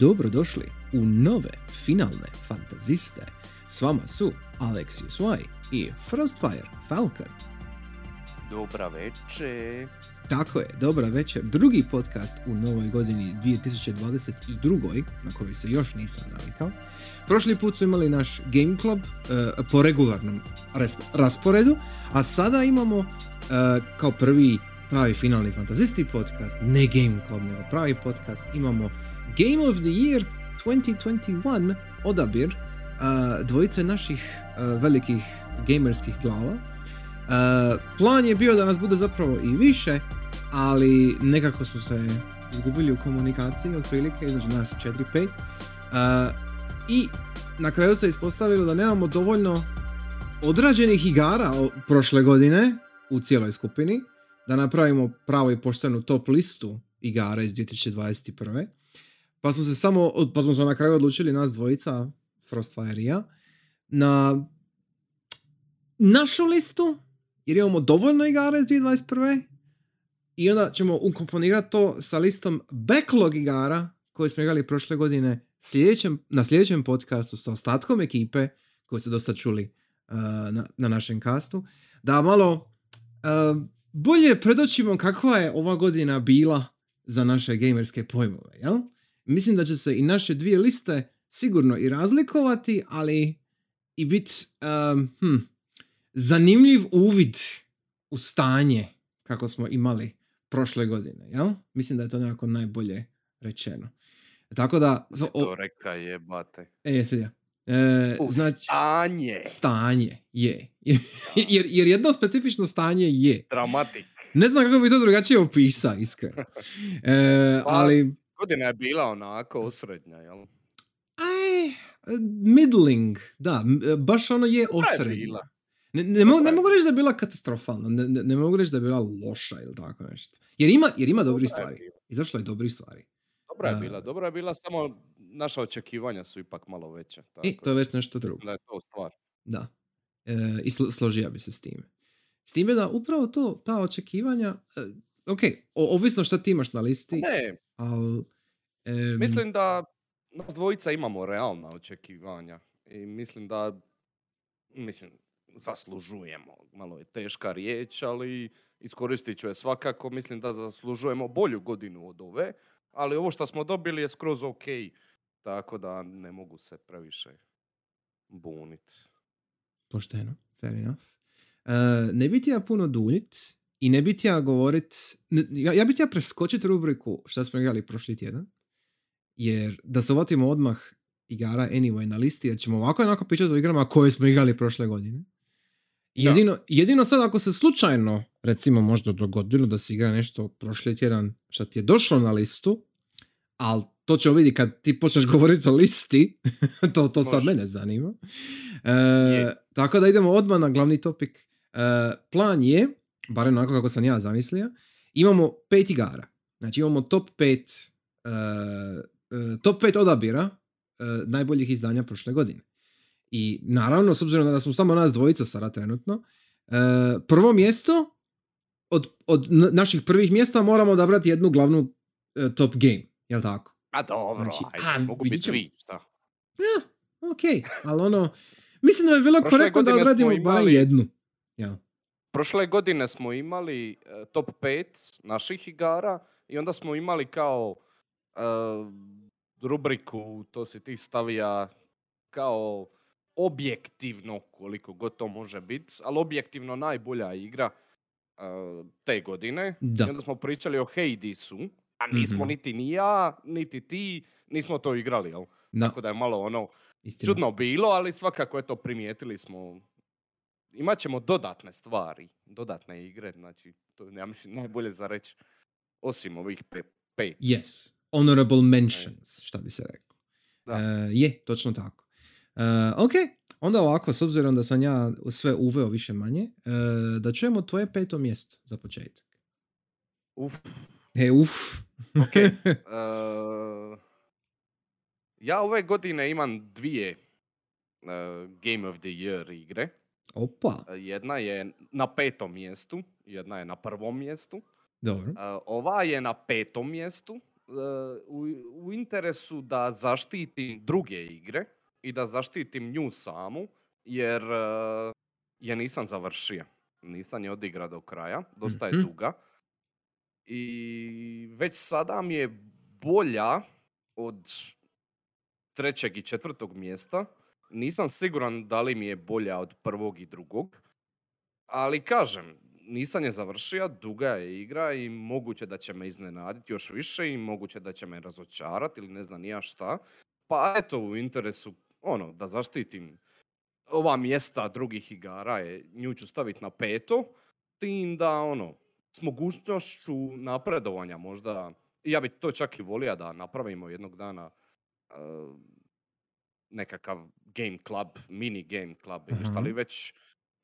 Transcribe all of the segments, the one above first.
Dobrodošli u nove finalne fantaziste. S vama su Alexius Y i Frostfire Falcon. Dobra večer. Tako je, dobra večer. Drugi podcast u novoj godini 2022. na koji se još nisam navikao. Prošli put su imali naš Game Club eh, po regularnom rasporedu, a sada imamo eh, kao prvi pravi finalni fantazisti podcast, ne Game Club, nego pravi podcast, imamo Game of the Year 2021 odabir uh, dvojice naših uh, velikih gamerskih glava. Uh, plan je bio da nas bude zapravo i više, ali nekako smo se izgubili u komunikaciji otprilike između nas 4-5 uh, i na kraju se ispostavilo da nemamo dovoljno odrađenih igara prošle godine u cijeloj skupini da napravimo pravu i poštenu top listu igara iz 2021. Pa smo se samo, pa smo se na kraju odlučili nas dvojica, Frostfire ja, na našu listu, jer imamo dovoljno igara iz 2021. I onda ćemo ukomponirati to sa listom backlog igara koje smo igrali prošle godine sljedećem, na sljedećem podcastu sa ostatkom ekipe koji su dosta čuli uh, na, na našem kastu. Da malo uh, bolje predočimo kakva je ova godina bila za naše gamerske pojmove, jel? Mislim da će se i naše dvije liste sigurno i razlikovati, ali i biti um, hm, zanimljiv uvid u stanje kako smo imali prošle godine, jel? Mislim da je to nekako najbolje rečeno. Tako da... O- to reka jebate. e? E, U znači, stanje. stanje je. jer, jer jedno specifično stanje je. Dramatik. Ne znam kako bi to drugačije opisao, iskreno. E, Pa, ali, Godina je bila onako osrednja, jel? aj, middling, da, baš ono je je osrednja. Ne, ne, mogu, ne mogu reći da je bila katastrofalna, ne, ne, ne mogu reći da je bila loša ili tako nešto. Jer ima, jer ima dobrih stvari. Izašlo je dobrih stvari. Dobra je bila, dobra je bila, samo naša očekivanja su ipak malo veća. Tako I to je već nešto drugo. Da je to stvar. Da. E, I slo- složio bi se s time. S time da upravo to, ta očekivanja, e, ok, o, ovisno šta ti imaš na listi, Ne, ali... em, mislim da nas dvojica imamo realna očekivanja. I mislim da, mislim, zaslužujemo. Malo je teška riječ, ali iskoristit ću je svakako. Mislim da zaslužujemo bolju godinu od ove. Ali ovo što smo dobili je skroz ok. Tako da ne mogu se previše buniti. Pošteno, fair enough. E, ne bi ti ja puno duljit i ne bi ja govorit, ne- ja, ja bi ti ja preskočit rubriku šta smo igrali prošli tjedan, jer da se uvatimo odmah igara anyway na listi, jer ćemo ovako onako pričati o igrama koje smo igrali prošle godine. Da. Jedino, jedino sad ako se slučajno, recimo možda dogodilo da se igra nešto prošli tjedan šta ti je došlo na listu, ali to ćemo vidjeti kad ti počneš govoriti o listi, to, to sad mene zanima. E, tako da idemo odmah na glavni topik. E, plan je, barem onako kako sam ja zamislio, imamo pet igara. Znači imamo top pet, e, e, top pet odabira e, najboljih izdanja prošle godine. I naravno, s obzirom da smo samo nas dvojica sada trenutno, e, prvo mjesto od, od naših prvih mjesta moramo odabrati jednu glavnu top game, jel tako? A dobro, Znači, ajde, a, mogu biti tri, šta? Ja, ok, ali ono, mislim da bi bilo korektno da odradimo barem jednu. Ja. Prošle godine smo imali e, top 5 naših igara i onda smo imali kao e, rubriku, to si ti stavija kao objektivno, koliko god to može biti, ali objektivno najbolja igra e, te godine. Da. I onda smo pričali o Hadesu, a nismo Mhm. niti ni ja, niti ti, nismo to igrali, jel? Da, Tako da je malo ono, istina. čudno bilo, ali svakako je to primijetili smo. Imat ćemo dodatne stvari, dodatne igre, znači, to ja mislim, najbolje za reći. Osim ovih pe, pet. Yes. Honorable mentions, šta bi se rekao. Da. E, je, točno tako. E, ok, onda ovako, s obzirom da sam ja sve uveo više manje, e, da čujemo tvoje peto mjesto za početak. Uf, E, uf. Ok. e, ja ove godine imam dvije Game of the Year igre. Opa, E, Jedna je na petom mjestu, jedna je na prvom mjestu. dobro. E, ova je na petom mjestu u, u interesu da zaštitim druge igre i da zaštitim nju samu, jer je nisam završio. Nisam je odigrao do kraja, dosta je Mhm. duga. I već sada mi je bolja od trećeg i četvrtog mjesta. Nisam siguran da li mi je bolja od prvog i drugog. Ali kažem, nisam je završio, duga je igra i moguće da će me iznenaditi još više i moguće da će me razočarati ili ne znam ni ja šta. Pa eto, u interesu, ono, da zaštitim ova mjesta drugih igara, je, nju ću staviti na peto, tim da, ono, s mogućnošću napredovanja možda, ja bi to čak i volio da napravimo jednog dana uh, nekakav game club, mini game club ili šta li već,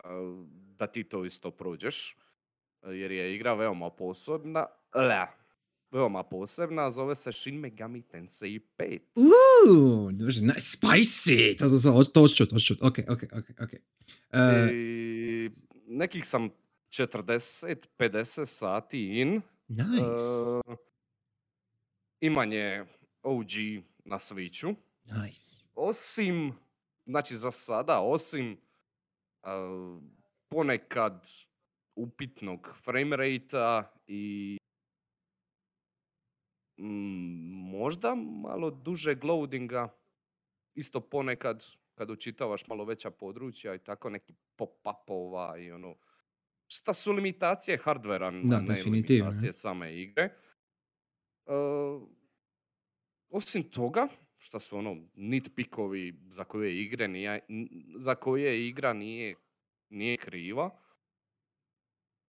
uh, da ti to isto prođeš, uh, jer je igra veoma posebna, le, veoma posebna, zove se Shin Megami Tensei 5. Uuu, dobro, nice, spicy! To, to, to, to čut, hoću čut. Ok, ok, ok, ok. E, I nekih sam 40-50 sati in. nice. Uh, imanje OG na Switchu. Nice. Osim, znači za sada, osim uh, ponekad upitnog frame rate i mm, možda malo dužeg loadinga, isto ponekad kad učitavaš malo veća područja i tako neki pop-upova i ono, šta su limitacije hardvera, Da, ne limitacije same igre. Uh, osim toga, šta su ono nitpikovi za koje igre nije, za koje igra nije, nije kriva,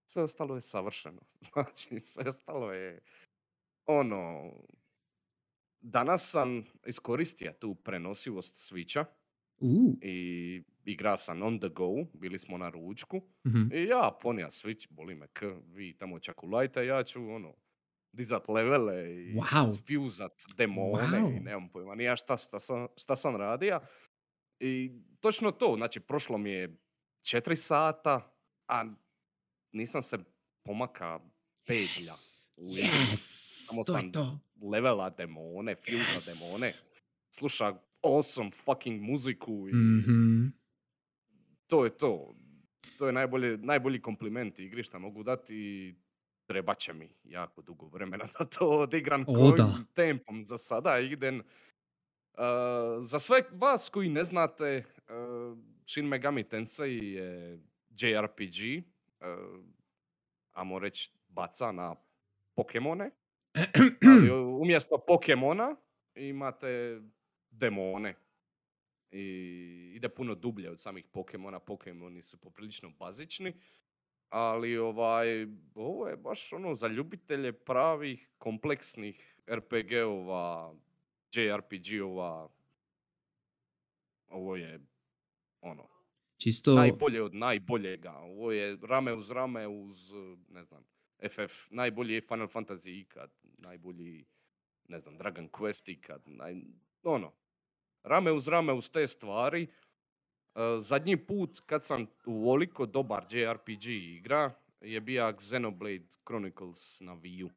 sve ostalo je savršeno. Znači, sve ostalo je ono... Danas sam iskoristio tu prenosivost Switcha Uuu. i igrao sam on the go, bili smo na ručku mhm. i ja ponija Switch, boli me k, vi tamo čakulajte, ja ću ono, dizat levele i Wow. fuzat demone Wow. i nemam pojma, ni ja šta, šta, sam, šta sam radio. I točno to, znači prošlo mi je četiri sata, a nisam se pomaka pedlja. Yes. Yes. Samo To sam to. levela demone, fuza Yes. demone, sluša awesome fucking muziku i Mhm. to je to. To je najbolje, najbolji kompliment igri što mogu dati i trebat će mi jako dugo vremena da to odigram O, kojim da. tempom za sada idem. Uh, za sve vas koji ne znate, uh, Shin Megami Tensei je JRPG, uh, amo reći baca na Pokemone, ali umjesto Pokemona imate demone. I ide puno dublje od samih Pokemona, Pokemoni su poprilično bazični, ali ovaj, ovo je baš ono za ljubitelje pravih kompleksnih RPG-ova, JRPG-ova, ovo je ono, Čisto... najbolje od najboljega. Ovo je rame uz rame uz, ne znam, FF, najbolji je Final Fantasy ikad, najbolji, ne znam, Dragon Quest ikad, naj, ono, rame uz rame uz te stvari. Eh, zadnji put kad sam uvoliko dobar JRPG igra je bio Xenoblade Chronicles na Wii U.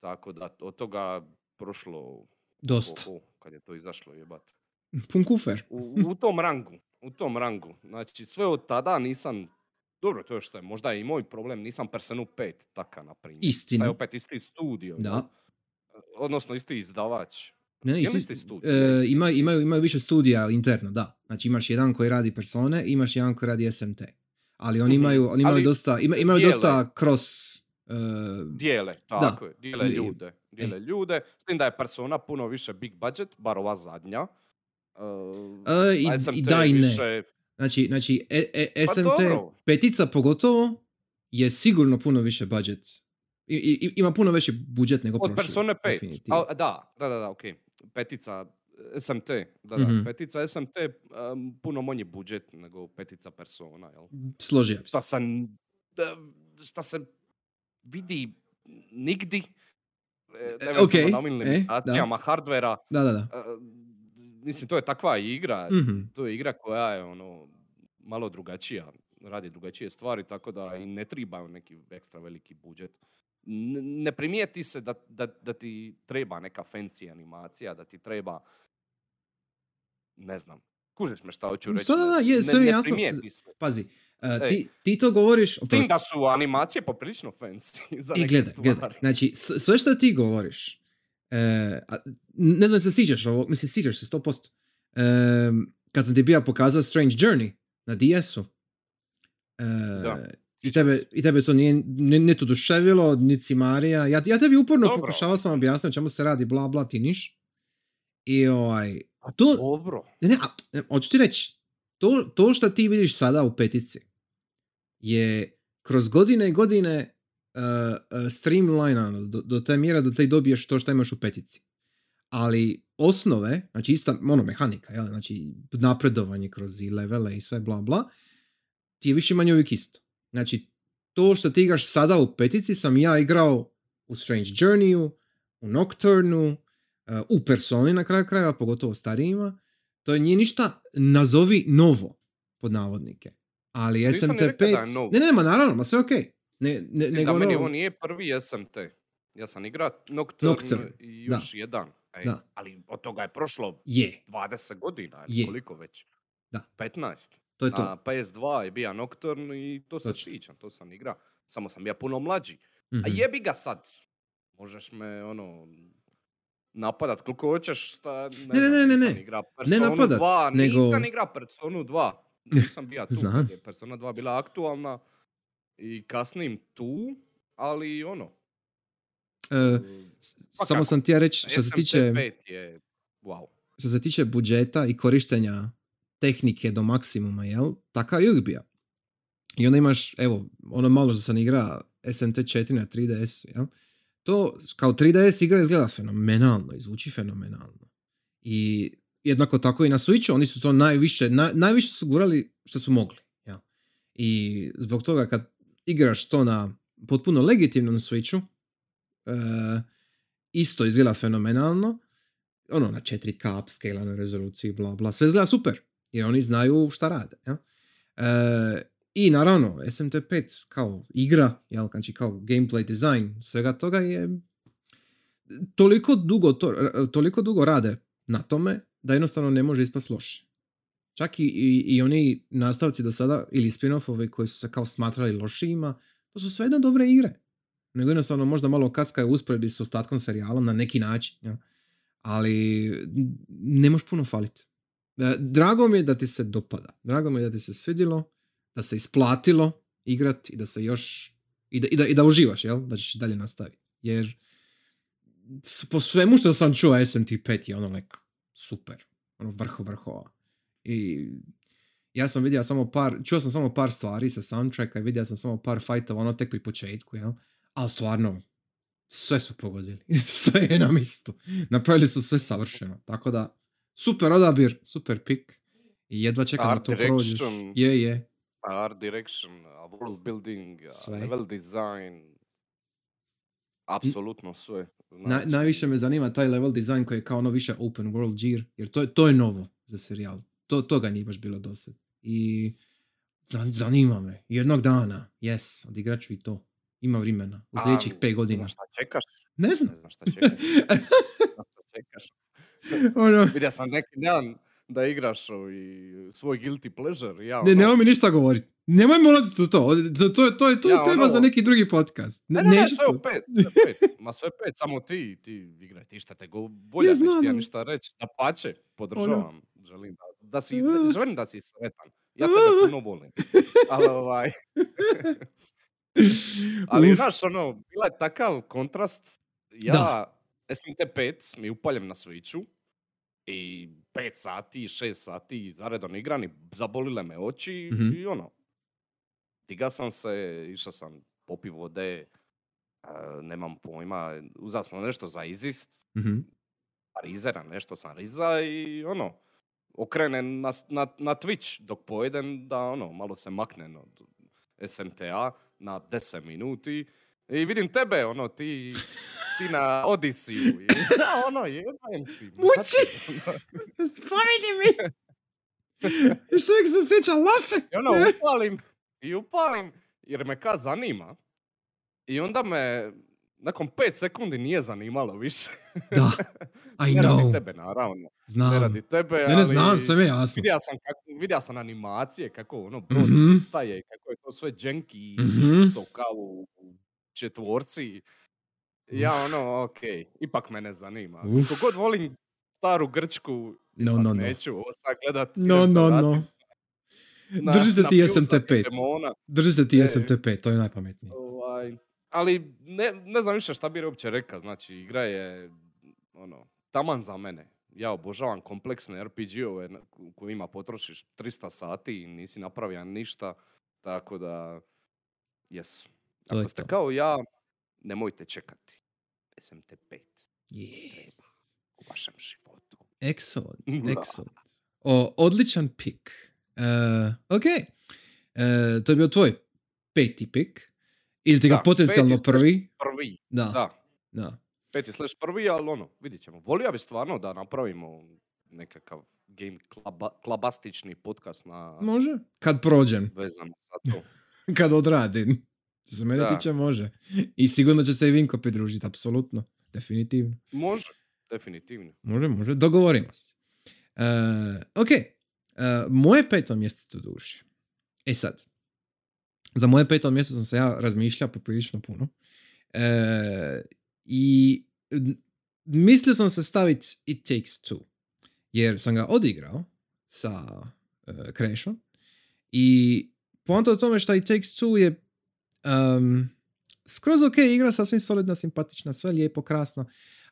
Tako da od toga prošlo, Dosta. o, o, kad je to izašlo jebat. Pun kufer. U, u tom rangu, u tom rangu. Znači sve od tada nisam, dobro to je što je možda i moj problem, nisam Personu 5 taka na primjer. Istina. Šta je opet isti studio? Da. Odnosno isti izdavač. Ne, ne, isti- e, ima, imaju, imaju više studija interno, da. Znači imaš jedan koji radi persone, imaš jedan koji radi SMT. Ali oni Mhm. imaju, oni imaju Ali dosta, ima, imaju dijele. dosta cross... e, Dijele, tako je, dijele ljude. Dijele ljude, s tim da je Persona puno više big budget, bar ova zadnja. Uh, E, i- i da i ne. više, Znači, znači e, e, Pa SMT dobro. petica pogotovo je sigurno puno više budget. I, i, ima puno veći budžet nego Od prošli. Persone 5. definitivno. A, da, da, da, da, ok. Petica SMT, da, da. Mhm. Petica SMT um, puno manji budžet nego petica Persona, jel? Složio bi se. Šta šta se vidi nigdi, e, E, eventualno okej, na ovim e, limitacijama hardvera, Da, da, da. e, mislim, to je takva igra, Mhm. to je igra koja je ono malo drugačija, radi drugačije stvari, tako da i ne treba neki ekstra veliki budžet. Ne primijeti se da, da, da ti treba neka fancy animacija, da ti treba, ne znam, kužiš me šta hoću reći, Da, da, je, ne, sve je ne jasno. primijeti se. Pazi, uh, ti, ti to govoriš... S tim da su animacije poprilično fancy za neke gledaj, stvari. gledaj. Znači, sve što ti govoriš, a, ne znam se sjećaš ovo, mislim, sjećaš se 100%. E, kad sam ti bio pokazao Strange Journey na DS-u, e, Da, i, tebe, i tebe to nije ne, ne oduševilo, niti Marija. Ja, ja tebi uporno Dobro. pokušavao sam objasniti čemu se radi, bla, bla, ti niš. I ovaj, to, Dobro. ne, ne, a, e, hoću ti reći, to, to što ti vidiš sada u petici je kroz godine i godine uh, uh, streamlinano do, do te mjere da ti dobiješ to što imaš u petici. Ali osnove, znači ista ono mehanika, jel? znači napredovanje kroz i levele i sve bla bla, ti je više manje uvijek isto. Znači to što ti igraš sada u petici sam ja igrao u Strange Journeyu, u Nocturnu, uh, u Personi na kraju krajeva, pogotovo starijima. To nije ništa nazovi novo, pod navodnike. Ali Nisam ni SMT5... rekao da je novo. Ne, ne, ma naravno, ma sve okej. Ne, ne, nego da meni ono- ovo nije prvi SMT. Ja sam igrao Nocturne, Nocturne, i da. još jedan. Ej, Da. Ali od toga je prošlo Je, 20 godina, Je. koliko već? Da. 15. to je to. Na PS2 je bio Nocturne i to se sjećam, to sam igrao. Samo sam ja puno mlađi. A Mhm. jebi ga sad. Možeš me, ono, napadat koliko hoćeš, šta, ne, Ne, ne, ne, ne, ne. igrao Ne Personu napadat, 2, nego- nisam igrao Personu 2. Nisam bio tu Znam. je Persona 2 bila aktualna i kasnim tu, ali ono, E, s- samo sam ti ja reći, što se tiče, SMT5 je, wow. što se tiče budžeta i korištenja tehnike do maksimuma, jel? Takav je bio. I onda imaš, evo, ono malo što sam igra SMT4 na 3DS, jel? To kao 3DS igra izgleda fenomenalno i zvuči fenomenalno. I jednako tako i na Switchu, oni su to najviše, naj, najviše su gurali što su mogli. Jel? I zbog toga kad igraš to na potpuno legitimnom Switchu, e, isto izgleda fenomenalno, ono na 4K upscale na rezoluciji, bla bla, sve izgleda super, jer oni znaju šta rade. Ja? E, I naravno, SMT5 kao igra, jel, znači kao gameplay design, svega toga je toliko dugo, to, toliko dugo rade na tome da jednostavno ne može ispast loše. Čak i, i, i oni nastavci do sada, ili spin-offovi koji su se kao smatrali lošijima, to su sve jedno dobre igre. Nego jednostavno možda malo kaskaju u usporedbi s ostatkom serijalom na neki način. Ja? Ali ne možeš puno faliti. E, Drago mi je da ti se dopada. Drago mi je da ti se svidjelo, da se isplatilo igrat i da se još i da, i da, i da uživaš, jel? Da ćeš dalje nastaviti. Jer po svemu što sam čuo SMT5 je ono like, super. Ono vrho vrhova. I ja sam vidio samo par, čuo sam samo par stvari sa soundtracka i vidio sam samo par fightova, ono tek pri početku, jel? Ali stvarno, sve su pogodili. sve je na mjestu. Napravili su sve savršeno. Tako da, super odabir, super pik. I jedva čekam da Art to prođeš. Je, je. Art direction, world building, Sve. level design, apsolutno sve. Na, Znači, najviše me zanima taj level design koji je kao ono više open world gear, jer to je, to je novo za serijal. To, toga nije baš bilo dosad. I zan- zanima me. Jednog dana, yes, odigrat ću i to. Ima vremena. U sljedećih pet Ne godina. znam šta čekaš. Ne znam. Ne. Ne znam šta čekaš. ono, Vidio sam neki dan da igraš ovi svoj guilty pleasure. Ja, ne, ono, nemoj mi ništa govoriti. Nemojmo ulaziti u to. To, to, to, je- to je Ja, tema ono- za neki drugi podcast. Ne, ne, ne, neću sve u pet, sve pet. Ma sve pet, samo ti, ti igraj, ti šta te go volja, Ja neću ti ja ništa reći. Da pače, podržavam. Želim da, da si, Uh. želim da si sretan. Ja tebe puno volim. Ali ovaj... Ali znaš, ono, bila je takav kontrast. Ja, Da. SMT5 mi upaljem na Switchu i 5 sati, 6 sati zaredom igran i zabolile me oči Mhm. i ono. Diga sam se, išao sam popi vode, e, nemam pojma, uzao sam nešto za izist, Mhm. parizera, nešto sam riza i ono, okrenem na, na, na Twitch dok pojedem da ono, malo se maknem od SMTA na 10 minuti i vidim tebe, ono, ti, ti na Odisiju i ja, ono, jebem ti. Muči! ono. Spomeni mi! Još uvijek se sjeća loše. I ono, upalim, i upalim, jer me ka zanima. I onda me, nakon pet sekundi nije zanimalo više. Da, I ne radi know. tebe, naravno. Ne Znam. radi tebe, Ne, ne ali znam, sve mi je jasno. vidio sam, kako, vidio sam animacije, kako ono brod Mhm. staje, kako je to sve dženki Mhm. isto kao u četvorci. Ja ono, ok, ipak me ne zanima. Uf. Kogod volim staru Grčku, No, no, no. neću ovo sad gledat. No, no, no. na- Drži se ti Fusa SMT5. Demona. Drži se ti E. SMT5, to je najpametnije. Ovaj, ali ne, ne znam više šta bi uopće rekao, znači igra je ono, taman za mene. Ja obožavam kompleksne RPG-ove u kojima potrošiš 300 sati i nisi napravio ništa, tako da, jes. To Ako ste to. kao ja, nemojte čekati. SMT5 Yes. u vašem životu. Excellent, excellent. O, odličan pik. Uh, ok, Uh, to je bio tvoj peti pik. Ili ti ga Da, potencijalno prvi. Prvi, Da, da. da. Peti slash prvi, ali ono, vidit ćemo. Volio bi stvarno da napravimo nekakav game klaba, klabastični podcast na Može. Kad prođem, vezano za to. kad odradim. Što se mene Da. tiče, može. I sigurno će se i Vinko pridružiti, apsolutno. Definitivno. Može, definitivno. Može, može. Dogovorimo se. Uh, ok. Uh, moje peto mjesto tu duši. E sad. Za moje peto mjesto sam se ja razmišljao poprilično puno. E, I mislio sam se staviti It Takes Two. Jer sam ga odigrao sa uh, Crashom. I poanta o tome što It Takes Two je um, skroz ok igra, sasvim solidna, simpatična, sve lijepo, krasno.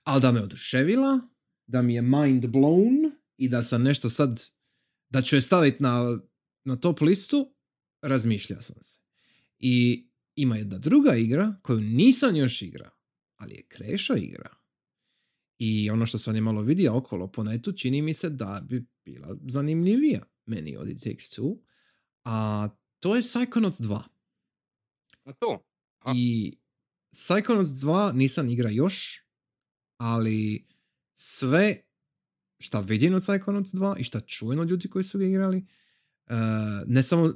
Ali da me oduševila, da mi je mind blown i da sam nešto sad, da ću je staviti na, na top listu, razmišljao sam se. I ima jedna druga igra koju nisam još igrao, ali je Kreša igra. I ono što sam je malo vidio okolo po netu, čini mi se da bi bila zanimljivija meni od It Takes Two. A to je Psychonauts 2. Na to. Aha. I Psychonauts 2 nisam igra još, ali sve šta vidim od Psychonauts 2 i šta čujem od ljudi koji su ga igrali, uh, ne, samo,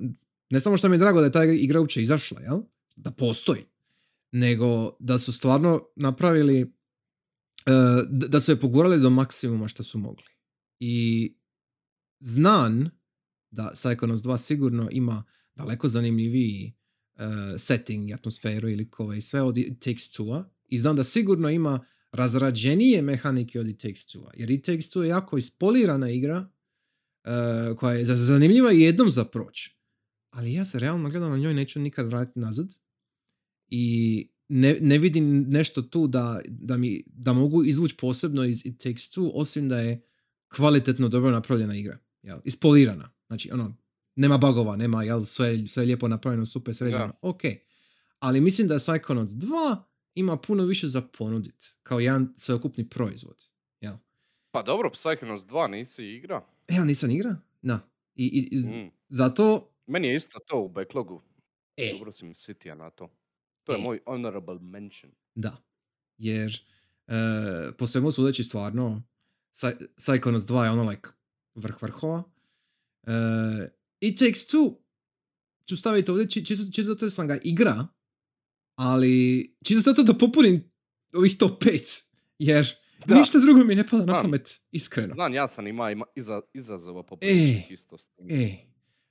ne samo što mi je drago da je ta igra uopće izašla, jel? da postoji, nego da su stvarno napravili, uh, da su je pogurali do maksimuma što su mogli. I znan da Psychonauts 2 sigurno ima daleko zanimljiviji setting, i atmosferu i likove i sve od It Takes Two-a i znam da sigurno ima razrađenije mehanike od It Takes Two-a. Jer It Takes Two je jako ispolirana igra uh, koja je za- zanimljiva jednom za proći. Ali ja se realno gledam na njoj neću nikad vratiti nazad i ne, ne vidim nešto tu da, da, mi, da mogu izvući posebno iz It Takes Two osim da je kvalitetno dobro napravljena igra. Jel? Ispolirana. Znači, ono, nema bugova, nema, jel, sve, sve je lijepo napravljeno, super sređeno. Da. Ok. Ali mislim da Psychonauts 2 ima puno više za ponudit kao jedan sveokupni proizvod. Jel? Pa dobro, Psychonauts 2 nisi igra. E, ja nisam igra? Da. I, i, i Mm. zato... Meni je isto to u backlogu. E, Dobro si mi sitija na to. To je E. moj honorable mention. Da. Jer e, po svemu sudeći stvarno Psy- Psychonauts 2 je ono like vrh vrhova. E, It Takes Two ću staviti ovdje či- čisto, čisto zato sam ga igra, ali čisto zato da popunim ovih top 5. Jer Da. ništa drugo mi ne pada na pamet, iskreno. Znam, ja sam ima, ima iza, izazova popriličnih isto s tim. E,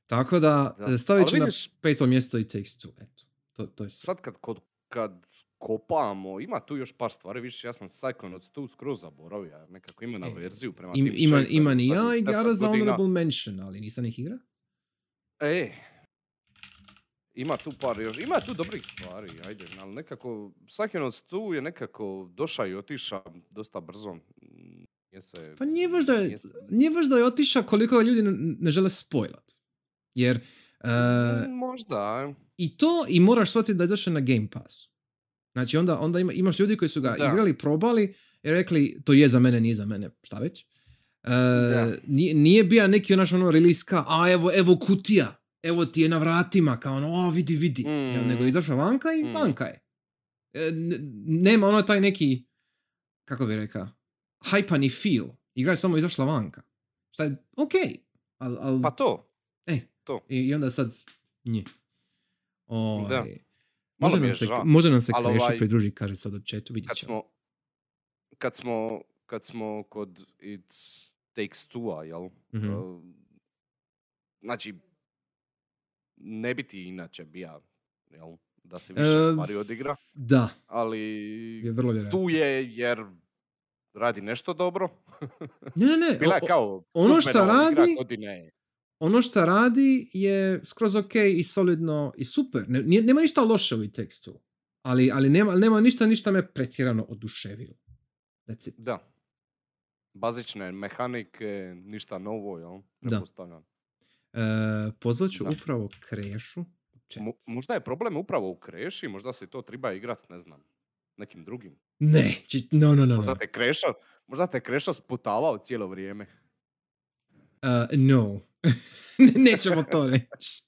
tako da, Da. e, stavit ću Ali na vidiš- peto mjesto It Takes Two. Eto, to, to je sve. Sad kad, kod, kad kopamo, ima tu još par stvari, više ja sam Psychonauts tu skroz zaboravio, nekako ima na E, verziju prema Im, tim ima, ima ni ja igara 10 za honorable mention, ali nisam ih igra. E, ima tu par još, ima tu dobrih stvari, ajde, ali nekako, Psychonauts tu je nekako došao i otišao dosta brzo. Nije se, Pa nije baš da je, nije baš da je otišao koliko ljudi ne, ne žele spojlat. Jer Mm, možda, i to i moraš shvatiti da je izašao na Game Passu. Znači onda, onda ima, imaš ljudi koji su ga Da. igrali, probali i rekli to je za mene, nije za mene, šta već. E, Da. nije, nije bio neki onaš ono release kao, a evo, evo kutija, evo ti je na vratima, kao ono, o vidi, vidi. Jel, nego Mm. je izašao vanka i Mm. vanka je. E, nema ono taj neki, kako bi rekao, hajpani feel. Igra je samo izašla vanka. Šta je, okej. Al, al, pa to, e, to. I, I onda sad, nje. Ovaj, Malo Može nam se, može nam se ali Krešo ovaj, pridruži, kaže sad u chatu, vidit kad ćemo. smo, kad smo, kad smo kod It Takes Two-a, jel? Mhm. Uh, znači, ne bi ti inače bija, jel? Da se više E, stvari odigra, Da, ali je vrlo vjerojatno. tu je jer radi nešto dobro. Ne, ne, ne. Bila je kao ono igra radi- godine. ono što radi je skroz ok i solidno i super. Ne, nema ništa loše u tekstu. Ali, ali nema, nema ništa, ništa me pretjerano oduševilo. That's it. Da. Bazične mehanike, ništa novo, jel? Da. E, pozvat ću Da. upravo Krešu. Mo- možda je problem upravo u kreši, možda se to treba igrat, ne znam, nekim drugim. Ne, či- no, no, no. Možda te kreša, možda te kreša sputavao cijelo vrijeme. Uh, no. Nećemo to reći.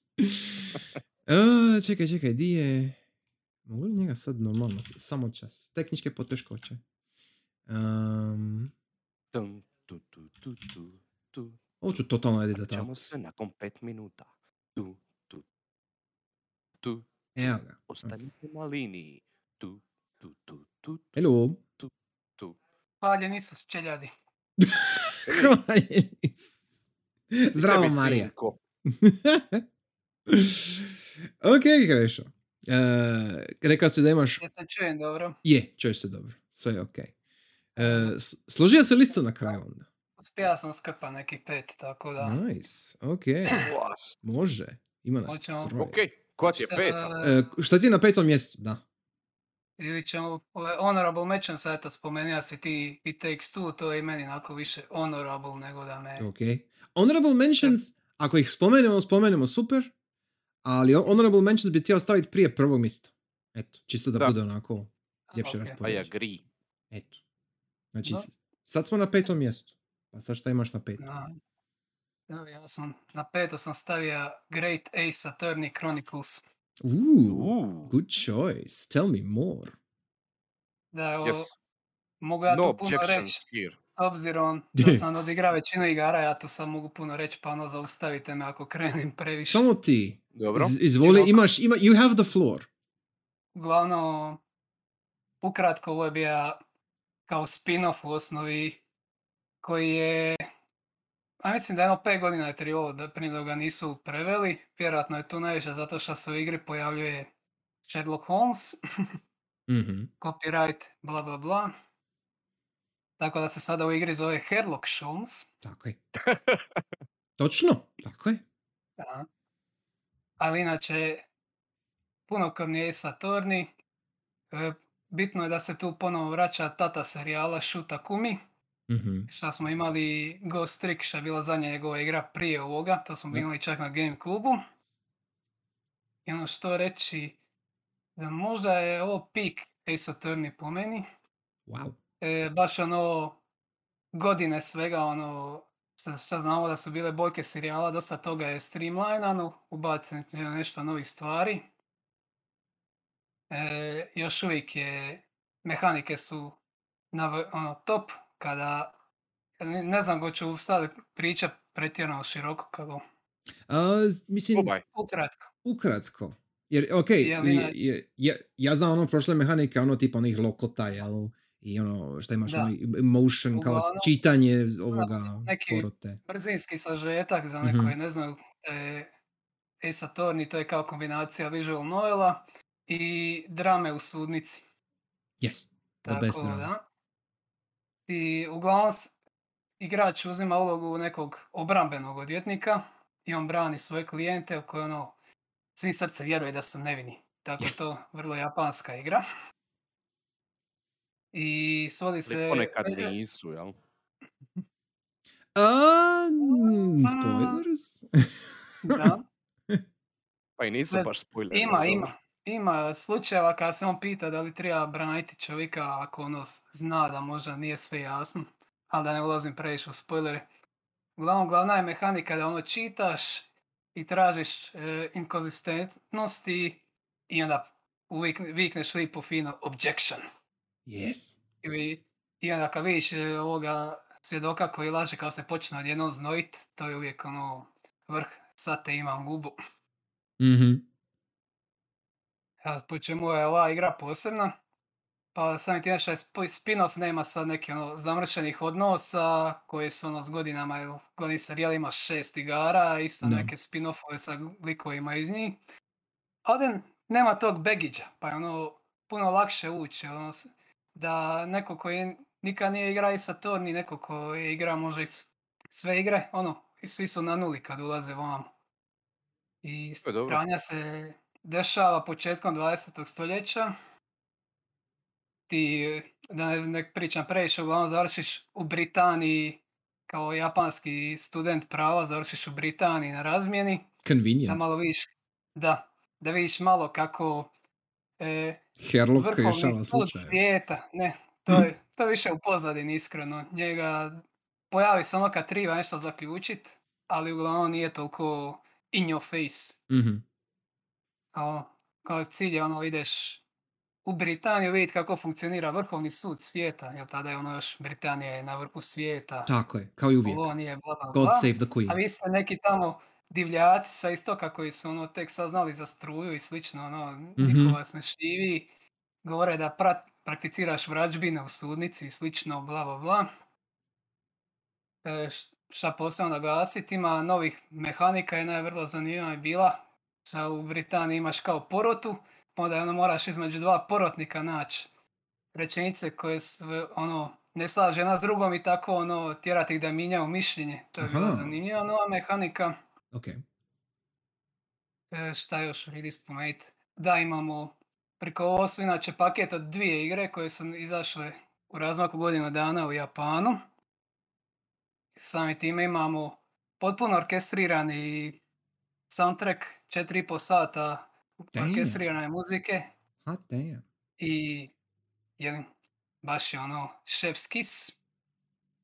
Uh, čekaj, čekaj, di je... Mogu li njega sad normalno? Samo čas. Tehničke poteškoće. Um, Tum, tu, tu, tu, tu, tu. ovo ću totalno editati. Ćemo se nakon pet minuta. Tu, tu, tu. Evo ga. Ostanite na liniji. Tu, tu, tu, tu, tu, Hello. tu. Hvaljeni su čeljadi. Zdravo, Tebi, Marija. sinko. ok, Krešo. Uh, rekao si da imaš... Ja se čujem dobro. Je, čuješ se dobro. Sve je ok. Uh, s- složio se listu na kraju onda. Uspija sam skrpa neki pet, tako da. Nice, ok. Može. Ima nas Hoćemo. troje. Ok, koja ti je peta? E, šta ti je na petom mjestu? Da. Ili ćemo, ove honorable mentions, eto spomenuo si ti i Takes Two, to je i meni onako više honorable nego da me... Ok. Honorable mentions, ako ih spomenemo, spomenemo super, ali honorable mentions bi htio staviti prije prvog mjesta. Eto, čisto da, Da. bude onako ljepše Ok. I raspoređeno. agree. Eto. Znači, Da. sad smo na petom mjestu. Pa sad šta imaš na petom? Na, evo, ja sam, na peto sam stavio Great Ace Attorney Chronicles. Ooh, Uuu. good choice. Tell me more. Da, evo, Yes. mogu ja No tu puno reći, here. s obzirom da sam odigrao većinu igara, ja tu sad mogu puno reći, pa ono zaustavite me ako krenem previše. Samo ti. Dobro. Iz- Izvoli, imaš, ima, you have the floor. Uglavnom, ukratko ovo je bio kao spin-off u osnovi koji je, a mislim da je jedno 5 godina je trebalo da prije da ga nisu preveli. Vjerojatno je tu najviše zato što se u igri pojavljuje Sherlock Holmes, Mhm. copyright, bla bla bla. Tako da se sada u igri zove Herlock Holmes. Tako je. Točno, tako je. Da. Ali inače, punokrvni Ace Attorney. Bitno je da se tu ponovo vraća tata serijala Shuta Kumi. Mhm. Šta smo imali Ghost Trick, šta je bila zadnja njegova igra prije ovoga. To smo imali čak na Game klubu. I ono što reći, da možda je ovo peak Ace Attorney po meni. Wow. E, baš ono godine svega ono šta, šta znamo da su bile boljke serijala, dosta toga je streamlinano, ubaceno nešto novih stvari. E, još uvijek je, mehanike su na ono, top, kada, ne, znam ko ću sad pričat pretjerano široko kako, A, mislim, ukratko. ukratko. Jer, ok, ima- je- je- je- ja znam ono prošle mehanike, ono tipa onih lokota, jel? I ono, šta imaš, Da. ono, motion, kao Uglavnom, čitanje ovoga neki- porote. Brzinski sažetak za one koji ne znaju, e, Ace Attorney to je kao kombinacija visual novela i drame u sudnici. Yes, Tako best da. I uglavnom igrač uzima ulogu nekog obrambenog odvjetnika i on brani svoje klijente u koje ono svim srce vjeruje da su nevini. Tako Yes. to vrlo japanska igra. I svodi se... Ali ponekad nisu, jel? A, spoilers? Da, Pa i nisu baš spoileri. ima, ima. Ima slučajeva kada se on pita da li treba braniti čovjeka ako ono zna da možda nije sve jasno, ali da ne ulazim previše u spoilere. Uglavnom, glavna je mehanika da ono čitaš i tražiš e, inkonzistentnosti i onda uvijek vikneš lipo fino objection. Yes. I, I onda kad vidiš e, ovoga svjedoka koji laže kao se počne odjednom znojit, to je uvijek ono vrh, sad te imam gubu. Mhm. Po čemu je ova igra posebna? Pa time što je sp- spin-off nema sad neki ono zamršenih odnosa koji su ono s godinama, jer glavni serijal ima šest igara, isto Da. neke spin-offove sa likovima iz njih. A ovdje nema tog begiđa, pa je ono puno lakše ući, ono, da neko koji nikad nije igrao i Saturn i neko koji je igra s- sve igre, ono, i svi su na nuli kad ulaze vamo. I To stranja se dešava početkom 20. stoljeća. Ti, da ne, ne pričam previše, uglavnom završiš u Britaniji kao japanski student prava, završiš u Britaniji na razmjeni, da Convenient. malo vidiš, da, da vidiš malo kako e, Herlock vrhovni sud svijeta, ne, to je, to je više u pozadini iskreno. Njega pojavi se ono kad treba nešto zaključit, ali uglavnom nije toliko in your face. Mhm. A ono, kao cilj je ono ideš u Britaniju vidjeti kako funkcionira vrhovni sud svijeta, jer tada je ono još Britanija je na vrhu svijeta, Tako je, kao i uvijek. kolonije, bla bla God bla. save the queen. A vi ste neki tamo divljaci sa istoka koji su ono tek saznali za struju i slično, ono, Mhm. niko vas ne štivi, govore da prat, prakticiraš vrađbine u sudnici i slično, bla bla bla. E, šta posebno naglasiti, ima novih mehanika, jedna je vrlo zanimljiva je bila, šta u Britaniji imaš kao porotu, pa onda ono moraš između dva porotnika naći rečenice koje su ono ne slaže jedna s drugom i tako ono tjerati ih da mijenjaju mišljenje. To je bila Aha. zanimljiva nova mehanika. Ok. E, šta još vridi spomenuti? Da, imamo preko ovo su inače paket od dvije igre koje su izašle u razmaku godinu dana u Japanu. Sami time imamo potpuno orkestrirani soundtrack, 4,5 sata Damn. orkestrirane muzike Hot damn. i jedan baš je ono chef's kiss.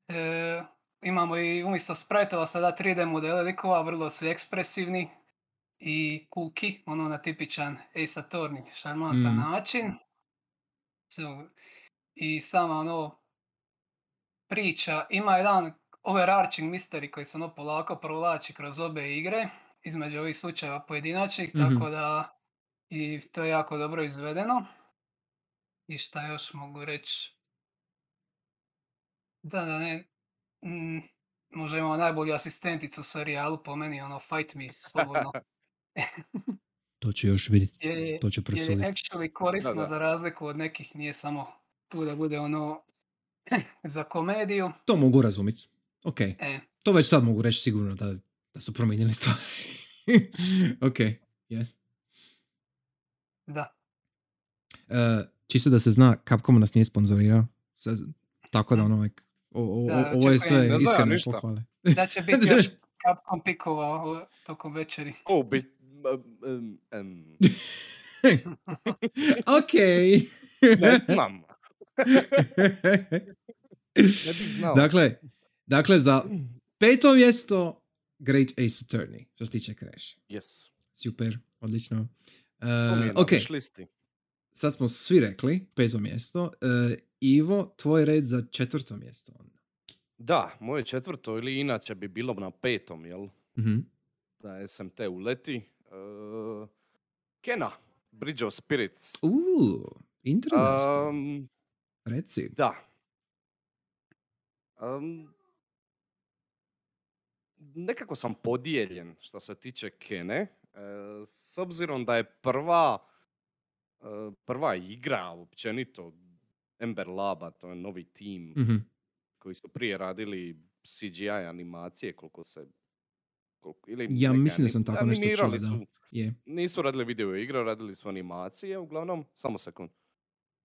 E, imamo i umjesto spriteova sada 3D modele likova, vrlo su ekspresivni i kuki, ono na tipičan Ace Attorney, šarmantan Mm. način. So, I sama ono priča, ima jedan overarching mystery koji se ono polako provlači kroz obe igre, između ovih slučajeva pojedinačnih, Mhm. tako da i to je jako dobro izvedeno. I šta još mogu reći? Da, da ne, mm, možda imamo najbolju asistenticu u serijalu po meni, ono, fight me, slobodno. To će još vidjeti. Je, je, To će je presuditi. actually korisno da. za razliku od nekih, nije samo tu da bude ono za komediju. To mogu razumjeti. Ok. E, To već sad mogu reći sigurno da, da su promijenili stvari. ok. Yes. da. Uh, čisto da se zna, Capcom nas nije sponzorirao. Tako da Mm. ono, like, o, o, Da, ovo je sve iskrene pohvale. Da će biti još Capcom pikova tokom večeri. O, bi... em, em, ok. ne znam. Ne bih znao. dakle, dakle, za peto mjesto Great Ace Attorney, što se tiče Crash. Yes. Super, odlično. Uh, ok, listi. sad smo svi rekli, peto mjesto. Uh, Ivo, tvoj red za četvrto mjesto. Da, moje četvrto ili inače bi bilo na petom, jel? Mhm. Da SMT uleti. Uh, Kena, Bridge of Spirits. Uuu, interesting. Um, Reci. da. Um, nekako sam podijeljen što se tiče Kene. e, s obzirom da je prva e, prva igra općenito Ember Laba, to je novi tim Mhm. koji su prije radili CGI animacije koliko se koliko, ili Ja mislim da sam tako nešto čuo, da. su, nisu radili video igre, radili su animacije, uglavnom, samo sekund.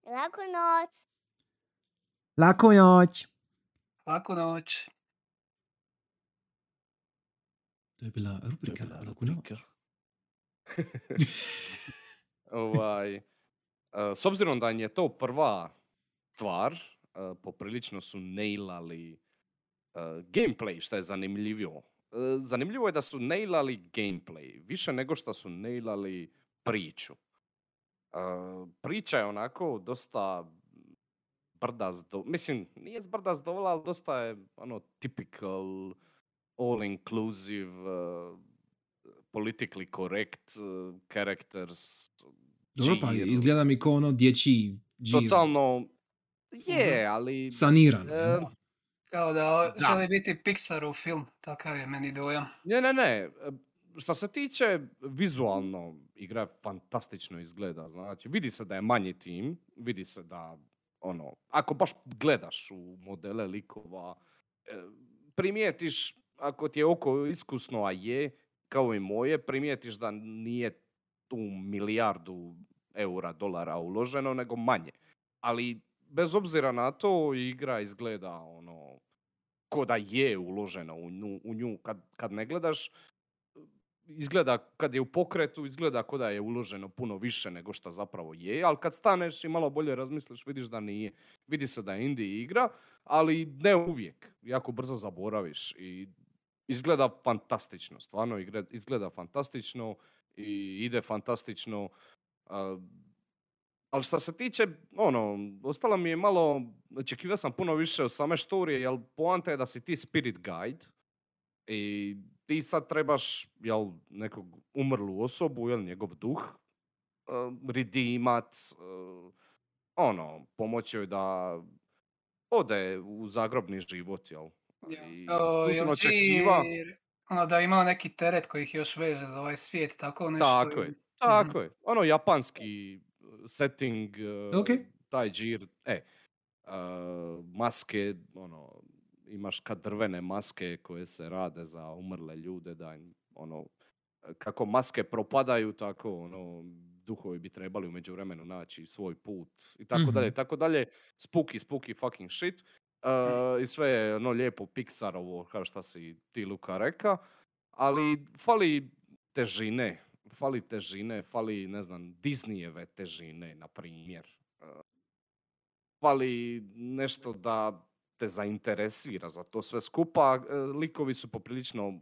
Laku noć. Lako noć. Laku noć. To je bila rubrika. Laku noć. ovaj, e, s obzirom da je to prva stvar, e, poprilično su nailali e, gameplay, što je zanimljivo. Zanimljivo je da su nailali gameplay, više nego što su nailali priču. Priča je onako dosta brda zdo... Mislim, nije zbrda zdovola, ali dosta je ono typical, all inclusive, uh, politically correct uh, characters, Dobro, pa izgleda mi kao ono dječji džir. Totalno, je, ali... Saniran. e, Kao da, Da. želi biti Pixarov film, takav je meni dojam. Ne, ne, ne. Što se tiče vizualno, igra fantastično izgleda. Znači, vidi se da je manji tim, vidi se da, ono, ako baš gledaš u modele likova, e, primijetiš, ako ti je oko iskusno, a je, kao i moje, primijetiš da nije tu milijardu eura, dolara uloženo, nego manje. Ali, bez obzira na to, igra izgleda, ono, ko da je uloženo u nju, u nju. Kad, kad ne gledaš, izgleda, kad je u pokretu, izgleda ko da je uloženo puno više nego što zapravo je, ali kad staneš i malo bolje razmisliš, vidiš da nije. Vidi se da je indie igra, ali ne uvijek. Jako brzo zaboraviš i izgleda fantastično, stvarno izgleda fantastično i ide fantastično. a, ali što se tiče, ono, ostalo mi je malo, očekivao sam puno više od same štorije, jer poanta je da si ti spirit guide i ti sad trebaš, jel, nekog umrlu osobu, jel, njegov duh, uh, redeemat, uh, ono, pomoći joj da ode u zagrobni život, jel. Ja. Tu sam očekiva, ono da ima neki teret koji ih još veže za ovaj svijet, tako nešto. tako je, ili- tako je, ono japanski uh, setting, uh, Ok. taj džir, e, uh, maske, ono, imaš kad drvene maske koje se rade za umrle ljude, da im, ono, kako maske propadaju, tako, ono, duhovi bi trebali u međuvremenu naći svoj put i tako dalje, Mhm. tako dalje. Spooky, spooky fucking shit. Uh, I sve je ono lijepo Pixarovo, kao šta si ti Luka reka, ali fali težine, fali težine, fali, ne znam, Disneyjeve težine, na primjer. Uh, fali nešto da te zainteresira za to sve skupa. Uh, Likovi su poprilično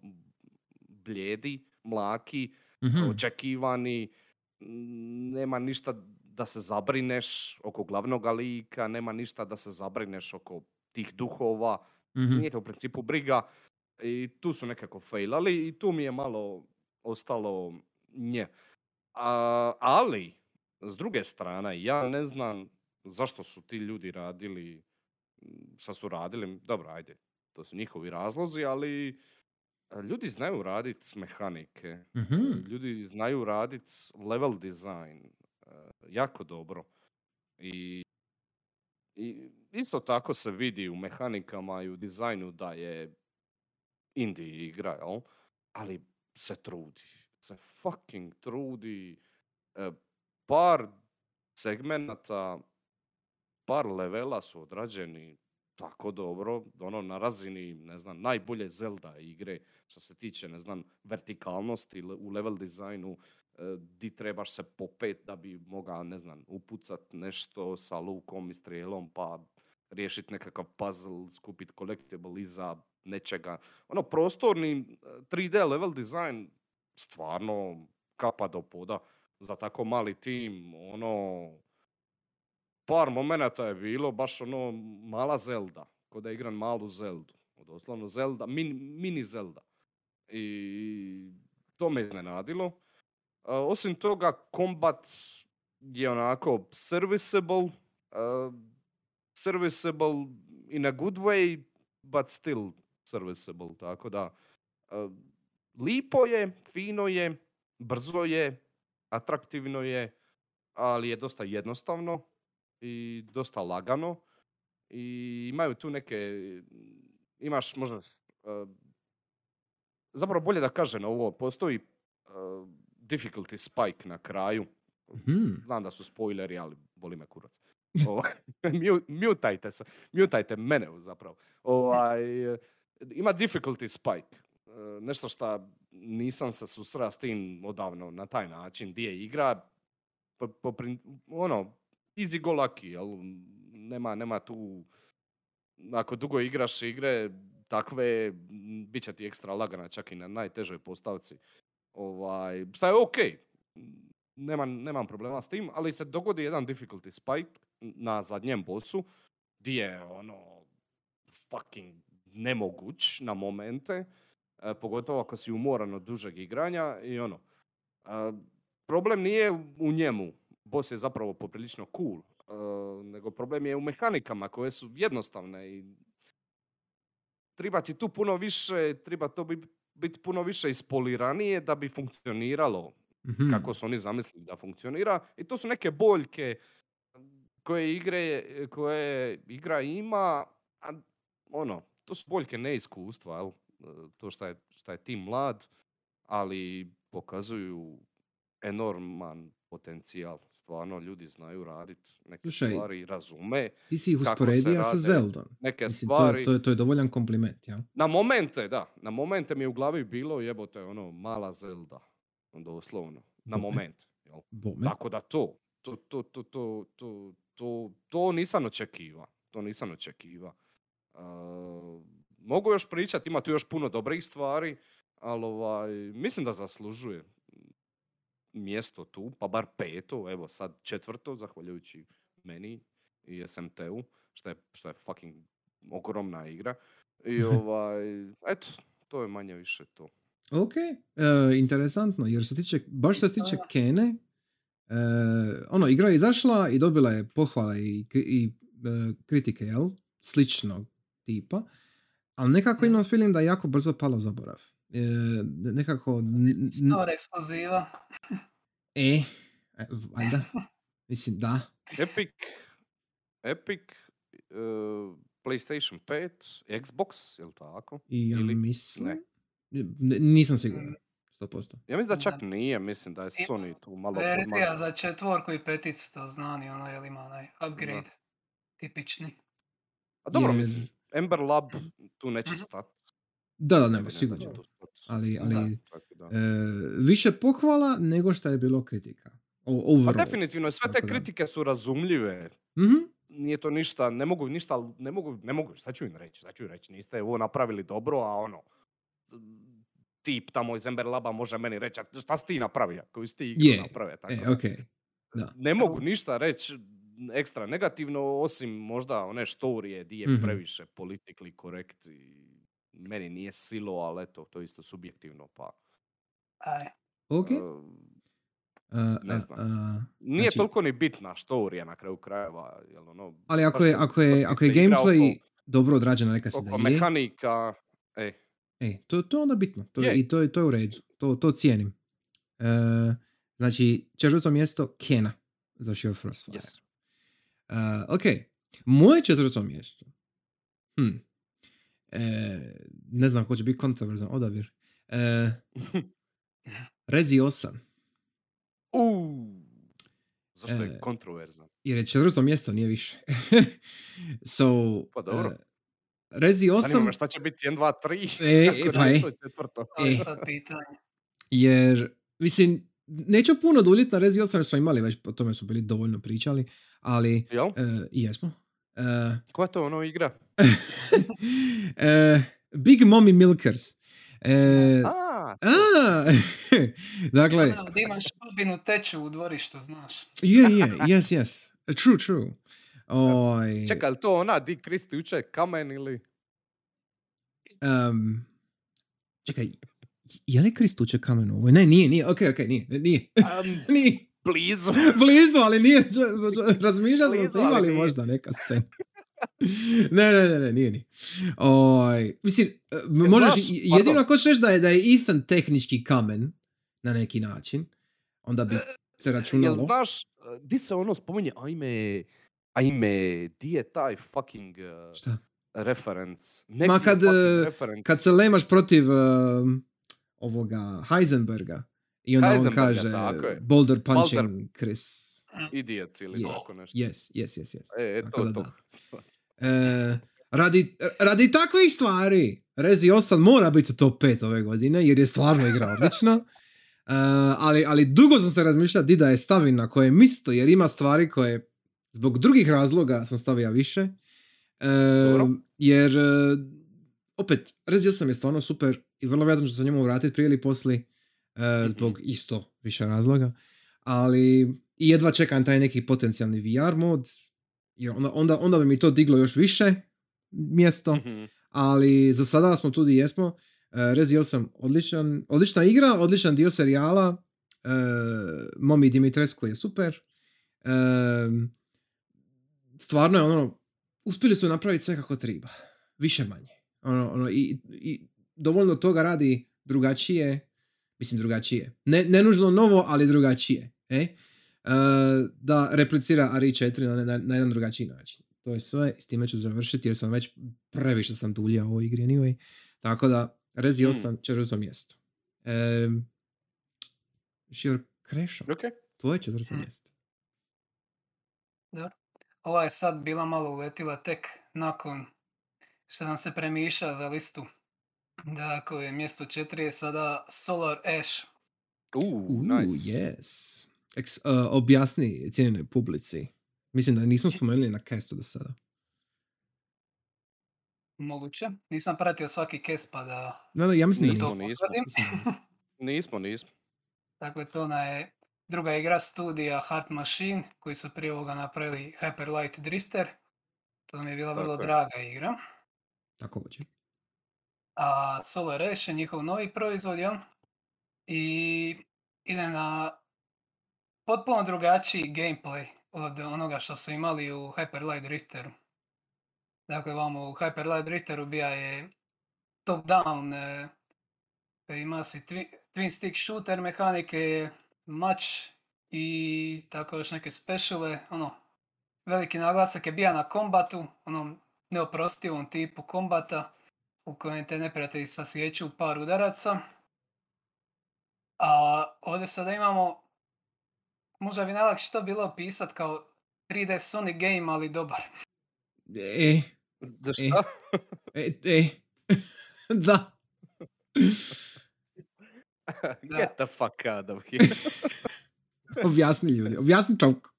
bljedi, mlaki, Mhm. očekivani, mm, nema ništa da se zabrineš oko glavnog lika, nema ništa da se zabrineš oko tih duhova, Mhm. nije te u principu briga i tu su nekako failali i tu mi je malo ostalo nje. A, ali, s druge strane, ja ne znam zašto su ti ljudi radili, šta su radili, dobro, ajde, to su njihovi razlozi, ali a, ljudi znaju raditi s mehanike, Mhm. ljudi znaju raditi level design e, jako dobro. I, I isto tako se vidi u mehanikama i u dizajnu da je indie igra, jel? ali se trudi. Se fucking trudi. E, par segmenata, par levela su odrađeni tako dobro, ono na razini, ne znam, najbolje Zelda igre što se tiče, ne znam, vertikalnosti u level dizajnu, e, di trebaš se popet da bi mogao, ne znam, upucat nešto sa lukom i strijelom, pa riješiti nekakav puzzle, skupiti collectible iza nečega. Ono, prostorni e, 3D level design stvarno kapa do poda za tako mali tim, ono, par momenata je bilo baš ono mala Zelda, ko da igram malu Zeldu. Doslovno Zelda, mini, mini Zelda. I to me iznenadilo. A, osim toga, kombat je onako serviceable, uh, serviceable in a good way, but still serviceable, tako da uh, lipo je, fino je, brzo je, atraktivno je, ali je dosta jednostavno i dosta lagano i imaju tu neke, imaš možda, uh, zapravo bolje da kažem ovo, postoji uh, difficulty spike na kraju, Mhm. znam da su spoileri, ali boli me kurac. Ovaj, mu- mutajte se, mutajte mene zapravo. Ovaj, ima difficulty spike, eh, nešto što nisam se susreo s tim odavno na taj način, di je igra, po, po ono, easy go lucky, jel? Nema, nema tu, ako dugo igraš igre takve, bit će ti ekstra lagana čak i na najtežoj postavci. Ovaj, šta je okej, nemam, nemam problema s tim, ali se dogodi jedan difficulty spike na zadnjem bosu, di je ono fucking nemoguć na momente, e, pogotovo ako si umoran od dužeg igranja i ono. e, problem nije u njemu, boss je zapravo poprilično cool, uh, nego problem je u mehanikama koje su jednostavne i treba ti tu puno više, treba to bi- biti puno više ispoliranije da bi funkcioniralo Mhm. kako su oni zamislili da funkcionira i to su neke boljke koje igre, koje igra ima, a ono, to su boljke neiskustva, jel? To što je, šta je tim mlad, ali pokazuju enorman potencijal. Stvarno, ljudi znaju raditi neke Slušaj, stvari, razume Ti si ih usporedio sa Zeldom. neke Mislim, to, stvari. to, je- to je dovoljan kompliment, ja? Na momente, da. Na momente mi je u glavi bilo jebote ono mala Zelda. Doslovno. Na Bome. momente. Jel? Tako da to, to, to, to, to, to, to, to nisam očekiva. To nisam očekiva. Uh, mogu još pričati, ima tu još puno dobrih stvari, ali ovaj, mislim da zaslužuje mjesto tu, pa bar peto, evo sad četvrto, zahvaljujući meni i SMT-u, što je, što je fucking ogromna igra. I ovaj, eto, to je manje više to. Ok, e, interesantno, jer se tiče, baš se tiče. Kene, e, ono, igra je izašla i dobila je pohvale i, i e, kritike, jel? Sličnog tipa, ali nekako imam feeling da je jako brzo palo u zaborav. E, nekako... n- n- Store ekskluziva. E, e, valjda. Mislim, da. Epic, Epic, uh, PlayStation 5, Xbox, jel tako? I ja Ili mislim... ne? N- Nisam siguran. Mm. 100%. Ja mislim da čak Da. nije, mislim da je Sony tu malo Verzija za četvorku i peticu, to znani, ono, jel ima onaj upgrade. Tipični. A dobro, Jer- mislim, Ember Lab tu neće Mhm. stat. Da, da, Ne nema, da sigurno. Ali, Da. ali da. e, više pohvala nego što je bilo kritika. O, Pa definitivno, sve te da. kritike su razumljive. Mhm. Nije to ništa, ne mogu ništa, ne mogu, ne mogu, šta ću im reći, šta ću im reći, niste ovo napravili dobro, a ono, tip tamo iz Ember Laba može meni reći, "A šta si ti napravio, koju si ti igru Je, napravio, tako E, da. ok. Da. Ne mogu ništa reći ekstra negativno, osim možda one štorije di je Mhm. previše politically correct i meni nije silo, ali eto, to je isto subjektivno, pa... Aj. Ok. e, A, ne znam. a, nije znači- toliko ni bitna štorija na kraju krajeva, jel ono... ali ako je, ako je, ako je gameplay oko- dobro odrađen, neka se da oko je, mehanika, e, e, to, to je onda bitno. To, Je. I to, je- to je u redu. To, to cijenim. E, znači, četvrto mjesto Kena za Shield Frostfire. yes. Uh, ok, moje četvrto mjesto. Hm. E, ne znam ko će biti kontroverzan odabir. E, Rezi 8. Uuu, zašto je kontroverzan? Jer je četvrto mjesto, nije više. so, Pa dobro. Rezi Zanima 8 me šta će biti 1, 2, 3, E, kako e, pa je e. to četvrto. To je E. sad pitanje. jer, mislim, neću puno duljiti na Rezi 8 jer smo imali već, o tome smo bili dovoljno pričali, ali Jel? e, i jesmo. E, Koja to ono igra? e, Big Mommy Milkers. E, A, a, dakle, Da imaš šubinu teču u dvorištu, znaš. je, je, yes, yes. True, true. Oj, čekaj, je li to ona di Kristi uče kamen ili... Um, čekaj, je li Krist uče kamen u ovoj? Ne, nije, nije, ok, ok, nije, nije, Am, nije, blizu. blizu, ali nije, razmišljao sam se ali imali nije. možda neka scena. ne, ne, ne, ne, nije ni. Oj, mislim, e, možeš, znaš, jedino ako ćeš da je, da je Ethan tehnički kamen, na neki način, onda bi se Jel računalo. znaš, uh, di se ono spominje, ajme, ajme, di je taj fucking uh, Šta? reference? Ma Negdje kad, uh, reference. Kad se lemaš protiv um, ovoga Heisenberga i onda on Heisenberga, kaže tako je. boulder punching Chris. Idiot ili Je. tako nešto. Yes, yes, yes, yes. E, e, to, da to. da. E, radi, radi takvih stvari Rezi 8 mora biti u top 5 ove godine jer je stvarno igra odlična. E, ali, ali dugo sam se razmišljao di da je stavim na koje misto jer ima stvari koje zbog drugih razloga sam stavio više. E, jer e, opet Rezi 8 je stvarno super i vrlo vjerojatno ću se njemu vratiti prije ili poslije e, zbog isto više razloga. Ali i jedva čekam taj neki potencijalni VR mod jer onda, onda, onda bi mi to diglo još više mjesto, Mhm. ali za sada smo tu gdje jesmo. Uh, Rezi 8 odličan, odlična igra, odličan dio serijala. Uh, Momi Dimitrescu je super. Ehm, stvarno je ono, uspjeli su napraviti sve kako treba. Više manje. Ono, ono, i, i dovoljno toga radi drugačije, mislim drugačije. Ne, ne nužno novo, ali drugačije. E? E, da replicira RE4 na, na, na jedan drugačiji način. To je sve, s time ću završiti jer sam već previše sam duljao u ovoj igri anyway. Tako da, Rezi Mm. 8, četvrto mjesto. Um, Šior Krešo, Ok. tvoje četvrto Mm. mjesto. Ova je sad bila malo uletila tek nakon što sam se premišao za listu. Dakle, mjesto četiri je sada Solar Ash. Uh, Uh, nice. yes. Ex, uh, objasni cijenjenoj publici. Mislim da nismo spomenuli na castu do sada. Moguće. Nisam pratio svaki kes pa da No, no, ja mislim da Nismo, to nismo. nismo. Nismo, nismo. Dakle, to ona je druga igra studija Heart Machine, koji su prije ovoga napravili Hyper Light Drifter. To nam je bila vrlo Tako je. draga igra. Tako hoće. A Solar Ash je njihov novi proizvod, jel? I ide na potpuno drugačiji gameplay od onoga što su imali u Hyper Light Drifteru. Dakle, vamo u Hyper Light Drifteru bija je top down, e, ima si twi- twin stick shooter mehanike, mač i tako još neke speciale, ono, veliki naglasak je bija na kombatu, onom neoprostivom tipu kombata u kojem te neprijatelji sasjeću u par udaraca. A ovdje sada imamo, možda bi najlakše to bilo opisat kao 3D Sonic game, ali dobar. E, Da šta? e, e. da. Get the fuck out of here. Objasni ljudi. Objasni čovku.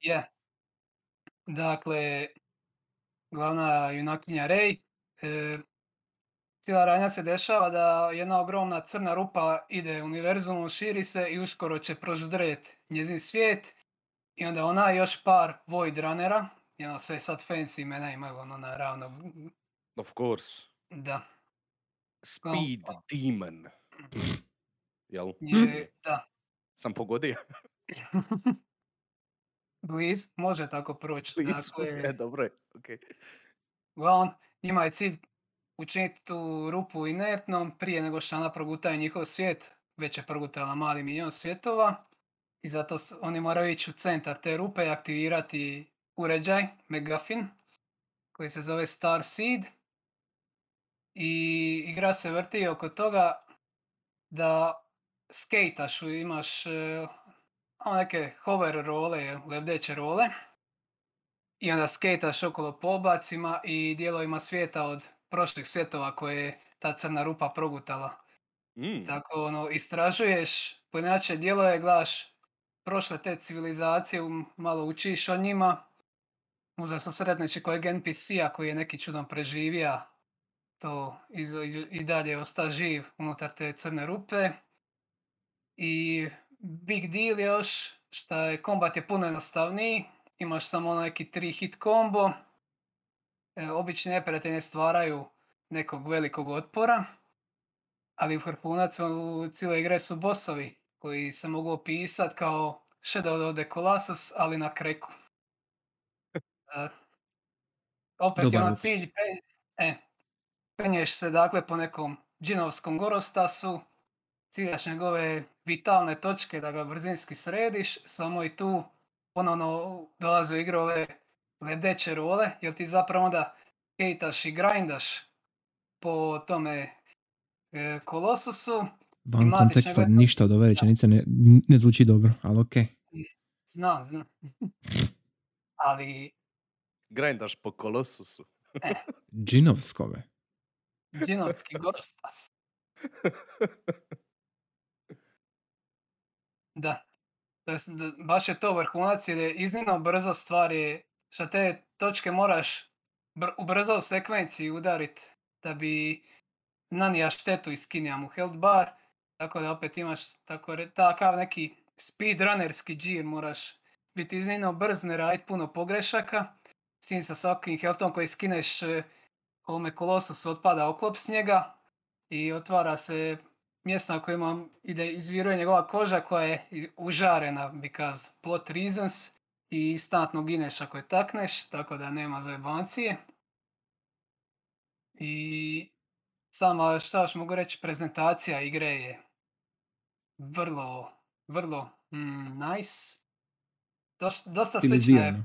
Je. Dakle, glavna junakinja Rey, e, cijela ranja se dešava da jedna ogromna crna rupa ide univerzumom, širi se i uskoro će proždret njezin svijet i onda ona i još par Void Runnera, i ono sve sad fancy imena imaju ono naravno, Of course. da, Speed Demon. Jel? je, da, Sam pogodio? bliz, može tako proći. Dakle, E, dobro je. okej. Uglavnom, njima je cilj učiniti tu rupu inertnom prije nego što ona progutaju njihov svijet, već je progutala mali milion svjetova i zato oni moraju ići u centar te rupe i aktivirati uređaj, Megafin, koji se zove Star Seed i igra se vrti oko toga da skejtaš, imaš ono neke hover role, lebdeće role i onda skejtaš okolo po oblacima i dijelovima svijeta od prošlih svjetova koje je ta crna rupa progutala. Mm, Tako ono, istražuješ pojedinačne dijelove, gledaš prošle te civilizacije, um, malo učiš o njima. Možda sam sretneš i kojeg NPC-a koji je neki čudom preživija to iz- i, dalje osta živ unutar te crne rupe. I big deal je još šta je kombat je puno jednostavniji, imaš samo neki tri hit kombo, e, obični neprijatelji ne stvaraju nekog velikog otpora, ali vrhunac u cijele igre su bossovi koji se mogu opisat kao Shadow of the Colossus, ali na kreku. E, opet je Dobar ono opis. cilj, pe- e, penješ se dakle po nekom džinovskom gorostasu, ciljaš njegove vitalne točke da ga brzinski središ, samo i tu ponovno dolaze u igru ove lebdeće role, jer ti zapravo onda kejtaš i grindaš po tome e, kolosusu, Van konteksta gledano- ništa od ove rečenice ne, ne zvuči dobro, ali okej. znam, znam. Ali Grindaš po kolosusu. Džinovskove. Džinovski gorostas. Da. To jest, da- baš je to vrhunac jer je iznimno brzo stvari, što te točke moraš br- u brzoj sekvenciji udarit da bi nanija štetu i skinija mu health bar, tako da opet imaš tako re- takav neki speedrunnerski džir, moraš biti iznimno brz, ne radit puno pogrešaka, sin sa svakim healthom koji skineš e, ovome kolosusu otpada oklop s njega i otvara se mjesto na kojima ide izviruje njegova koža koja je užarena because plot reasons i instantno gineš ako je takneš, tako da nema zajebancije. I sama, šta još mogu reći, prezentacija igre je vrlo, vrlo mm, nice. Dosta slična je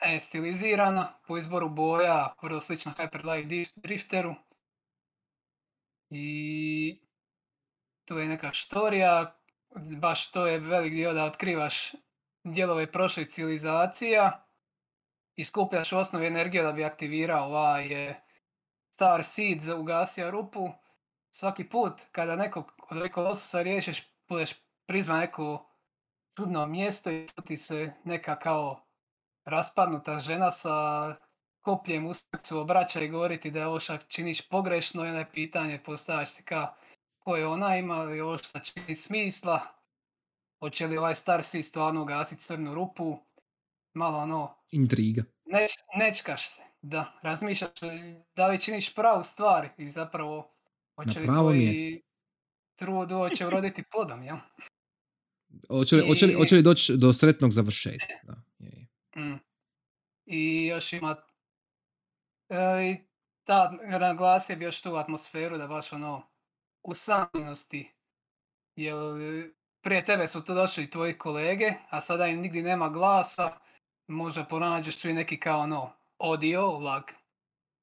Stilizirano. e, stilizirana po izboru boja, vrlo slična Hyper Light Dif- Drifteru. I tu je neka štorija, baš to je velik dio da otkrivaš dijelove prošlih civilizacija i skupljaš u osnovi energiju da bi aktivirao ovaj e, Star Seed za ugasio rupu. Svaki put kada nekog od ovih kolosusa riješiš, budeš prizma neko čudno mjesto i ti se neka kao raspadnuta žena sa kopljem u srcu obraća i govori ti da je ovo šta činiš pogrešno i onda je pitanje postavljaš si ka ko je ona ima li ovo šta čini smisla, hoće li ovaj Star Seed stvarno ugasiti crnu rupu, malo ono, Intriga. neć, nečkaš se, da, razmišljaš da li činiš pravu stvar i zapravo hoće li tvoj trud hoće uroditi plodom, jel? Hoće li, hoće li, hoće li doći do sretnog završetka? Da. Mm. I još ima e, i ta naglasio bi još tu atmosferu da baš ono usamljenosti jer prije tebe su tu došli tvoji kolege, a sada im nigdje nema glasa, možda pronađeš tu i neki kao ono audio lag,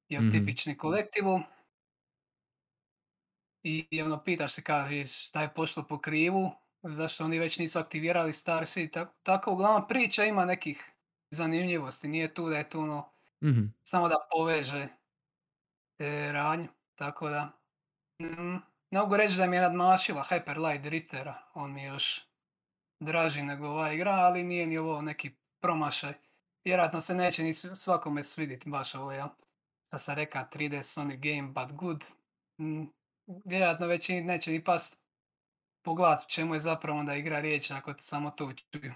jer Mhm. tipični kolektivu. I, ono pitaš se kao šta je pošlo po krivu, zašto oni već nisu aktivirali Star Seed, tako, tako uglavnom priča ima nekih zanimljivosti, nije tu da je tu ono Mhm. samo da poveže e, radnju, tako da mm, ne mogu reći da mi je nadmašila Hyper Light Driftera, on mi je još draži nego ova igra, ali nije ni ovo neki promašaj. Vjerojatno se neće ni svakome svidjeti baš ovo, jel? Da sam reka 3D Sonic game, but good. Mm, vjerojatno većini neće ni past pogledat u čemu je zapravo onda igra riječ ako samo to čuju.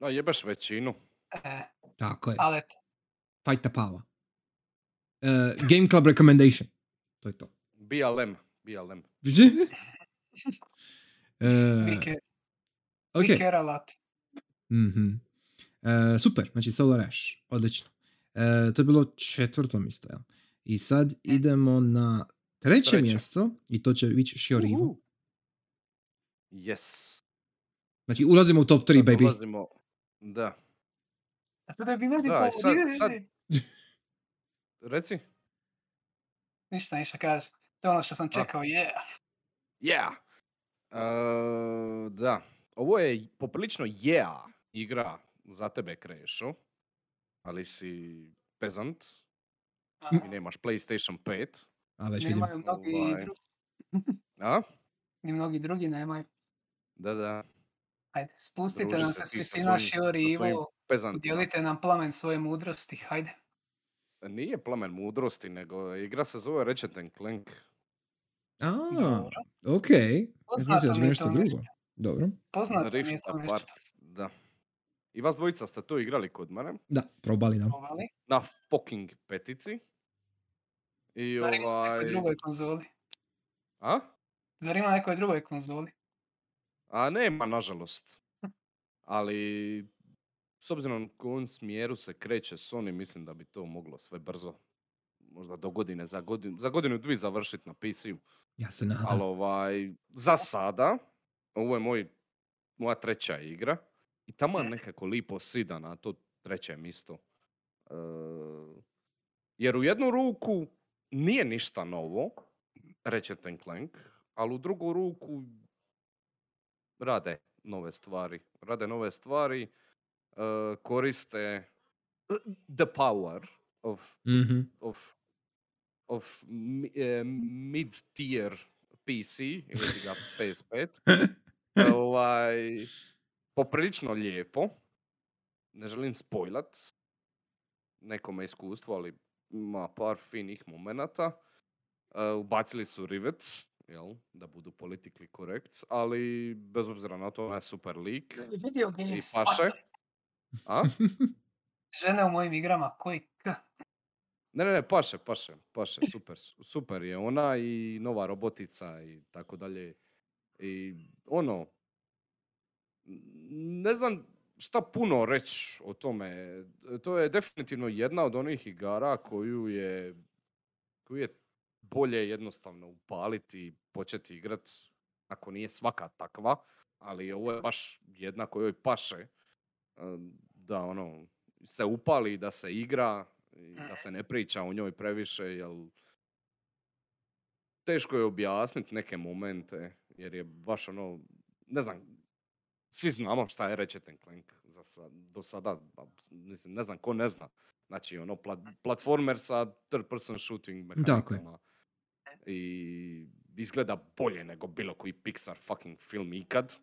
No, jebeš većinu. E, Tako je. ali eto, Fight the power. Uh, Game Club recommendation. To je to. BLM. BLM. Uh, we, care, ok. we care a lot. Mhm. E, super, znači Solar Ash, odlično. E, to je bilo četvrto mjesto, jel? I sad idemo na treće, Treće. mjesto i to će biti Shiorivo. Uhu. Yes. Znači ulazimo u top 3, Sad baby. dolazimo- Da. A to da bi ne Da, i sad- sad- Reci. Ništa, ništa kaže. To je ono što sam čekao, je. Yeah. Uh, da. Ovo je poprilično yeah igra za tebe, Krešo. Ali si pezant i nemaš PlayStation 5. A već vidim. Nemaju mnogi Ovaj. drugi. A? Ni mnogi drugi nemaju. Da, da. Hajde, spustite Druži nam se svi sa svojim Ivo. Pezantima. Udjelite nam plamen svoje mudrosti, hajde. Nije plamen mudrosti, nego igra se zove Ratchet Clank. A, ok. Poznato će mi je nešto to drugo. nešto. Dobro. Poznato mi je to Apart, nešto. da. I vas dvojica ste to igrali kod mene Da, probali da. Povali. na fucking petici. I Zar ima na ovaj... nekoj drugoj konzoli? A? Zar ima na nekoj drugoj konzoli? A nema, nažalost. Ali, s obzirom u kojem smjeru se kreće Sony, mislim da bi to moglo sve brzo, možda do godine, za godinu, za godinu dvi završiti na PC-u. Ja se nadam. Ali ovaj, za sada, ovo je moj, moja treća igra i tamo nekako lipo sida na to treće mjesto. E, jer u jednu ruku nije ništa novo, Ratchet Clank, ali u drugu ruku rade nove stvari. Rade nove stvari, e, koriste the power of Mhm. of of mi- eh, mid-tier PC ili ga PS5. ovaj, poprilično lijepo. Ne želim spojlat nekome iskustvo, ali ima par finih momenata. Eh, ubacili su rivets, jel, da budu politically correct, ali bez obzira na to, ona je super lik. Video I games. paše. A? Žene u mojim igrama, koji k? Ne, ne, ne, paše, paše, paše, super, su- super je ona i nova robotica i tako dalje. I ono, ne znam šta puno reći o tome. To je definitivno jedna od onih igara koju je, koju je bolje jednostavno upaliti i početi igrat ako nije svaka takva, ali ovo je baš jedna kojoj paše da ono se upali, da se igra i da se ne priča o njoj previše, jer teško je objasniti neke momente, jer je baš ono, ne znam, svi znamo šta je Ratchet Clank za sad, do sada, mislim, ne znam ko ne zna. Znači, ono, pla- platformer sa third person shooting mehanikama. I izgleda bolje nego bilo koji Pixar fucking film ikad.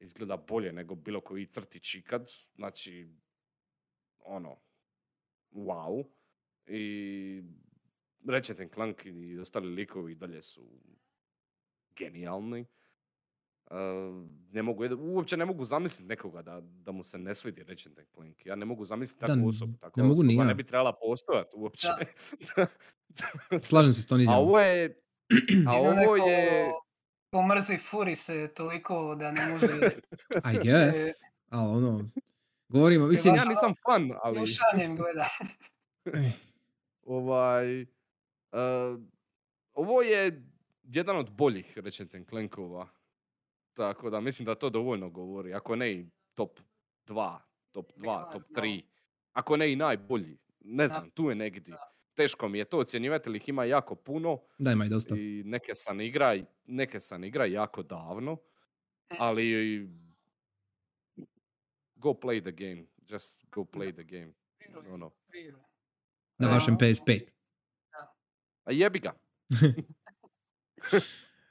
Izgleda bolje nego bilo koji crtić ikad. Znači, ono, wow. I Ratchet and Clank i ostali likovi i dalje su genijalni. Uh, ne mogu, uopće ne mogu zamisliti nekoga da, da mu se ne svidi Ratchet and Clank. Ja ne mogu zamisliti takvu osobu. Takva ne mogu ni osoba ja. ne bi trebala postojati uopće. Slažem se s tom a ovo je... A ovo neko je... ko mrzi furi se toliko da ne može I guess. Ali ono, govorimo, mislim, Ja nisam fan, ali... slušanjem gleda. eh, Ovaj, uh, ovo je jedan od boljih Ratchet and Clankova. Tako da mislim da to dovoljno govori. Ako ne i top 2, top 2, Bilo je, top da. 3. Ako ne i najbolji. Ne znam, tu je negdje. Teško mi je to ocjenjivati, ih ima jako puno da ima i dosta. i neke sam igra, neke sam igra jako davno, ali go play the game. Just go play the game. Ono. Na vašem ono, PS5. A jebi ga.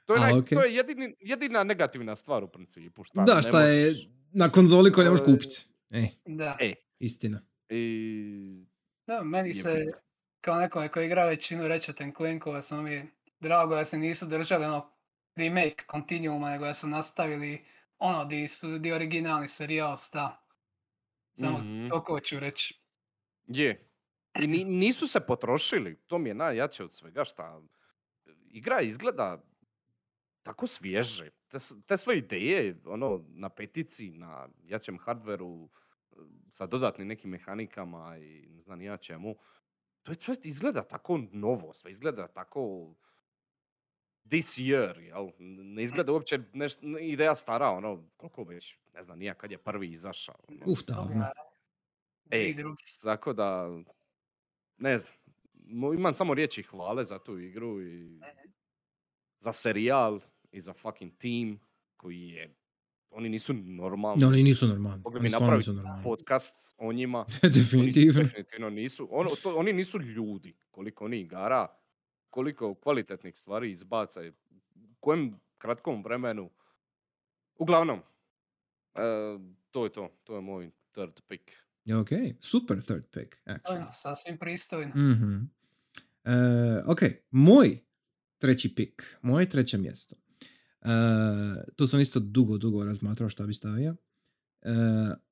to, je A, naj- okej. to je jedini, jedina negativna stvar u principu. Šta Da, ne šta je možeš- na konzoli koju ne možeš E, kupiti. E, Da. E, istina. i... Da, meni se. Kao nekome koji igra većinu Ratchet and Clankova, samo mi drago da se nisu držali ono remake continuuma, nego da su nastavili ono di su di originalni serijal sta. Samo Mhm. toliko hoću reći. Je. I ni- nisu se potrošili. To mi je najjače od svega šta igra izgleda tako svježe. Te, te sve ideje ono, na petici, na jačem hardveru, sa dodatnim nekim mehanikama i ne znam ja čemu. To je sve izgleda tako novo, sve izgleda tako this year, jel? Ne izgleda uopće neš, ideja stara, ono, koliko već, ne znam, nija kad je prvi izašao. ono. Uf, davno. E, I drugi. Tako da, ne znam, imam samo riječi hvale za tu igru i za serijal i za fucking team koji je, oni nisu normalni. No, oni nisu normalni. Mogli bi napraviti podcast o njima. Oni Definitivno. definitivno nisu. Ono, to, oni nisu ljudi. Koliko oni igara, koliko kvalitetnih stvari izbaca u kojem kratkom vremenu. Uglavnom, e, to je to. To je moj third pick. Ok, super third pick, actually. Sasvim pristojno. Mhm. E, ok, moj treći pik, moje treće mjesto. E, tu sam isto dugo, dugo razmatrao šta bi stavio. E,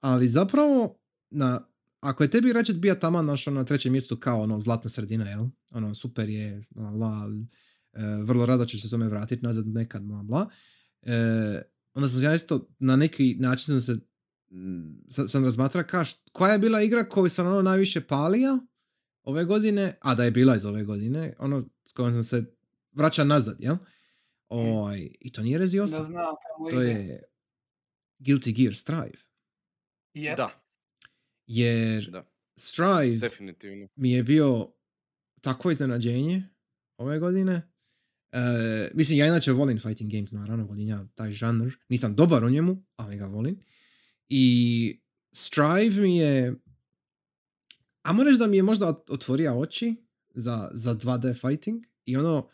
ali zapravo, na, ako je tebi Ratchet bija tamo naš na trećem mjestu kao ono zlatna sredina, jel? Ono super je, bla, bla, e, vrlo rado će se tome vratiti nazad nekad, bla, bla. E, onda sam ja isto na neki način sam se mm, sa- sam razmatra ka št- koja je bila igra koju sam ono najviše palio ove godine, a da je bila iz ove godine, ono s kojom sam se vraća nazad, jel? Oj, I to nije Rezi 8, Da znam kamo to ide. je Guilty Gear Strive. Jep. Da, Jer da, Strive definitivno. mi je bio takvo iznenađenje ove godine. E, mislim, ja inače volim fighting games, naravno, volim ja taj žanr. Nisam dobar u njemu, ali ga volim. I Strive mi je... A reći da mi je možda ot- otvorio oči za, za 2D fighting. I ono,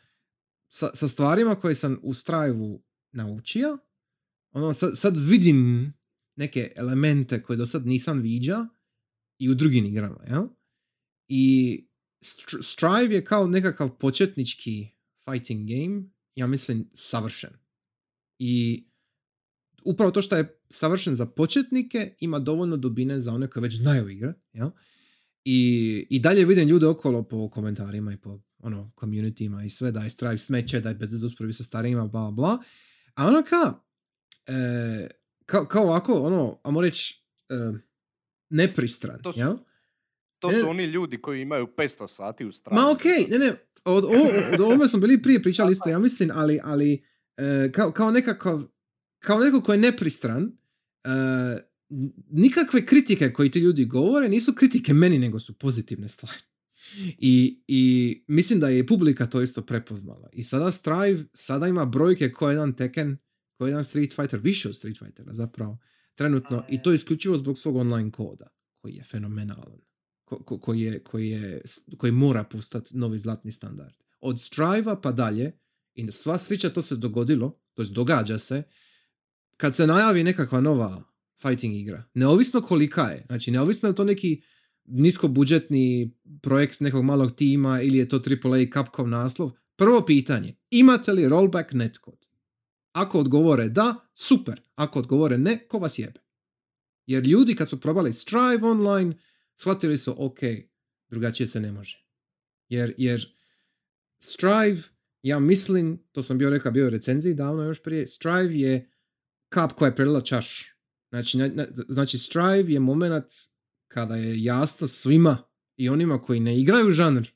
sa, sa stvarima koje sam u Strive-u naučio, ono, sad, sad vidim neke elemente koje do sad nisam viđa i u drugim igrama, jel? I Str- Strive je kao nekakav početnički fighting game, ja mislim, savršen. I upravo to što je savršen za početnike, ima dovoljno dubine za one koji već znaju igrat, jel? I, I dalje vidim ljude okolo po komentarima i po ono, communityma i sve da je Strive smeće, da je bez uspravi sa starijima, bla, bla. A ono kao, e, kao, kao ovako, ono, ajmo reći, e, nepristran, To su- jel? To Ne. su oni ljudi koji imaju 500 sati u stranu. Ma okej, ne, ne, od, o, od ovome smo bili prije pričali isto, ja mislim, ali, ali e, kao, kao nekakav, kao neko ko je nepristran, e, nikakve kritike koje ti ljudi govore nisu kritike meni, nego su pozitivne stvari. I, I mislim da je i publika to isto prepoznala. I sada Strive, sada ima brojke ko jedan Tekken, ko jedan Street Fighter, više od Street Fightera zapravo, trenutno. I to isključivo zbog svog online koda, koji je fenomenalan ko, ko- koji, je, koji, je, koji mora postati novi zlatni standard. Od Strive-a pa dalje, i sva sreća to se dogodilo, to događa se, kad se najavi nekakva nova fighting igra, neovisno kolika je, znači neovisno je to neki niskobudžetni projekt nekog malog tima ili je to AAA Capcom naslov, prvo pitanje, imate li rollback netcode? Ako odgovore da, super. Ako odgovore ne, ko vas jebe? Jer ljudi kad su probali Strive online, shvatili su, ok, drugačije se ne može. Jer, jer Strive, ja mislim, to sam bio rekao, bio u recenziji davno još prije, Strive je kap koja je prelila čaš. Znači, na- na- znači Strive je moment kada je jasno svima i onima koji ne igraju žanr,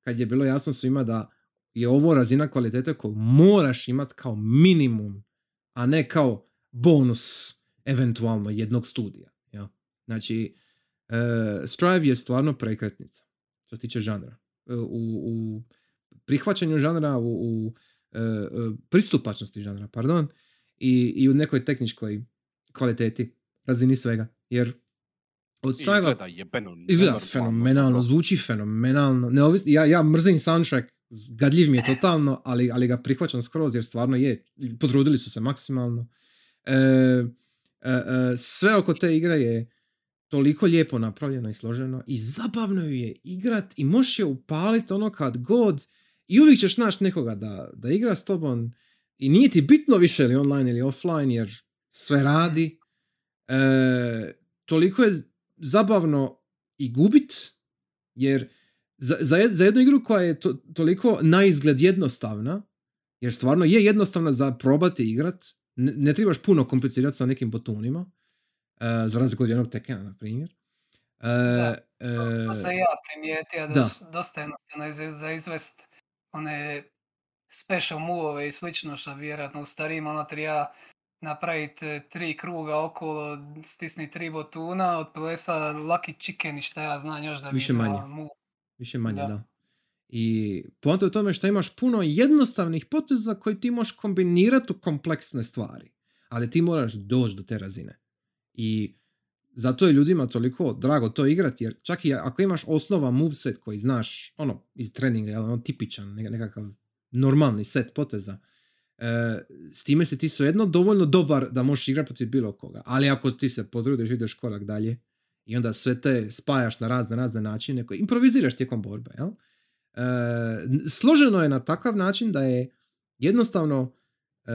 kad je bilo jasno svima da je ovo razina kvalitete koju moraš imati kao minimum, a ne kao bonus eventualno jednog studija. Ja? Znači, e, Strive je stvarno prekretnica što se tiče žanra. E, u, u prihvaćanju žanra, u, u e, e, pristupačnosti žanra, pardon, i, i u nekoj tehničkoj kvaliteti, razini svega. Jer od Strive Izgleda jebeno. Izgleda fenomenalno, zvuči fenomenalno. Neovisno, ja, ja mrzim soundtrack, gadljiv mi je totalno, ali, ali ga prihvaćam skroz jer stvarno je. Potrudili su se maksimalno. E, e, e, sve oko te igre je toliko lijepo napravljeno i složeno i zabavno ju je igrat i možeš je upaliti ono kad god i uvijek ćeš naći nekoga da, da igra s tobom i nije ti bitno više ili online ili offline jer sve radi. E, toliko je zabavno i gubit jer za, za, za jednu igru koja je to, toliko na izgled jednostavna jer stvarno je jednostavna za probati igrat ne, ne trebaš puno komplicirati sa nekim botonima e, za razliku od jednog Tekena, na primjer. E, Da, e, To sam i ja primijetio da, da. dosta jednostavno za izvest one special move i slično što vjerojatno u starijim ono treba napraviti e, tri kruga okolo, stisni tri botuna, otplesa lucky chicken i šta ja znam još da bi Više manje. move. Više manje, da. Da. I poanta je u tome što imaš puno jednostavnih poteza koji ti možeš kombinirati u kompleksne stvari. Ali ti moraš doći do te razine. I zato je ljudima toliko drago to igrati, jer čak i ako imaš osnova moveset koji znaš, ono, iz treninga, ono, tipičan, neka- nekakav normalni set poteza, s time si ti svejedno dovoljno dobar da možeš igrati protiv bilo koga. Ali ako ti se podrudiš, ideš korak dalje i onda sve te spajaš na razne, razne načine koje improviziraš tijekom borbe, jel? E, složeno je na takav način da je jednostavno e,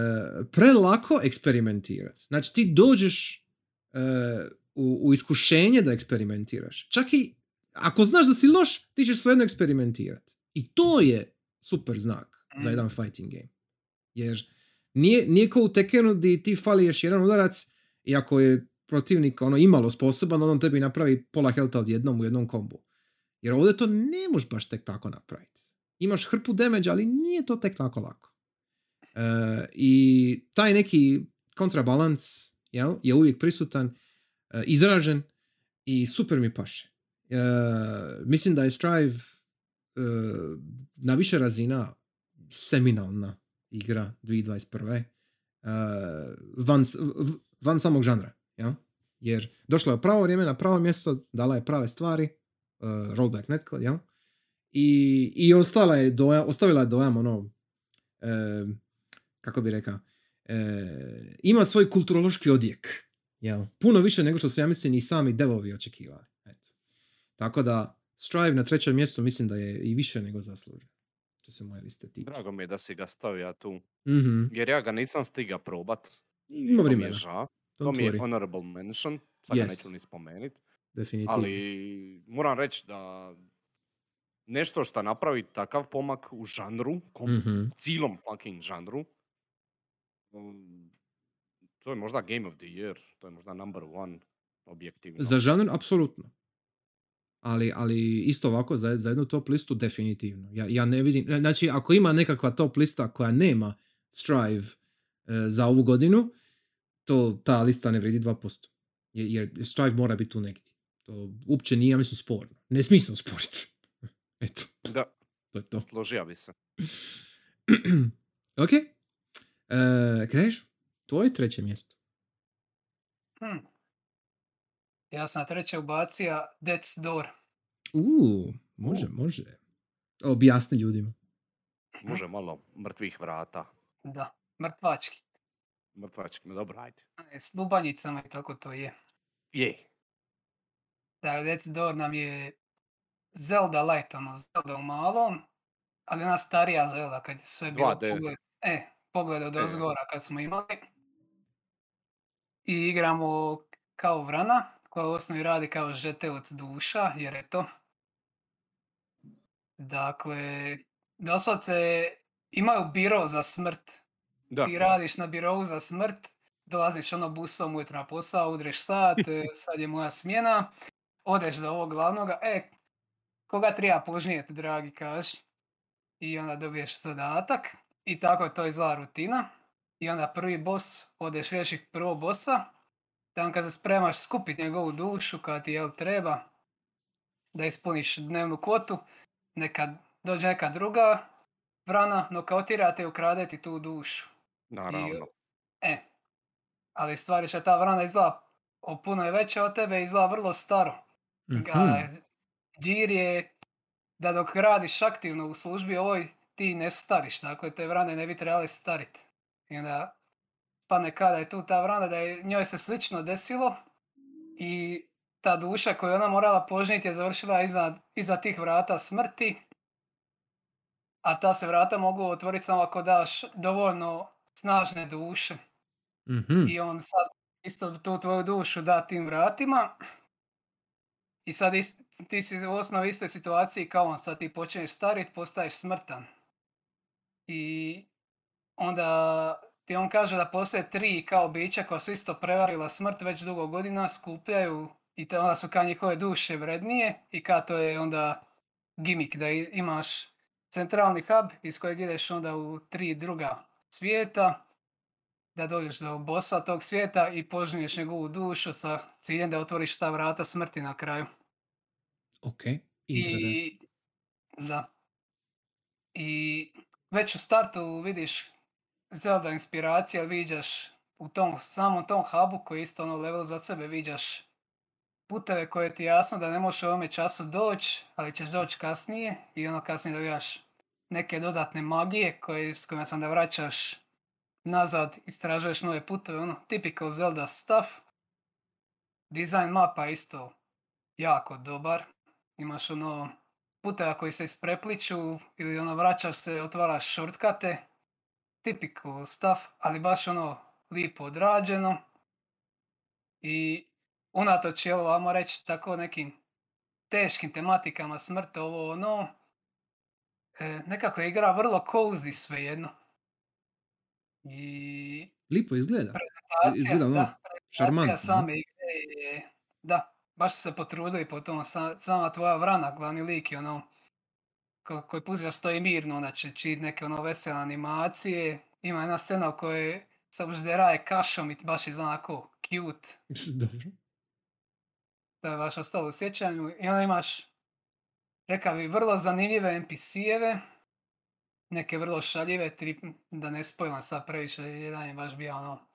prelako eksperimentirati. Znači ti dođeš e, u, u iskušenje da eksperimentiraš. Čak i ako znaš da si loš, ti ćeš svejedno eksperimentirati. I to je super znak za Mm. jedan fighting game. Jer nije, nije kao u Tekenu gdje ti fali još jedan udarac i ako je protivnik ono imalo sposoban, on tebi napravi pola helta odjednom u jednom kombu. Jer ovdje to ne možeš baš tek tako napraviti. Imaš hrpu damage, ali nije to tek tako lako. E, I taj neki kontrabalans jel, je uvijek prisutan, e, izražen i super mi paše. E, mislim da je Strive e, na više razina seminalna igra 2021. E, van, van samog žanra. Ja? Jer došla je pravo vrijeme na pravo mjesto, dala je prave stvari, uh, rollback netcode, ja? I, i ostala je dojam, ostavila je dojam ono, e, kako bi rekao, ima svoj kulturološki odjek. Jel? Puno više nego što su, ja mislim, i sami devovi očekivali. Eto. Tako da, Strive na trećem mjestu mislim da je i više nego zaslužen. Se moje liste tiče. Drago mi je da si ga stavio tu. Mhm. Jer ja ga nisam stiga probat. Ima To mi je vremena. ža. Don't To mi je honorable mention. Sad ga Yes. neću ni spomenut. definitivno. Ali moram reći da nešto što napravi takav pomak u žanru, kom, Mhm. cijelom fucking žanru, um, to je možda Game of the Year, to je možda number one objektivno. Za žanr, apsolutno. Ali, ali isto ovako, za, za jednu top listu, definitivno. Ja, ja ne vidim, znači, ako ima nekakva top lista koja nema Strive e, za ovu godinu, to ta lista ne vredi 2%. Jer, jer Strive mora biti tu negdje. To uopće nije, ja mislim, sporno. Ne smije se osporiti. Eto, Da, to je to. složio bi se. ok. E, Kreš, tvoje treće mjesto. Hm. Ja sam na treće ubacio Death's Door. Uuu, može, može. Objasni ljudima. Može malo mrtvih vrata. Da, mrtvački. Mrtvački, no dobro, ajde. E, S lubanjicama i tako to je. Je, Da, Death's Door nam je Zelda light, ono, Zelda u malom, ali ona starija Zelda, kad je sve bilo 2D. pogled, e, pogled od E. ozgora kad smo imali. I igramo kao vrana, koja u osnovi radi kao žeteoc duša, jer je to. Dakle, doslovce imaju biro za smrt. da. Ti radiš na birovu za smrt, dolaziš ono busom ujutro na posao, udreš sat, sad je moja smjena, odeš do ovog glavnoga, e, koga treba požnijeti, dragi, kaži. I onda dobiješ zadatak i tako je to izgleda rutina. I onda prvi bos, odeš riješiti prvog bossa, tamo kad se spremaš skupiti njegovu dušu, kad ti jel treba, da ispuniš dnevnu kvotu, nekad dođe neka druga vrana, nokautirate i ukrade ti tu dušu. Naravno. E, ali stvari što ta vrana izgleda o puno je veća od tebe, izgleda vrlo staro. Ga, Mhm. džir je da dok radiš aktivno u službi ovoj, ti ne stariš, dakle te vrane ne bi trebale starit. I onda spadne kada je tu ta vrana da je njoj se slično desilo i ta duša koju ona morala požniti je završila iza, iza tih vrata smrti, a ta se vrata mogu otvoriti samo ako daš dovoljno snažne duše. Mhm. I on sad isto tu tvoju dušu da tim vratima. I sad ist- ti si u osnovi u istoj situaciji kao on, sad ti počinješ starit, postaješ smrtan. I onda ti on kaže da postoje tri kao bića koja su isto prevarila smrt već dugo godina, skupljaju i te onda su kao njihove duše vrednije i kao to je onda gimik da imaš centralni hub iz kojeg ideš onda u tri druga svijeta da dođeš do bossa tog svijeta i požniješ njegovu dušu sa ciljem da otvoriš ta vrata smrti na kraju. Ok. I, da. I već u startu vidiš Zelda inspiracija, viđaš u tom samom tom hubu koji je isto ono level za sebe viđaš puteve koje ti jasno da ne možeš u ovome času doći, ali ćeš doći kasnije i ono kasnije dobijaš neke dodatne magije koje, s kojima sam da vraćaš nazad, istražuješ nove puteve, ono, typical Zelda stuff. Dizajn mapa isto jako dobar. Imaš ono puteva koji se isprepliču ili ono vraćaš se, otvaraš shortcute. Typical stuff, ali baš ono lipo odrađeno. I unatoč jel, vamo reći tako nekim teškim tematikama smrti, ovo ono, e, nekako je igra vrlo cozy svejedno. I Lipo izgleda. prezentacija, izgleda ono da, prezentacija same igre je, da, baš su se potrudili po tom, sa- sama tvoja vrana, glavni lik je ono, koji puzi stoji mirno, će čit neke ono vesele animacije, ima jedna scena u kojoj se užderaje kašom i baš je onako cute, Dobro. to je baš ostalo u sjećanju, i onda imaš, rekao bi, vrlo zanimljive NPC-eve, neke vrlo šaljive, tri, da ne spojlam sad previše, jedan je baš bio ono,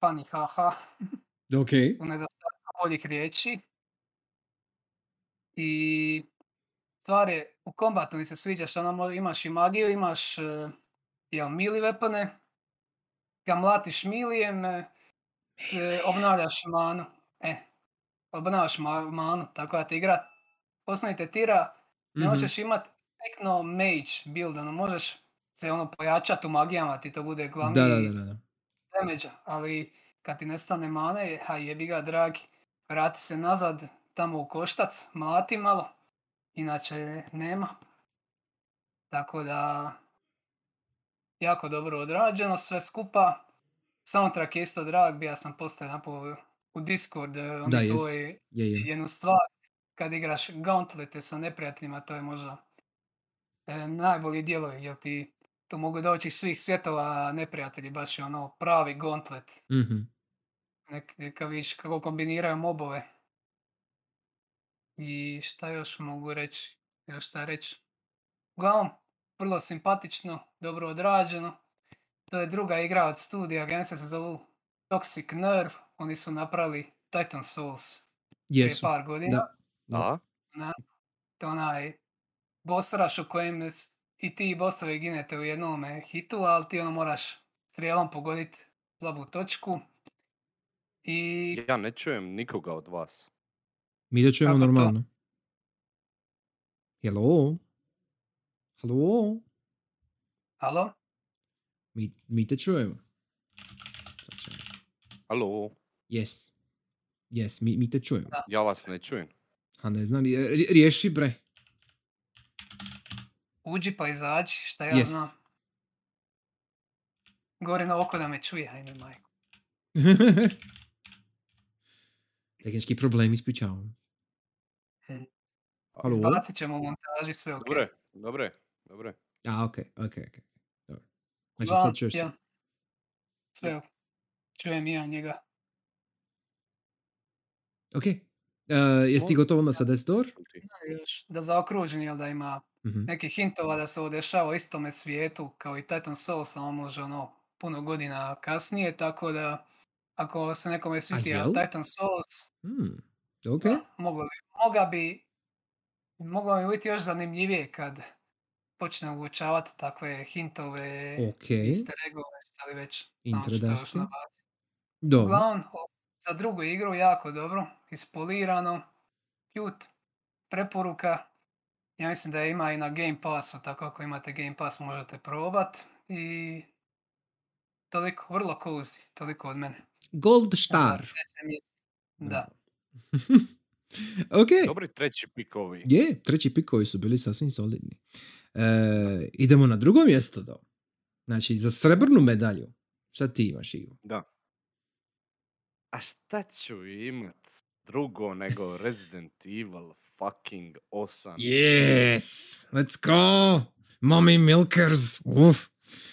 funny haha, Ok. u nedostatku boljih riječi. I stvar je, u kombatu mi se sviđa što ono, imaš i magiju, imaš uh, jel, mili weapone, kad mlatiš milijem, e, se obnavljaš manu. E, obnavljaš ma- manu, tako da ti igra osnovi te tira, ne Mhm. možeš imat tekno mage build, ono, možeš se ono pojačati u magijama, ti to bude glavni da, da, da, da. damage ali kad ti nestane mane, ha jebi ga dragi. vrati se nazad tamo u koštac, mlati malo, inače nema. Tako da, jako dobro odrađeno sve skupa. Soundtrack je isto drag, bija sam poslije napo u Discord, e, Da, oni jes. tvoj Je, je. jednu stvar, kad igraš gauntlete sa neprijateljima, to je možda e, najbolji dijelovi, jer ti tu mogu doći iz svih svjetova neprijatelji, baš je ono pravi gauntlet. Mhm. Nek, neka vidiš kako kombiniraju mobove. I šta još mogu reći? Još šta reći? Uglavnom, vrlo simpatično, dobro odrađeno. To je druga igra od studija, agencija se zovu Toxic Nerve. Oni su napravili Titan Souls prije par godina. Da. Da? Na, to je onaj boss rush u kojem i ti bossovi ginete u jednome hitu, ali ti ono moraš strijelom pogoditi slabu točku. I Ja ne čujem nikoga od vas. Mi da čujemo Kako to? normalno. Hello? Halo? Halo? Mi, mi te čujemo. Halo, Yes. Yes, mi, mi te čujemo. Da. ja vas ne čujem. A ne znam, rije- rije- riješi bre. Uđi pa izađi, šta ja Yes. znam. Gori na oko da me čuje, ajme majko. Tehnički problem, ispričavam. Mhm. Halo? Izbacit ćemo u montaži sve ok. Dobre, dobre, dobre. A, ok, ok, ok. Dobro. Znači Uglavnom, sad čuješ se. ja. Sve ok. Čujem ja njega. Ok. Uh, jesi ti gotovo onda sa Death Door? Ti. Još da zaokružen, jel da ima nekih hintova da se ovo dešava u istome svijetu kao i Titan Souls, samo može ono puno godina kasnije, tako da ako se nekome sviti? Titan Souls, Hmm. Ok. da, moglo bi, moga bi, moglo bi biti još zanimljivije kad počne uočavati takve hintove, Ok. easter eggove, šta li već, što. Dobro. Uglavnom, za drugu igru jako dobro, ispolirano, cute, preporuka. Ja mislim da je ima i na Game Passu, tako ako imate Game Pass možete probat. I toliko, vrlo cozy, toliko od mene. Gold star. Da. ok. Dobri treći pikovi. Je, treći pikovi su bili sasvim solidni. E, idemo na drugo mjesto do. Znači, za srebrnu medalju. Šta ti imaš, Ivo? Da. A šta ću imat drugo nego Resident Evil fucking 8? Yes! Let's go! Mommy milkers! Uf!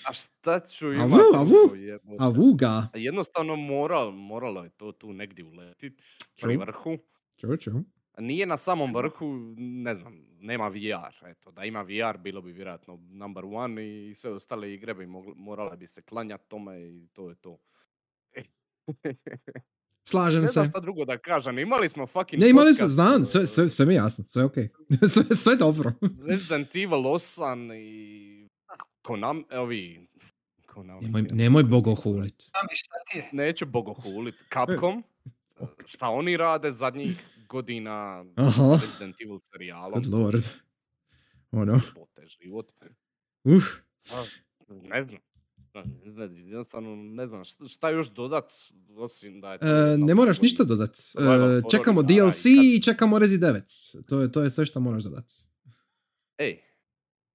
A šta ću Avu, imat avu. drugo jebote? Avuga! A Jednostavno moral, moralo je to tu negdje uletit, pri vrhu. Ču, ču. Nije na samom vrhu, ne znam, nema VR. Eto, da ima VR bilo bi vjerojatno number one i sve ostale igre bi mogli, morale bi se klanjati tome i to je to. Slažem Ne se. znam šta drugo da kažem, imali smo fucking Ne, imali podcast, znam, sve, sve, sve mi je jasno, sve ok. sve, sve dobro. Resident Evil 8 i Konami, ovi, Konami, nemoj, nemoj bogohulit. Šta ti je. Neću bogohulit. Capcom, šta oni rade zadnjih godina Aha. s Resident Evil serijalom. Good lord. Ono, Bote život. uf. A, Ne znam. Ne znam, jednostavno ne znam šta, šta još dodat, osim da je to E, ne moraš ništa dodat. E, čekamo igara i DLC kad- i čekamo Rezi 9. To je, to je sve što moraš dodat. Ej,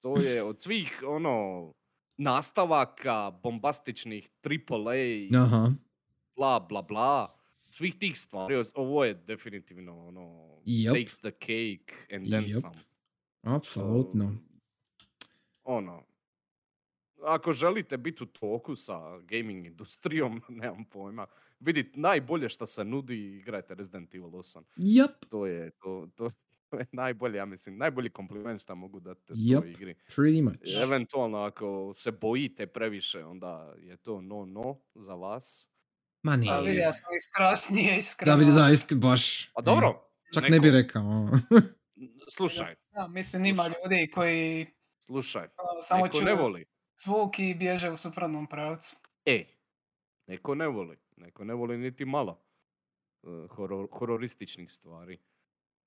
to je od svih ono nastavaka bombastičnih AAA Aha. bla bla bla svih tih stvari ovo je definitivno ono Yep. takes the cake and then Yep. some. Apsolutno. Um, ono ako želite biti u toku sa gaming industrijom, nemam pojma, vidite najbolje što se nudi, igrajte Resident Evil 8. Yep. To je, to, to, najbolje, ja mislim, najbolji kompliment što mogu dati Yep. toj igri. Pretty much. Eventualno ako se bojite previše, onda je to no no za vas. Ma nije. Pa Ali- vidio sam i strašnije iskreno. Da vidi, da, isk, baš. A dobro, Čak neko- ne bi rekao. Slušaj, Da, mislim ima Slušaj. ljudi koji slušaj, ono, samo neko ne voli. zvuk i bježe u suprotnom pravcu. E, neko ne voli, neko ne voli niti malo eh, horor, hororističnih stvari.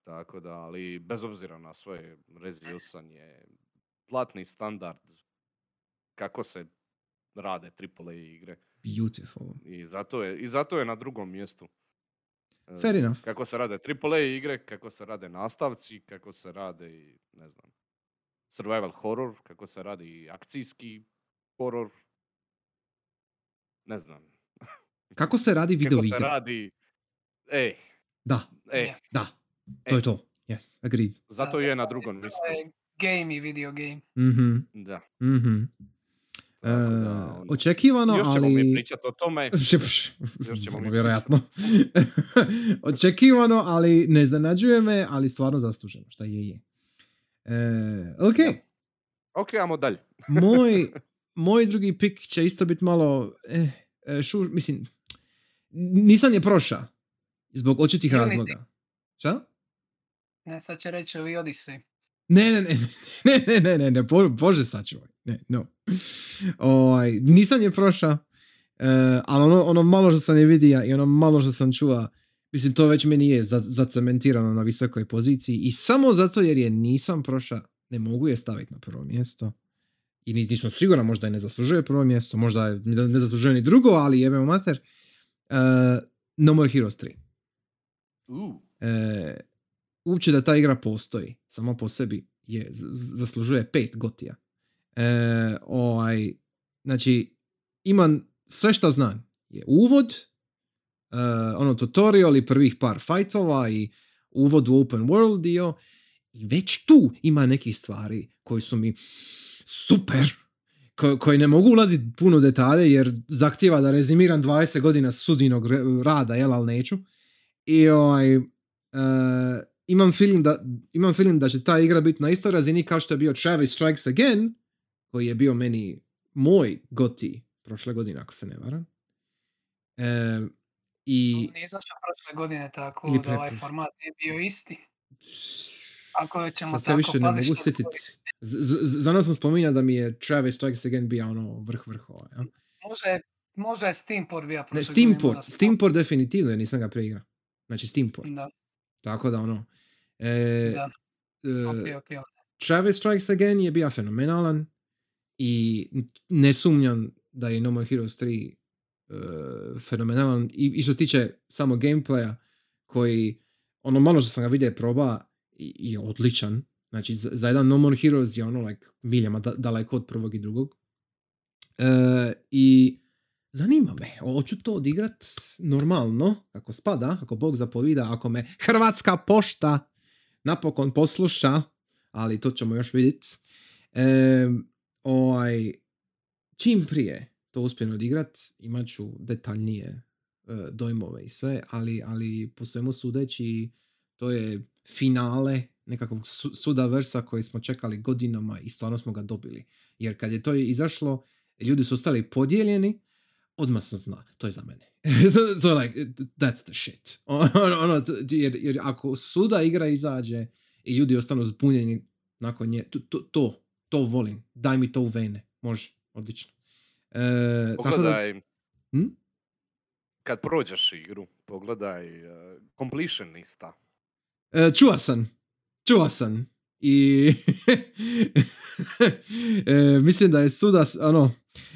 Tako da, ali bez obzira na sve, Rezi 8 je platni standard kako se rade AAA igre. Beautiful. I zato je, i zato je na drugom mjestu. E, Fair enough. Kako se rade AAA igre, kako se rade nastavci, kako se rade i, ne znam, survival horror, kako se radi akcijski horror. Ne znam. Kako se radi video Kako se radi... Ej, Da, ej, Je. da. To E. je to. Yes, agreed. zato Da, je na to drugom To mjestu. je game i video game. Mhm, Da. mhm. E, ono, očekivano, Još ćemo mi pričati o tome. Još ćemo mi Vjerojatno. Očekivano, ali ne iznenađuje me, ali stvarno zasluženo. Šta je je. E, ok, Ok, ajmo dalje. moj, moj drugi pik će isto biti malo... Eh, e, šu, mislim, nisam je proša. Zbog očitih Unity. razloga. Šta? Ne, sad će reći ovi Odyssey. Ne, ne, ne, ne, ne, ne, ne, ne, bo- bože sačuvaj, ne, no. Ovaj, nisam je prošao, e, ali ono, ono malo što sam je vidio i ono malo što sam čuva, mislim to već meni je za, zacementirano na visokoj poziciji i samo zato jer je nisam prošao, ne mogu je staviti na prvo mjesto. I ni- nisam siguran, možda je ne zaslužuje prvo mjesto, možda je ne zaslužuje ni drugo, ali jebem mater. E, no More Heroes 3 Uh, e, uopće da ta igra postoji samo po sebi je zaslužuje pet gotija. E, ovaj, znači, imam sve što znam. Je uvod, e, ono tutorial i prvih par fightova i uvod u open world dio i već tu ima nekih stvari koji su mi super ko- koji ne mogu ulaziti puno detalje jer zahtjeva da rezimiram 20 godina sudinog rada, jel, ali neću. I ovaj, e, imam feeling da, imam feeling da će ta igra biti na istoj razini kao što je bio Travis Strikes Again, koji je bio meni moj goti prošle godine, ako se ne varam. E, I Nije izašao prošle godine tako da ovaj format nije bio isti. Ako ćemo sad se tako više ne mogu sjetiti. Za nas sam spominjao da mi je Travis Strikes Again bio ono vrh vrhova. Ja? Može, može je Steamport bio Ne, prošle Steamport, godine, Steamport definitivno jer nisam ga preigrao. Znači Steamport. Da, Tako da ono. E, da, e, ok, ok. ok. Travis Strikes Again je bio fenomenalan i ne sumnjam da je No More Heroes 3 uh, fenomenalan I, i što se tiče samo gameplaya koji ono malo što sam ga vidio proba i, je odličan znači za, za jedan No More Heroes je ono like miljama da, daleko od prvog i drugog E, i zanima me hoću to odigrat normalno kako spada, kako Bog zapovida ako me Hrvatska pošta napokon posluša ali to ćemo još vidjeti. E, ovaj, čim prije to uspijem odigrat, imat ću detaljnije e, dojmove i sve, ali, ali po svemu sudeći to je finale nekakvog su, suda versa koji smo čekali godinama i stvarno smo ga dobili. Jer kad je to izašlo, ljudi su ostali podijeljeni, odmah sam zna, to je za mene. to, to je like, that's the shit. ono, ono, to- jer, jer ako suda igra izađe i ljudi ostanu zbunjeni nakon nje, to, to, to, to volim. Daj mi to u vene. Može, odlično. E, tako da, pogledaj, Hm? kad prođeš igru, pogledaj uh, completionista. e, čuva sam. Čuva sam. I e, mislim da je sudas ono,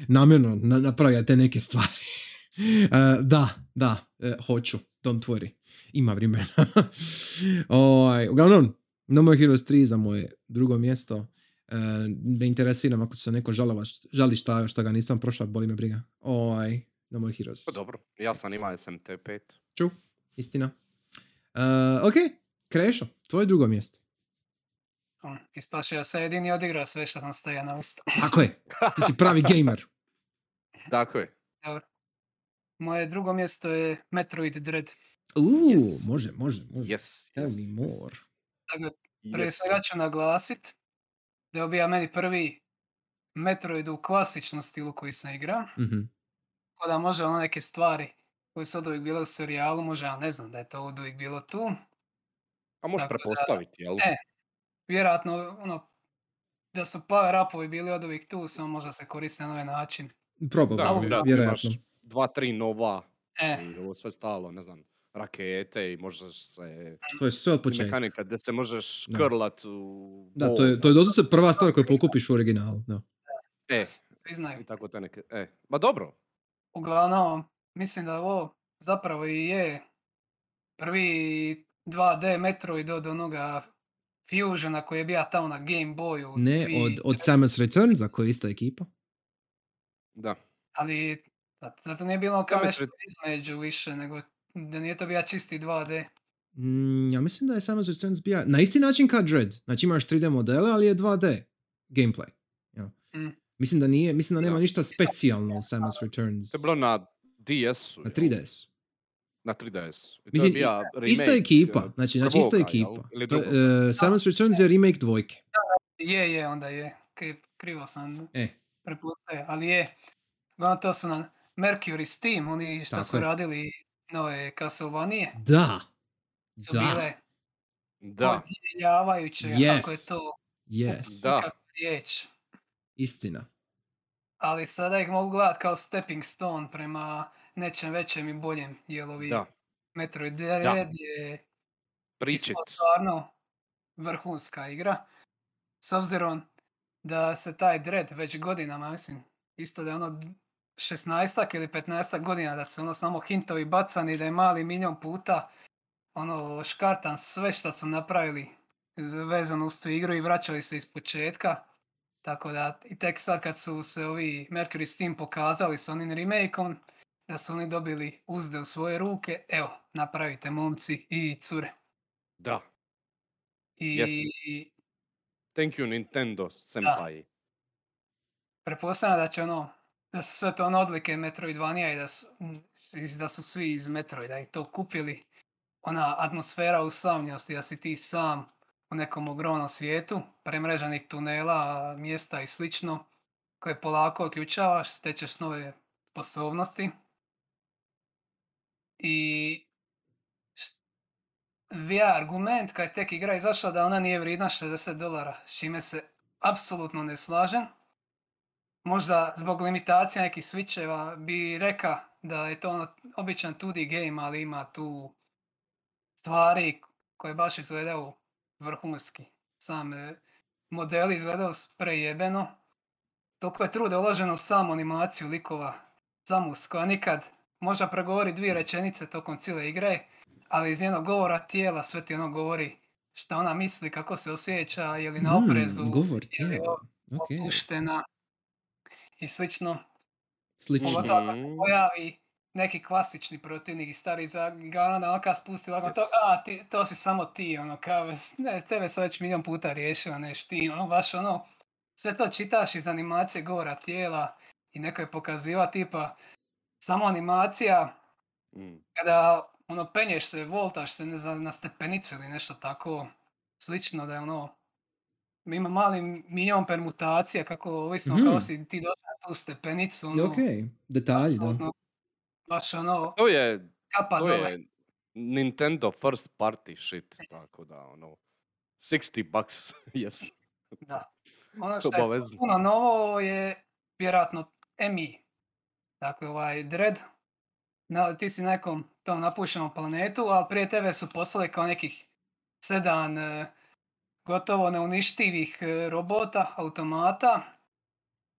namjerno na, napravio te neke stvari. E, da, da, e, hoću. Don't worry. Ima vremena. ovaj, uglavnom, No More Heroes 3 za moje drugo mjesto. E, ne interesira me ako se neko žalova, žali šta, šta ga nisam prošao, boli me briga. Ovaj, No More Heroes. Pa dobro, ja sam imao SMT5. Ču, istina. E, ok, Krešo, tvoje drugo mjesto. Um, Ispašao ja sam jedini odigrao sve što sam stavio na listu. Tako je, ti si pravi gamer. Tako je. Moje drugo mjesto je Metroid Dread. Uuu, Yes. može, može, može. Yes, Tell yes, me more. Dakle, prije yes. svega ću naglasit da je bio meni prvi Metroid u klasičnom stilu koji sam igrao. Mhm. Tako da može ono neke stvari koje su od uvijek bile u serijalu, može, ja ne znam da je to od uvijek bilo tu. A možeš prepostaviti, jel? E. Vjerojatno, ono, da su power upovi bili od uvijek tu, samo možda se koriste na ovaj način. Probably, Da, Malo- vjerojatno imaš dva, tri nova E, i ovo sve stalo, ne znam, rakete i možeš se... To je sve od početka. Mehanika gdje se možeš Da. krlat u... Da, to je, to je doslovce prva stvar koju pokupiš u originalu. Da. E, svi znaju. i tako te neke... E, ma dobro. Uglavnom, mislim da ovo zapravo i je prvi 2D Metroid od onoga Fusiona koji je bio tamo na Game Boyu. Ne, dvi- od, od Samus Returns, koja je ista ekipa. Da. Ali za- zato nije bilo kao Samus nešto između više, nego da nije to bio čisti 2D. Mm, ja mislim da je Samus Returns bio na isti način kao Dread. Znači imaš 3D modele, ali je 2D gameplay. Ja. Mm. Mislim da nije, mislim da nema Da. ništa specijalno u Samus Returns. To je bilo na DS-u. Na jel? 3DS. Na 3DS. I to Mislim, je bio Ista remake, ekipa, znači, znači jel? ekipa. To eh, Samus Returns je remake dvojke. Je, je, onda je. Kri- Krivo sam E, prepustio, ali je. Uglavnom to su na Mercury Steam, oni što Tako su je. radili nove Castlevania, da. su Da. bile Da. odjeljavajuće, kako je Yes. to Yes. Da. riječ. Istina. Ali sada ih mogu gledat kao stepping stone prema nečem većem i boljem, jer ovi Da. Metroid Dread je stvarno vrhunska igra. S obzirom da se taj Dread već godinama, mislim, isto da je ono 16 ili 15 godina da se ono samo hintovi bacani, da je mali milion puta ono škartan sve što su napravili vezano uz tu igru i vraćali se iz početka. Tako da i tek sad kad su se ovi Mercury Steam pokazali s onim remakeom, da su oni dobili uzde u svoje ruke, evo, napravite momci i cure. Da. I Yes. Thank you Nintendo senpai. pretpostavljam da će ono, da su sve to ono odlike Metroidvania i da su, da su svi iz Metroida i to kupili. Ona atmosfera usamljenosti, da si ti sam u nekom ogromnom svijetu, premreženih tunela, mjesta i slično, koje polako uključavaš, stečeš nove sposobnosti. I VR argument kad je tek igra izašla da ona nije vrijedna 60 dolara, s čime se apsolutno ne slažem. Možda zbog limitacija nekih switcheva bi reka da je to ono običan 2D game, ali ima tu stvari koje baš izgledaju vrhunski. Sam modeli izgledaju prejebeno. Toliko je truda uloženo u samu animaciju likova Samus koja nikad možda progovori dvije rečenice tokom cijele igre, ali iz njenog govora tijela sve ti ono govori šta ona misli, kako se osjeća, je li na Mm, oprezu, govor je li tijela. Ok. opuštena i slično. Slično. Pogotovo ako se Mhm. pojavi neki klasični protivnik i stari za Garana da onaka spusti lagano to, a ti, to si samo ti, ono kao, ne, tebe sam već milion puta riješila, neš ti, ono baš ono, sve to čitaš iz animacije govora tijela i neko je pokaziva tipa, samo animacija, Mm. kada ono penješ se, voltaš se ne znam, na stepenicu ili nešto tako slično da je ono ima mali milion permutacija kako ovisno Mhm. kao si ti došao na tu stepenicu ono, Ok, detalji, da. apsolutno baš ono To je, kapa to dole. je Nintendo first party shit, tako da ono 60 bucks, yes. Da. Ono što je puno novo je vjerojatno MI. Dakle, ovaj Dread, na, ti si na nekom tom napušenom planetu, ali prije tebe su poslali kao nekih sedam e, gotovo neuništivih e, robota, automata,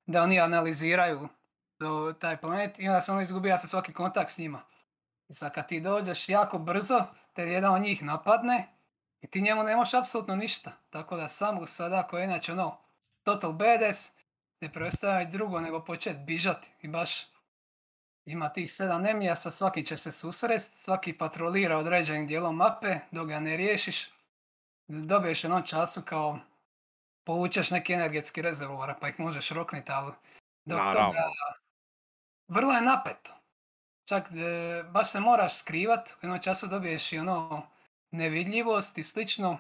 da oni analiziraju to- taj planet i onda se ono izgubija se svaki kontakt s njima. I sad kad ti dođeš jako brzo, te jedan od njih napadne i ti njemu ne možeš apsolutno ništa. Tako da samo sada koji je inače ono total badass, ne preostaje drugo nego početi bižati i baš ima tih sedam nemija, sa svaki će se susrest, svaki patrolira određenim dijelom mape, dok ga ne riješiš, dobiješ jednom času kao povučeš neki energetski rezervoar pa ih možeš rokniti, ali dok Naravno. toga vrlo je napeto. Čak e, baš se moraš skrivat, u jednom času dobiješ i ono nevidljivost i slično,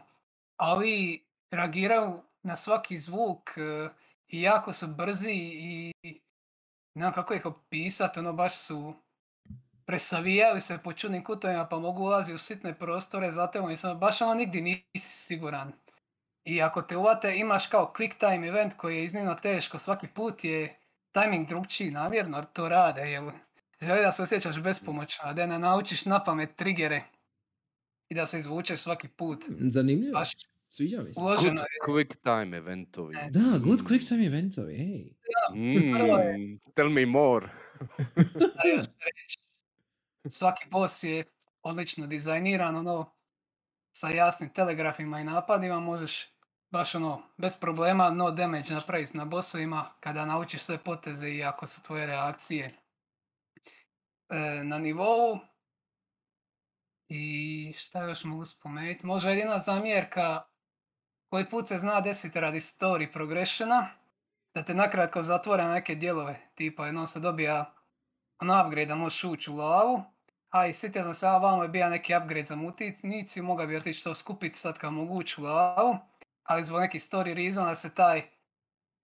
a ovi reagiraju na svaki zvuk e, i jako su brzi i ne znam kako ih opisat, ono baš su presavijaju se po čudnim kutovima pa mogu ulaziti u sitne prostore, zato sam baš ono nigdje nisi siguran. I ako te uvate imaš kao quick time event koji je iznimno teško, svaki put je timing drugčiji namjerno to rade, jer želi da se osjećaš bespomoćno, a da ne naučiš na pamet trigere i da se izvučeš svaki put. Zanimljivo. Baš Sviđa mi se. Good je. quick time eventovi. E. Da, good Mm. quick time eventovi, hej. je- Mm, tell me more. šta još reći. Svaki boss je odlično dizajniran, ono, sa jasnim telegrafima i napadima možeš baš ono, bez problema no damage napraviti na bossovima kada naučiš svoje poteze i ako su tvoje reakcije e, na nivou. I šta još mogu spomenuti? Možda jedina zamjerka koji put se zna desiti radi story progressiona, da te nakratko zatvore neke dijelove, tipa jednom se dobija ono upgrade da možeš ući u lavu, a i sjetio sam se, a vamo je bio neki upgrade za mutniciju, mogao bi otići to skupiti sad kad mogu ući u lavu, ali zbog nekih story reasona se taj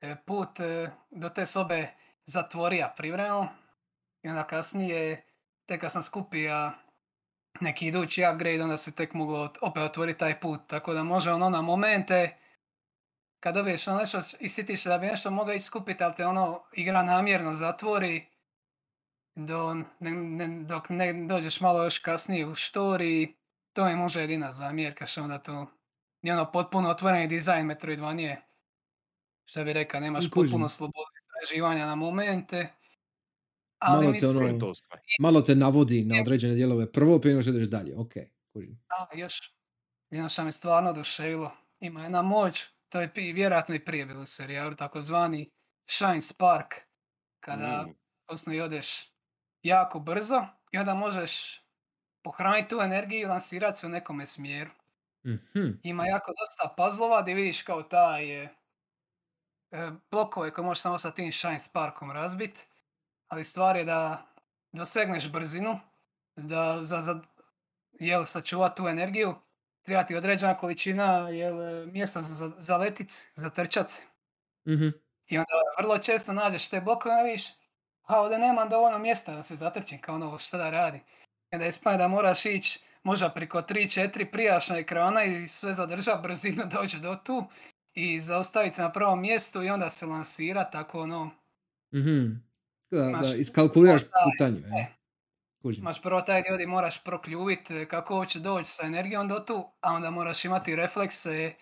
e, put e, do te sobe zatvorio privremeno i onda kasnije, tek kad sam skupio neki idući upgrade, onda se tek moglo opet otvoriti taj put, tako da može ono na momente kad dobiješ ono nešto i sitiš da bi nešto mogao iskupiti, ali te ono igra namjerno zatvori do, ne, ne, dok ne dođeš malo još kasnije u story, to je možda jedina zamjerka što onda to je ono potpuno otvoreni dizajn Metroidvanije. Što bi rekao, nemaš potpuno slobodu istraživanja na momente. Ali Malo te ono-. Malo te navodi na određene dijelove prvo, prije nego što ideš dalje. Ok. A, još jedno što me stvarno oduševilo. Ima jedna moć, to je vjerojatno i prije bilo u serijalu, takozvani Shine Spark. Kada Mm. osnovi odeš jako brzo i onda možeš pohraniti tu energiju i lansirati se u nekome smjeru. Mhm. Ima jako dosta puzzlova gdje vidiš kao taj e, e, blokove koje možeš samo sa tim Shine Sparkom razbit, ali stvar je da dosegneš brzinu, da za, za jel, sačuvat tu energiju, treba ti određena količina jel, mjesta za, za, za letic, za trčat se. Mhm. I onda vrlo često nađeš te blokove, a vidiš, a ovdje nemam dovoljno mjesta da se zatrčim, kao ono šta da radi. I onda ispada da moraš ići možda priko 3-4 prijašnja ekrana i sve zadrža brzinu dođe do tu i zaustaviti se na prvom mjestu i onda se lansira tako ono, Mhm. Da, da, Imaš- iskalkuliraš da. E. e. Kužim. imaš prvo taj dio gdje moraš prokljuvit e, kako hoće doći sa energijom do tu, a onda moraš imati reflekse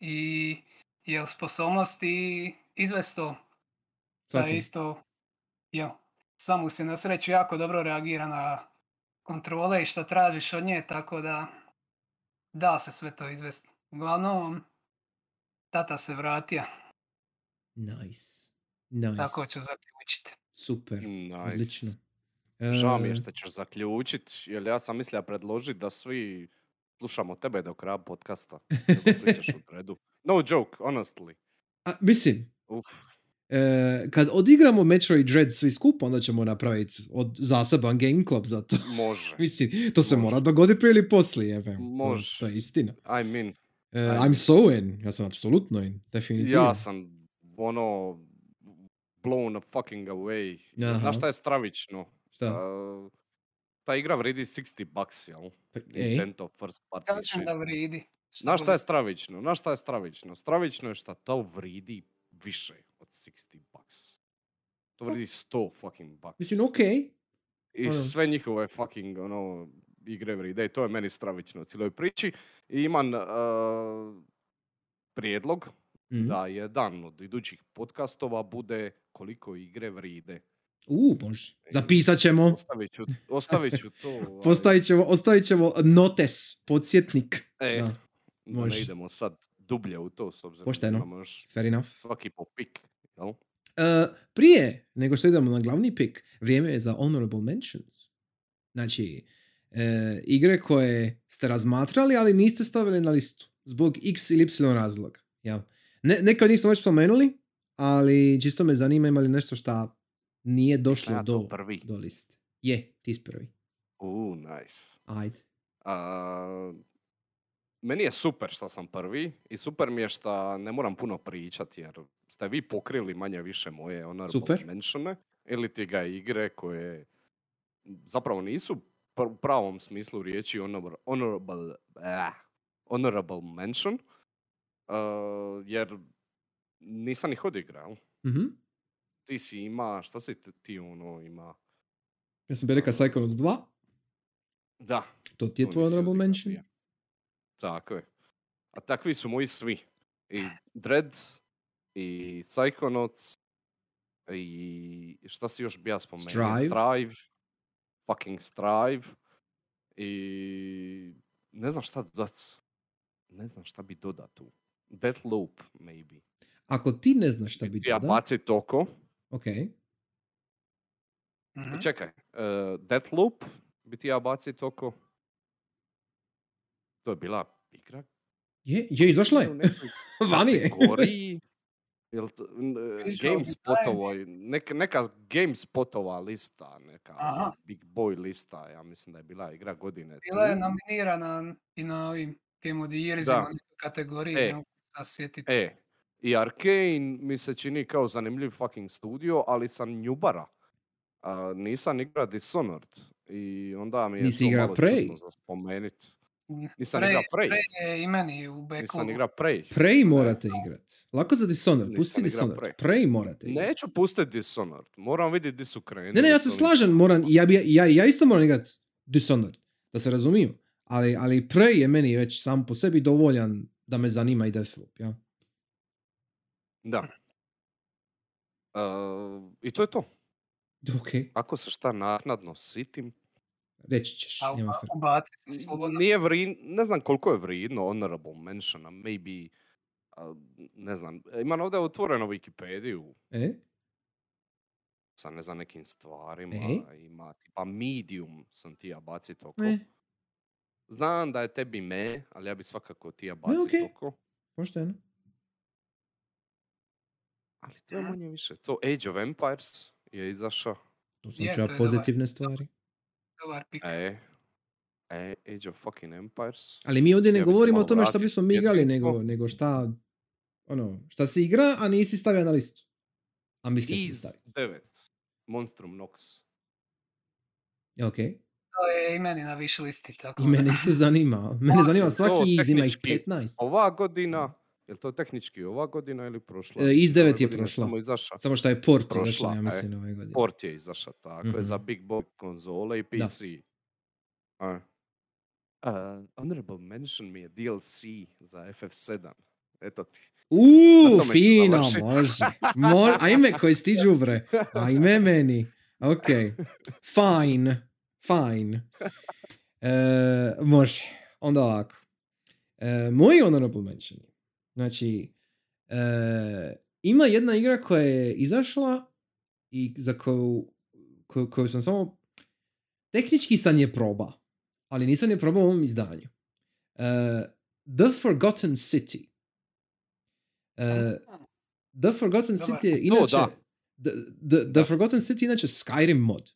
i jel, sposobnosti izvest to. Da isto, jel, Samu se na sreću jako dobro reagira na kontrole i šta tražiš od nje, tako da da se sve to izvesti. Uglavnom, tata se vratio, Nice. Nice. tako ću zaključiti. Super. Nice. Odlično. Žao mi je E, što ćeš zaključit, jer ja sam mislio predložit da svi slušamo tebe do kraja podcasta. U redu. No joke, honestly. a, mislim, Uf. e, kad odigramo Metroid Dread svi skupa, onda ćemo napraviti od zaseban game club za to. Može. Mislim, to se Može. mora dogoditi prije ili poslije. to- Može. To, je istina. I mean, E. I'm so in. Ja sam apsolutno in. Definitivno. ja sam ono blown fucking away. Aha. Znaš šta je stravično? Šta? Uh, ta igra vredi 60 bucks, jel? Ej, Nintendo first party Kažem da vridi. Znaš šta je stravično? Znaš šta je stravično? Stravično je šta to vridi više od 60 bucks. To vridi 100 fucking bucks. Mislim, okej. I ono. sve njihove fucking ono, igre vride i to je meni stravično u cijeloj priči. I imam uh, prijedlog Mhm. da jedan od idućih podcastova bude koliko igre vride. U, može. Zapisat ćemo. Ostavit ću, ostavit ću to. ovaj, Postavit ćemo, ostavit ćemo notes, podsjetnik. E, Da, da ne idemo sad dublje u to s obzirom da Pošteno. imamo još Fair enough. svaki po pik. Jel? E, prije nego što idemo na glavni pik, vrijeme je za honorable mentions. Znači, e, igre koje ste razmatrali, ali niste stavili na listu. Zbog x ili y razloga. Jel? Ne, neke od njih smo već spomenuli, ali čisto me zanima ima li nešto što nije došlo ja do, prvi. do liste. Je, ti si prvi. U, nice. Ajde. A, meni je super što sam prvi i super mi je što ne moram puno pričati jer ste vi pokrili manje više moje honorable Super. mentione ili ti ga igre koje zapravo nisu u pravom smislu riječi honor- honorable, ah, honorable mention a, jer nisam ih odigrao. Mhm. Ti si ima, šta si ti- ti ono ima? Ja sam bi rekao Psychonauts 2. Da, To ti je tvoj honorable mention. prije. Tako je. A takvi su moji svi. I Dread, i Psychonauts, i šta si još bi ja spomenuo? Strive. Strive. Fucking Strive. I ne znam šta dodat. Ne znam šta bi dodat tu. Deathloop, maybe. Ako ti ne znaš šta bi Ja dodao, bacit oko. ok. Mhm. Čekaj, uh, Deathloop bi ti ja bacit oko. To je bila igra Je, je izašla je. Vani je. Jel to, n- e, neka, neka GameSpotova lista, neka Aha. Big Boy lista, ja mislim da je bila igra godine. Bila je nominirana i na ovim Game of the Da. nekoj kategoriji, E. ne mogu se sad sjetit. E, i Arkane mi se čini kao zanimljiv fucking studio, ali sam njubara. A, nisam igra Dishonored i onda mi je Nisi to igra malo Prey? čudno za spomenit. Nisam Prey- igra Prey. Prey je i meni u Nisam backlogu. igra Prey. Prey morate igrat. Lako za Dishonored, Nisam pusti Dishonored. Prey. Prey morate igrat. Neću pustiti Dishonored, moram vidjeti di su krenuli. Ne, ne, ja se slažem, moram, ja, bi, ja, ja isto moram igrat Dishonored, da se razumiju. Ali, ali Prey je meni već sam po sebi dovoljan da me zanima i Deathloop, ja. Da. E, I to je to. Ok, Ako se šta naknadno sitim, reći ćeš, A nema nije vri, ne znam koliko je vrijedno honorable mentiona, maybe, a, ne znam, imam ovdje otvoreno Wikipediju E? sa ne znam nekim stvarima, E? ima tipa medium sam ti ja bacit oko. E, Znam da je tebi me, ali ja bi svakako ti ja bacit okej. oko. pošteno. Ali to je manje više. To Age of Empires je izašao. Tu sam Je, čuo to je dobar. pozitivne stvari. Dobar pik. E, e, Age of fucking Empires. Ali mi ovdje ne Ja govorimo o tome što bismo mi igrali, nego, nego šta, ono, šta se igra, a nisi stavio na listu. A misli si Iz stavio. 9. Monstrum Nox. Ok. To je i meni na wish listi, tako I mene se zanima. Mene zanima to svaki iz, ima ih tehnički 15. Ova godina, je li to tehnički ova godina ili prošla? E, iz da 9 je prošla. Samo izašao. Samo što je port Prošla, izašao, ja e. mislim, ove godine. Port je izašao, tako je, za Mhm. Big Boy konzole i Da. PC. A. Uh, honorable mention mi je DLC za FF7. Eto ti. Uuu, fino, može. Mor, ajme koji stiđu, bre. Ajme meni. Ok. Fine. Fine. E, može. Onda ovako. E, moji honorable mention. Znači, e, ima jedna igra koja je izašla i za koju, koju, koju sam samo tehnički sam je proba, ali nisam je probao u ovom izdanju. E, The Forgotten City. E, The Forgotten Dobar. City je To inače... da. The, the, the Forgotten City inače Skyrim mod.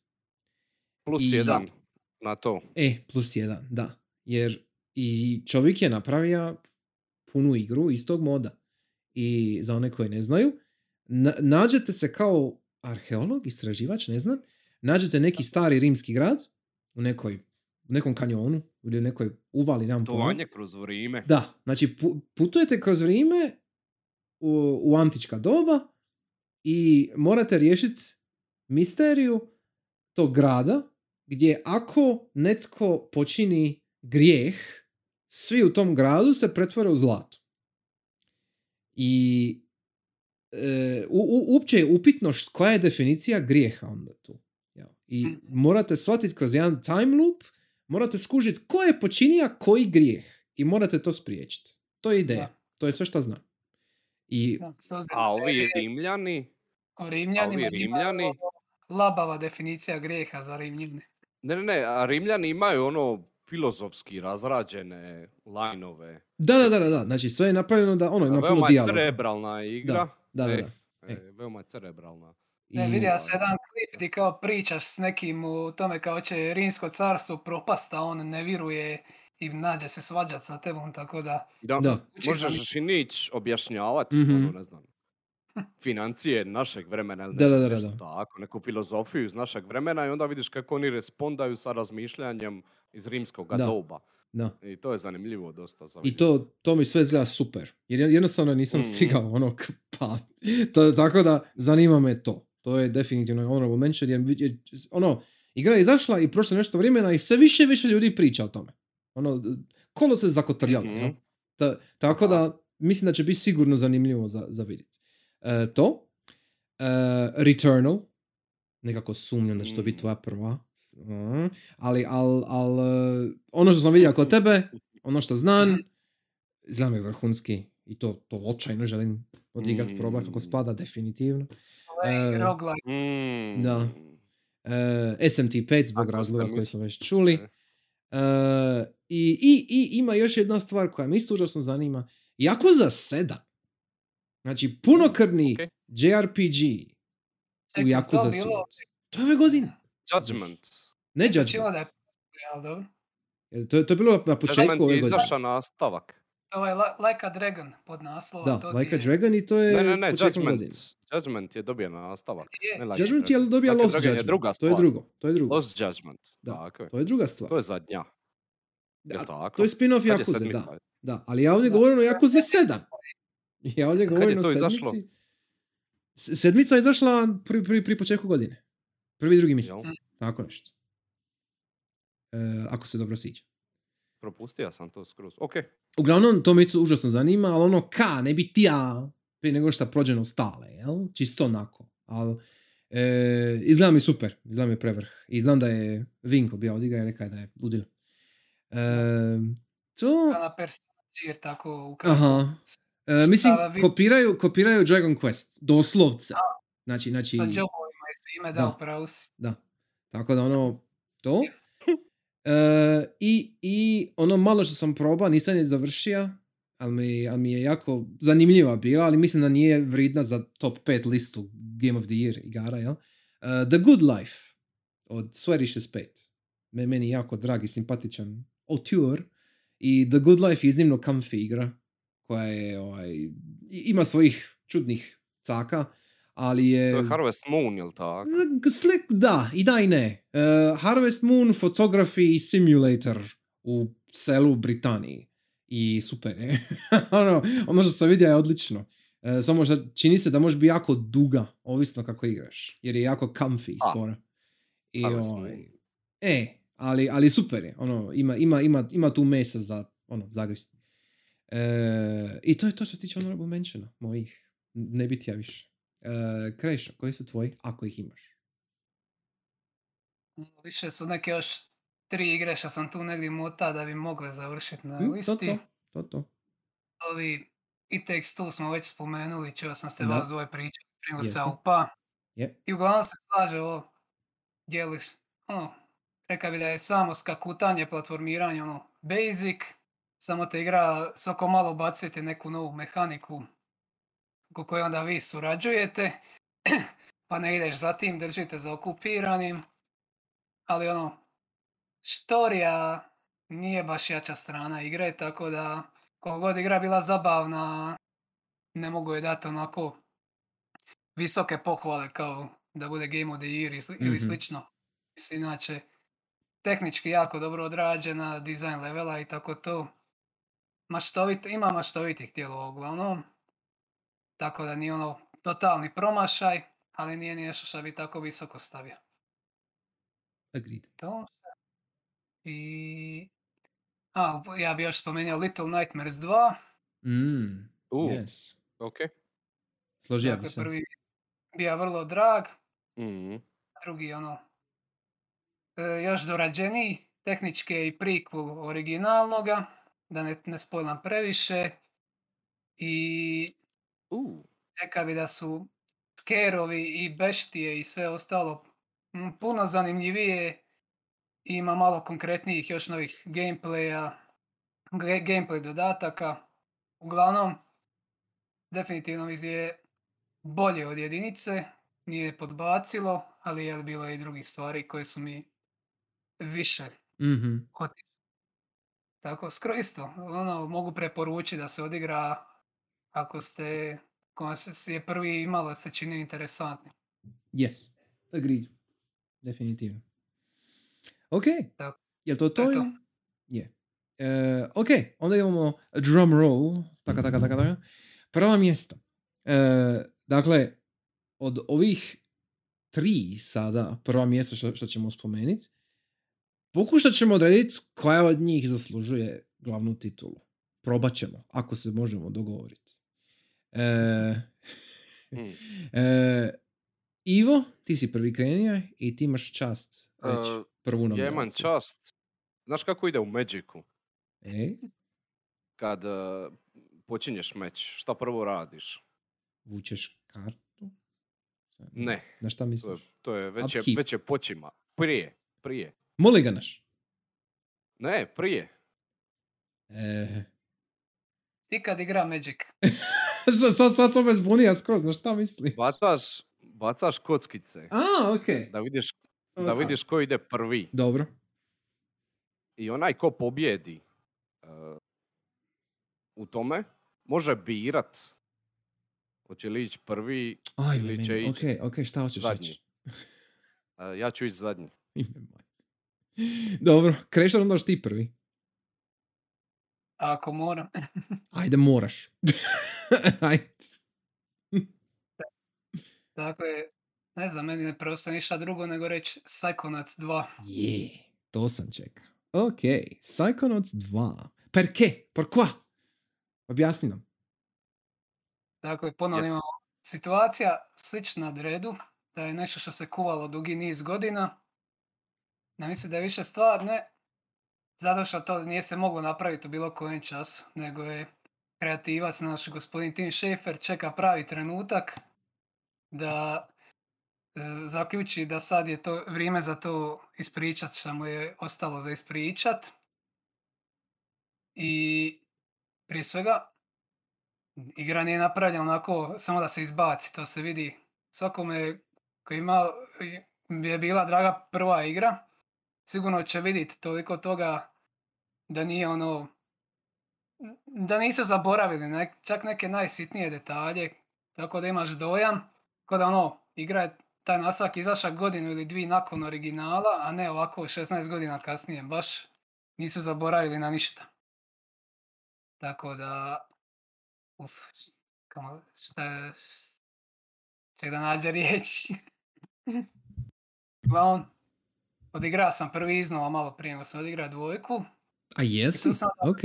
Plus I- jedan na to. E, plus jedan, da. Jer i čovjek je napravio punu igru iz tog moda. I za one koji ne znaju, na, nađete se kao arheolog, istraživač, ne znam, nađete neki stari rimski grad u nekoj, u nekom kanjonu ili u nekoj uvali, nemam pojma. Putovanje kroz vrijeme. Da, znači pu- putujete kroz vrijeme u, u antička doba i morate riješiti misteriju tog grada gdje ako netko počini grijeh, svi u tom gradu se pretvore u zlato. I e, u, u, uopće je upitno št- koja je definicija grijeha onda tu. Jel? I Mhm. morate shvatiti kroz jedan time loop, morate skužiti ko je počinio koji grijeh i morate to spriječiti. To je ideja. Da. To je sve što znam. I Da, A ovi je Rimljani, o Rimljanima Rimljani- ono labava definicija grijeha za Rimljane. ne, ne, ne, a Rimljani imaju ono filozofski razrađene lajnove. da, da, da, da, da. Znači sve je napravljeno da ono ima puno Veoma je cerebralna igra. Da, da, E, da. e, E. veoma je cerebralna. Ne, vidio sam jedan klip gdje kao pričaš s nekim u tome kao će rimsko carstvo propast, a on ne viruje i nađe se svađat sa tebom, tako da... Da, Da. Možeš i nić objašnjavati, Mhm. ono, ne znam, financije našeg vremena ili Da, ne da, da, da, tako, neku filozofiju iz našeg vremena i onda vidiš kako oni respondaju sa razmišljanjem iz rimskog Da. doba. Da. I to je zanimljivo dosta za I to, to mi sve izgleda super. Jer jednostavno nisam Mhm. stigao ono, pa, to, tako da zanima me to. To je definitivno honorable mention, jer, jer ono, igra je izašla i prošlo nešto vremena i sve više i više ljudi priča o tome. Ono, kolo se zakotrljalo, Mhm. jel? Ta- tako da, mislim da će biti sigurno zanimljivo za, za vidjeti. E, to. E, Returnal. nekako sumnjam da će to biti Mm. tvoja prva. Mm, Ali, al, al, e, ono što sam vidio kod tebe, ono što znam, Mhm. izgleda mi vrhunski. I to, to očajno želim odigrati, probati kako Mm. spada, definitivno. Ovaj E. Mm. Da. E, SMT5 zbog razloga misli- smo već čuli. E. E, i, i, I ima još jedna stvar koja me isto užasno zanima. Jako za sedam. Znači, punokrvni ok. JRPG u Čekaj, Yakuza to za bilo- To je ove godine. Judgment. Ne Nisam Judgment. čuo da je ali dobro. To, je- to je bilo na početku Judgment ove je godine. izašao na stavak. To je Li- Like a Dragon pod naslovom. Da, to Like a je- Dragon i to je Ne, ne, ne, Judgment. godine. Judgment je dobio na stavak. Je. Ne Like Judgment je dobija Like Lost Dragon je Judgment. druga to je stvar. drugo. To je drugo. Lost Judgment. Da. Tako je. To je druga stvar. To je zadnja. Da, tako? to je spin-off je Yakuza, da. Da, ali ja ovdje govorim o Yakuza 7. Ja ovdje kad je govorim o to sedmici. izašlo? S- Sedmica je izašla pri, pri, pri početku godine. Prvi, drugi mjesec. Jel? Tako nešto. E, ako se dobro sjeća. Propustio sam to skroz. Ok. Uglavnom, to me isto užasno zanima, ali ono ka, ne bi ti ja prije nego što prođem ostale, jel? Čisto onako. Ali, e, izgleda mi super, izgleda mi prevrh. I znam da je Vinko bio odiga i rekao da je ludilo. E, to... Gear, tako. Aha. E, mislim, vi- kopiraju, kopiraju Dragon Quest, doslovce. Znači, znači, Sa jobovima i svime, da, Da. upravo si. da. Tako da ono, to. E, i, I ono malo što sam probao, nisam je završio, ali mi, ali mi je jako zanimljiva bila, ali mislim da nije vridna za top 5 listu Game of the Year igara, jel? E, the Good Life od Swedish Estate. Me, meni jako drag i simpatičan auteur i The Good Life je iznimno comfy igra koja je, ovaj, ima svojih čudnih caka, ali je... To je Harvest Moon, jel tako? Slik, da, i da i ne. Uh, Harvest Moon Photography Simulator u selu Britaniji. I super je. ono, ono što sam vidio je odlično. E, samo što čini se da može biti jako duga, ovisno kako igraš. Jer je jako comfy A, spora. I, ovaj, e, ali, ali super je. Ono, ima, ima, ima, ima tu mesa za ono, zagristi. E, I to je to što se tiče honorable mentiona mojih. Ne biti ja više. E, Krešo, koji su tvoji, ako ih imaš? Više su neke još tri igre što sam tu negdje mota da bi mogle završiti na to, listi. to, to, to. Ovi It Takes Two smo već spomenuli, čuo sam ste Da. vas dvoje pričali, primo Jesmo. se upa. Je. I uglavnom se slaže ovo, dijeli, ono, reka bi da je samo skakutanje, platformiranje, ono, basic, samo te igra svako malo baciti neku novu mehaniku oko koje onda vi surađujete, pa ne ideš za tim, držite za okupiranim, ali ono, štorija nije baš jača strana igre, tako da koliko god igra bila zabavna, ne mogu je dati onako visoke pohvale kao da bude Game of the Year ili Mhm. slično. Inače, tehnički jako dobro odrađena, dizajn levela i tako to. Maštovit, ima maštovitih dijelova uglavnom. Tako da nije ono totalni promašaj, ali nije ni nešto što bi tako visoko stavio. Agreed. To. I... A, ja bi još spomenuo Little Nightmares 2. Mm, U, yes. ok. Složio bi Dakle, se. prvi bija vrlo drag, Mm. drugi ono e, još dorađeniji, tehnički je i prequel originalnoga, da ne, ne spojlam previše. I U, neka bi da su skerovi i beštije i sve ostalo m, puno zanimljivije. i Ima malo konkretnijih još novih gameplaya, gameplay dodataka. Uglavnom, definitivno mi je bolje od jedinice, nije podbacilo, ali je bilo i drugih stvari koje su mi više Mhm. otišle. Tako, skoro isto. Ono, mogu preporučiti da se odigra ako ste, ako se je prvi malo se čini interesantni. Yes. Agreed. Definitivno. Ok. Tako. Je to to? To je to. Je. E, ok, onda imamo drum roll. Taka, taka, taka, taka. Prva mjesta. E, dakle, od ovih tri sada, prva mjesta što, što ćemo spomenuti, pokušat ćemo odrediti koja od njih zaslužuje glavnu titulu. Probat ćemo, ako se možemo dogovoriti. E, Mm. e, Ivo, ti si prvi krenio i ti imaš čast reći E, prvu Ja nominaciju. imam čast. Znaš kako ide u Magicu? E, Kad e, počinješ meč, šta prvo radiš? vučeš kartu? Ne, Na šta to je, misliš? to je već, je, već je počima. Prije, prije. Muliganaš? Ne, prije. E, Ti kad igra Magic, sad, sad, sad sam me zbunio skroz, na šta misliš? Bacaš, bacaš kockice. A, okej. Da vidiš, da vidiš ko ide prvi. Dobro. I onaj ko pobjedi e, u tome, može birat hoće li ići prvi, Ajme Ili će ići okej, okej, šta hoćeš zadnji. reći? e, ja ću ići zadnji. Ime. Dobro, Krešar, onda ti prvi. ako moram. Ajde, moraš. Ajde. Dakle, ne znam, meni ne preostaje ništa drugo nego reći Psychonauts 2. Je, to sam čekao. Ok, Psychonauts 2. Per ke? Por qua? Objasni nam. Dakle, ponovno Yes. imamo situacija slična Dredu, da je nešto što se kuvalo dugi niz godina. Ne mislim da je više stvar, ne. Zato što to nije se moglo napraviti u bilo kojem času, nego je kreativac naš gospodin Tim Schafer čeka pravi trenutak da zaključi da sad je to vrijeme za to ispričat što mu je ostalo za ispričat. I prije svega igra nije napravljena onako samo da se izbaci, to se vidi svakome koji ima, je bila draga prva igra, sigurno će vidjeti toliko toga da nije ono, da nisu zaboravili nek- čak neke najsitnije detalje, tako da imaš dojam, kao da ono, igra je taj nastavak izašao godinu ili dvije nakon originala, a ne ovako 16 godina kasnije, baš nisu zaboravili na ništa. Tako da, uf, kamo, šta je, ček da nađe riječi. Uglavnom, odigrao sam prvi iznova malo prije nego sam odigrao dvojku A jesi? sam- Ok.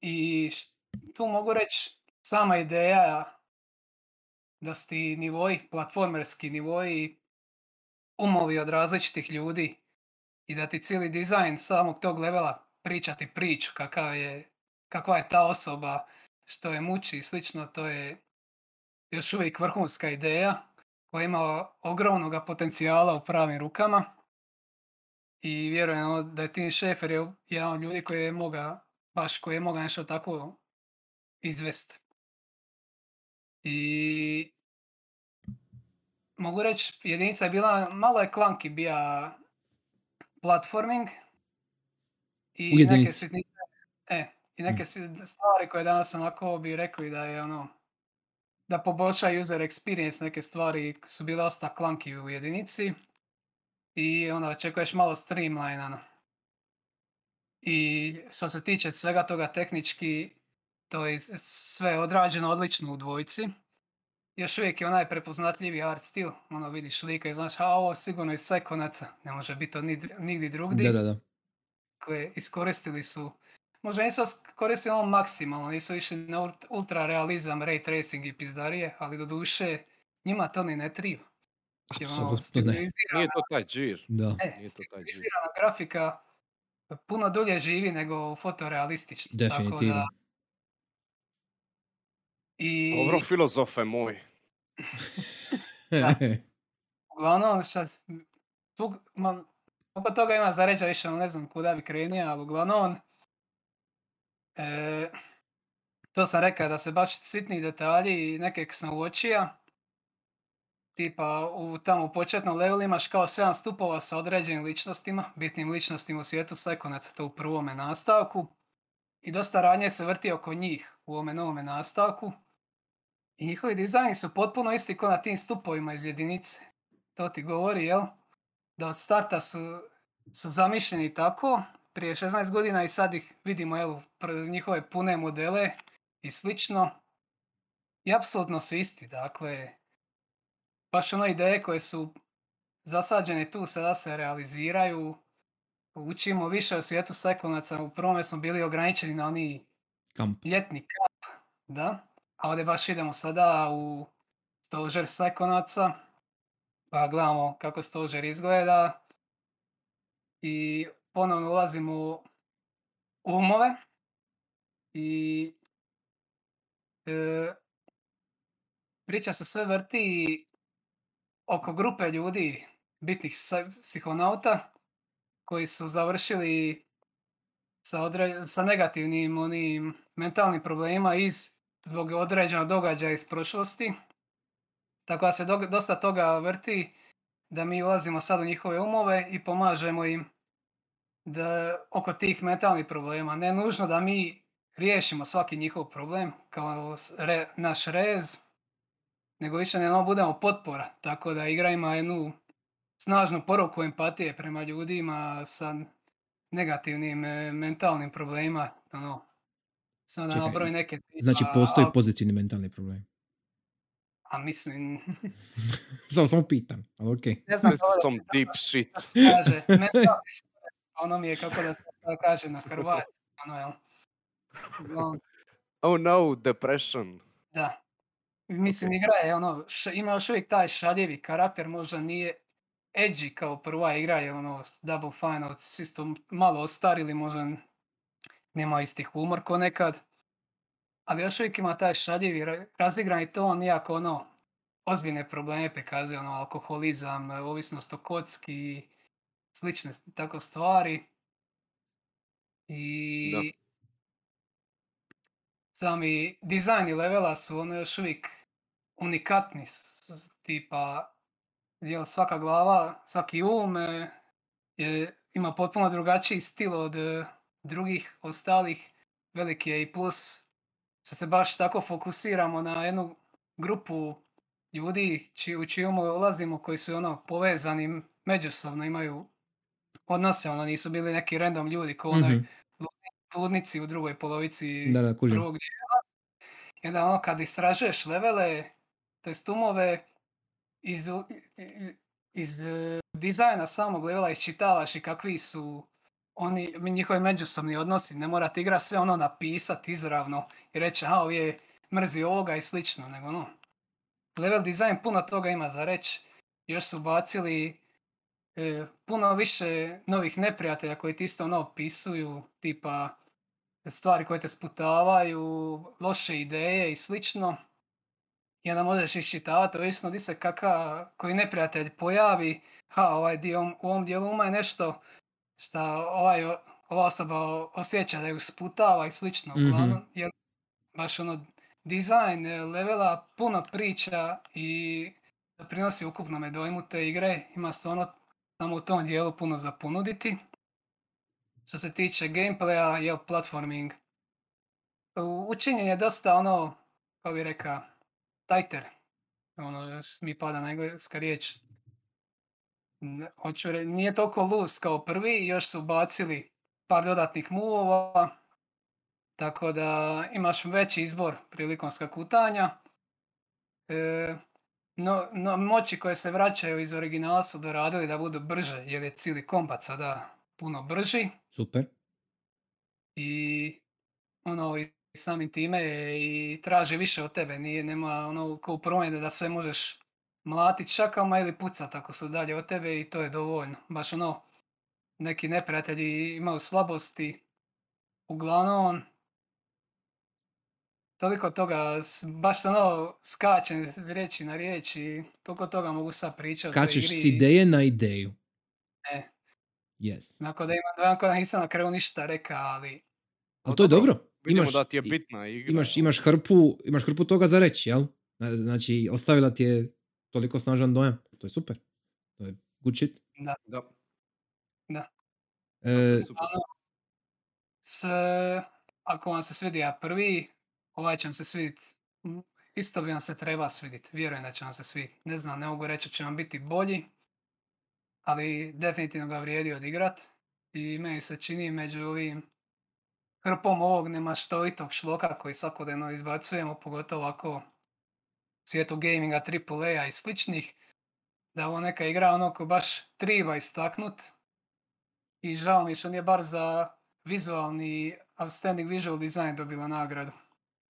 i š- tu mogu reći sama ideja da su ti nivoji, platformerski nivoji, umovi od različitih ljudi i da ti cijeli dizajn samog tog levela priča ti priču kakav je, kakva je ta osoba, što je muči i slično, to je još uvijek vrhunska ideja koja ima ogromnog potencijala u pravim rukama i vjerujem ono da je Tim Schafer je jedan od ljudi koji je moga, baš koji je mogao nešto tako izvest. I mogu reći, jedinica je bila, malo je klanki bija platforming i neke sitnice, e, i neke stvari koje danas onako bi rekli da je ono, da poboljša user experience, neke stvari su bile dosta klanki u jedinici i onda očekuješ malo streamlinano. I što se tiče svega toga tehnički, to je sve odrađeno odlično u dvojci. Još uvijek je onaj prepoznatljivi art stil, ono vidiš slika i znaš, a ovo sigurno iz Sekonaca, ne može biti to nigdje drugdje. Da, da, da. Dakle, iskoristili su, možda nisu as- koristili ono maksimalno, nisu išli na ult- ultra realizam, ray tracing i pizdarije, ali do duše njima to ni ne triba. Jer ono, Apsolutno ne. Nije to taj džir. Da, e, Nije to taj džir. grafika puno dulje živi nego fotorealistično. Tako definitivno. da, i Dobro, filozofe moj. uglavnom, šta, tu, ma, oko toga ima za reći, više ne znam kuda bi krenio, ali uglavnom, e, to sam rekao da se baš sitni detalji i neke uočio, tipa u tamo u početnom levelu imaš kao 7 stupova sa određenim ličnostima, bitnim ličnostima u svijetu Sekonaca, to u prvome nastavku. I dosta radnje se vrti oko njih u ovome novome nastavku. I njihovi dizajni su potpuno isti kao na tim stupovima iz jedinice. To ti govori, jel? Da od starta su, su zamišljeni tako, prije 16 godina i sad ih vidimo, pr- njihove pune modele i slično. I apsolutno su isti, dakle, baš ono ideje koje su zasađene tu sada se realiziraju. Učimo više o svijetu sekonaca, u prvome smo bili ograničeni na oni Kamp. ljetni kamp, da, a ovdje baš idemo sada u stožer Psychonauts-a, pa gledamo kako stožer izgleda i ponovno ulazimo u umove i e, priča se sve vrti oko grupe ljudi, bitnih psihonauta, koji su završili sa, odre- sa negativnim onim mentalnim problemima iz zbog određenog događaja iz prošlosti. Tako da se dosta toga vrti da mi ulazimo sad u njihove umove i pomažemo im da oko tih mentalnih problema. Ne nužno da mi riješimo svaki njihov problem kao re- naš rez, nego više ne budemo potpora. Tako da igra ima jednu snažnu poruku empatije prema ljudima sa negativnim e, mentalnim problemima. Ono, samo da Čekaj, nabroji neke Znači tipa postoji al- pozitivni mentalni problem. A mislim, Samo, samo pitam, ali okej. ne znam some deep shit. kaže. Mentalni ono mi je kako da se to kaže na hrvatski. Ono, jel? Uglavnom, Oh no, depression. Da. Mislim, igra je ono, š- ima još uvijek taj šaljivi karakter, možda nije edgy kao prva igra, je ono, Double Fine, s isto m- malo ostarili, možda nema isti humor ko nekad. Ali još uvijek ima taj šaljivi, ra- razigrani ton, iako ono, ozbiljne probleme prikazuje, ono, alkoholizam, ovisnost o kocki i slične tako stvari. I sami dizajni levela su ono još uvijek unikatni, s- tipa jel svaka glava, svaki um e, je, ima potpuno drugačiji stil od e, drugih ostalih. Veliki je i plus što se baš tako fokusiramo na jednu grupu ljudi čiji, u čiju ulazimo koji su ono povezani međusobno, imaju odnose, ono nisu bili neki random ljudi kao u onoj Mhm. ludnici u drugoj polovici Da, da, prvog dijela. I onda ono kad istražuješ levele, to jest umove, iz, iz e, dizajna samog levela iščitavaš i kakvi su oni, mi- njihovi međusobni odnosi. Ne morate igra sve ono napisati izravno i reći, a ovi je mrzi ovoga i slično, nego ono. Level dizajn puno toga ima za reći. Još su bacili e, puno više novih neprijatelja koji ti isto ono opisuju, tipa stvari koje te sputavaju, loše ideje i slično. I onda možeš iščitavati, ovisno di se kaka, koji neprijatelj pojavi, ha, ovaj dio, u ovom dijelu uma je nešto šta ovaj, ova osoba osjeća da ju sputava i slično. Mhm. Uglavnom, jer baš ono, dizajn e, levela puno priča i doprinosi ukupnome dojmu te igre. Ima stvarno samo u tom dijelu puno za ponuditi. Što se tiče gameplaya, jel, platforming, učinjen je dosta ono, kako bi rekao, tajter. Ono, mi pada na engleska riječ. Hoću re- nije toliko loose kao prvi, još su bacili par dodatnih muvova, tako da imaš veći izbor prilikom skakutanja. E, no, no, moći koje se vraćaju iz originala su doradili da budu brže, jer je cijeli kombat sada puno brži Super. i ono i samim time je i traži više od tebe, nije nema ono kao u prvom je da sve možeš mlatit šakama ili pucat ako su dalje od tebe i to je dovoljno. Baš ono, neki neprijatelji imaju slabosti, uglavnom toliko toga, baš se ono skačem s riječi na riječ i toliko toga mogu sad pričati Skačeš igri. s ideje na ideju. E. Yes. Onako da imam dojam kao da nisam na kraju ništa reka, ali Ali to je dobro. Vidimo Imaš, da ti je bitna igra. imaš, imaš, hrpu, imaš hrpu toga za reći, jel? Na- Znači, ostavila ti je toliko snažan dojam. To je super. To je good shit. Da. E, super. ono, s, ako vam se svidija prvi, ovaj će vam se svidit, isto bi vam se treba svidit, vjerujem da će vam se svidit. Ne znam, ne mogu reći da će vam biti bolji, ali definitivno ga vrijedi odigrat i meni se čini među ovim hrpom ovog nemaštovitog šloka koji svakodnevno izbacujemo, pogotovo ako svijetu gaminga, AAA-a i sličnih, da ovo neka igra ono ko baš triba istaknut i žao mi što nije bar za vizualni outstanding visual design dobila nagradu.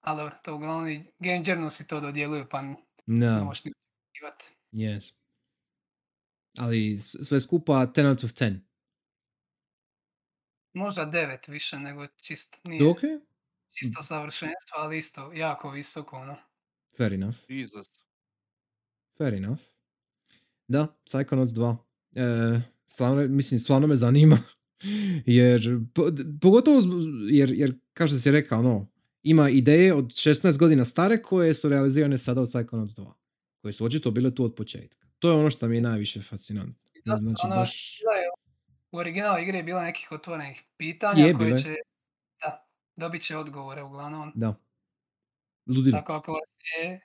Ali dobro, to uglavnom i Game Journalsi to dodjeluju, pa n- ne možeš ni yes. Ali sve skupa 10 out of 10. Možda devet više nego čist, nije Ok, čisto savršenstvo, ali isto jako visoko, ono. fair enough. Jesus. Fair enough. Da, Psychonauts 2. E, stvarno, mislim, stvarno me zanima. Jer, po- d- pogotovo, jer, jer, kao što si rekao, no, ima ideje od 16 godina stare koje su realizirane sada u Psychonauts 2. Koje su očito bile tu od početka. To je ono što mi je najviše fascinantno. Da, Znači, ono, baš... u originalnoj igri je bilo nekih otvorenih pitanja Je, koje će, da, dobit će odgovore uglavnom. Da. Ludilo. Tako ako vas je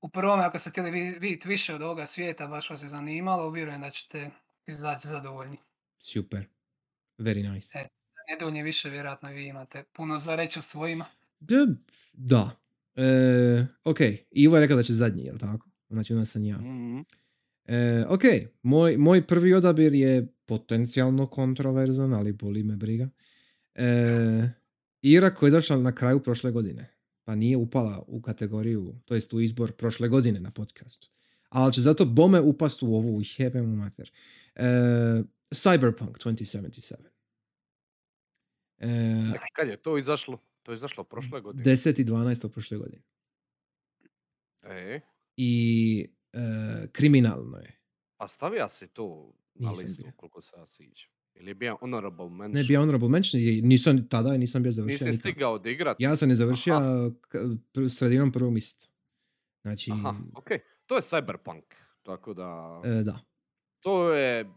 u prvome, ako ste htjeli vi- vidjeti više od ovoga svijeta, baš vas je zanimalo, vjerujem da ćete izaći zadovoljni. Super. Very nice. E. Ne više, vjerojatno vi imate puno za reći o svojima. Da. da. E, ok, Ivo je rekao da će zadnji, jel tako? Znači onda sam ja. Mhm. E, ok, moj, moj prvi odabir je potencijalno kontroverzan, ali boli me briga. E, igra koja je došla na kraju prošle godine, pa nije upala u kategoriju, to jest u izbor prošle godine na podcastu. Ali će zato bome upast u ovu jebem mu mater. E, Cyberpunk 2077. E, Kad je to izašlo? To je izašlo prošle godine. 10. i 12. prošle godine. E, I e, kriminalno je. a stavija si to na Nisam listu bio. koliko se ja siđem. Ili je bio honorable mention? Ne bi honorable mention, nisam tada nisam bio završio. Nisi stigao odigrat? Ja sam je završio Aha, k- sredinom prvog mjeseca. Znači, aha, ok. To je Cyberpunk. Tako da, e, da. to je...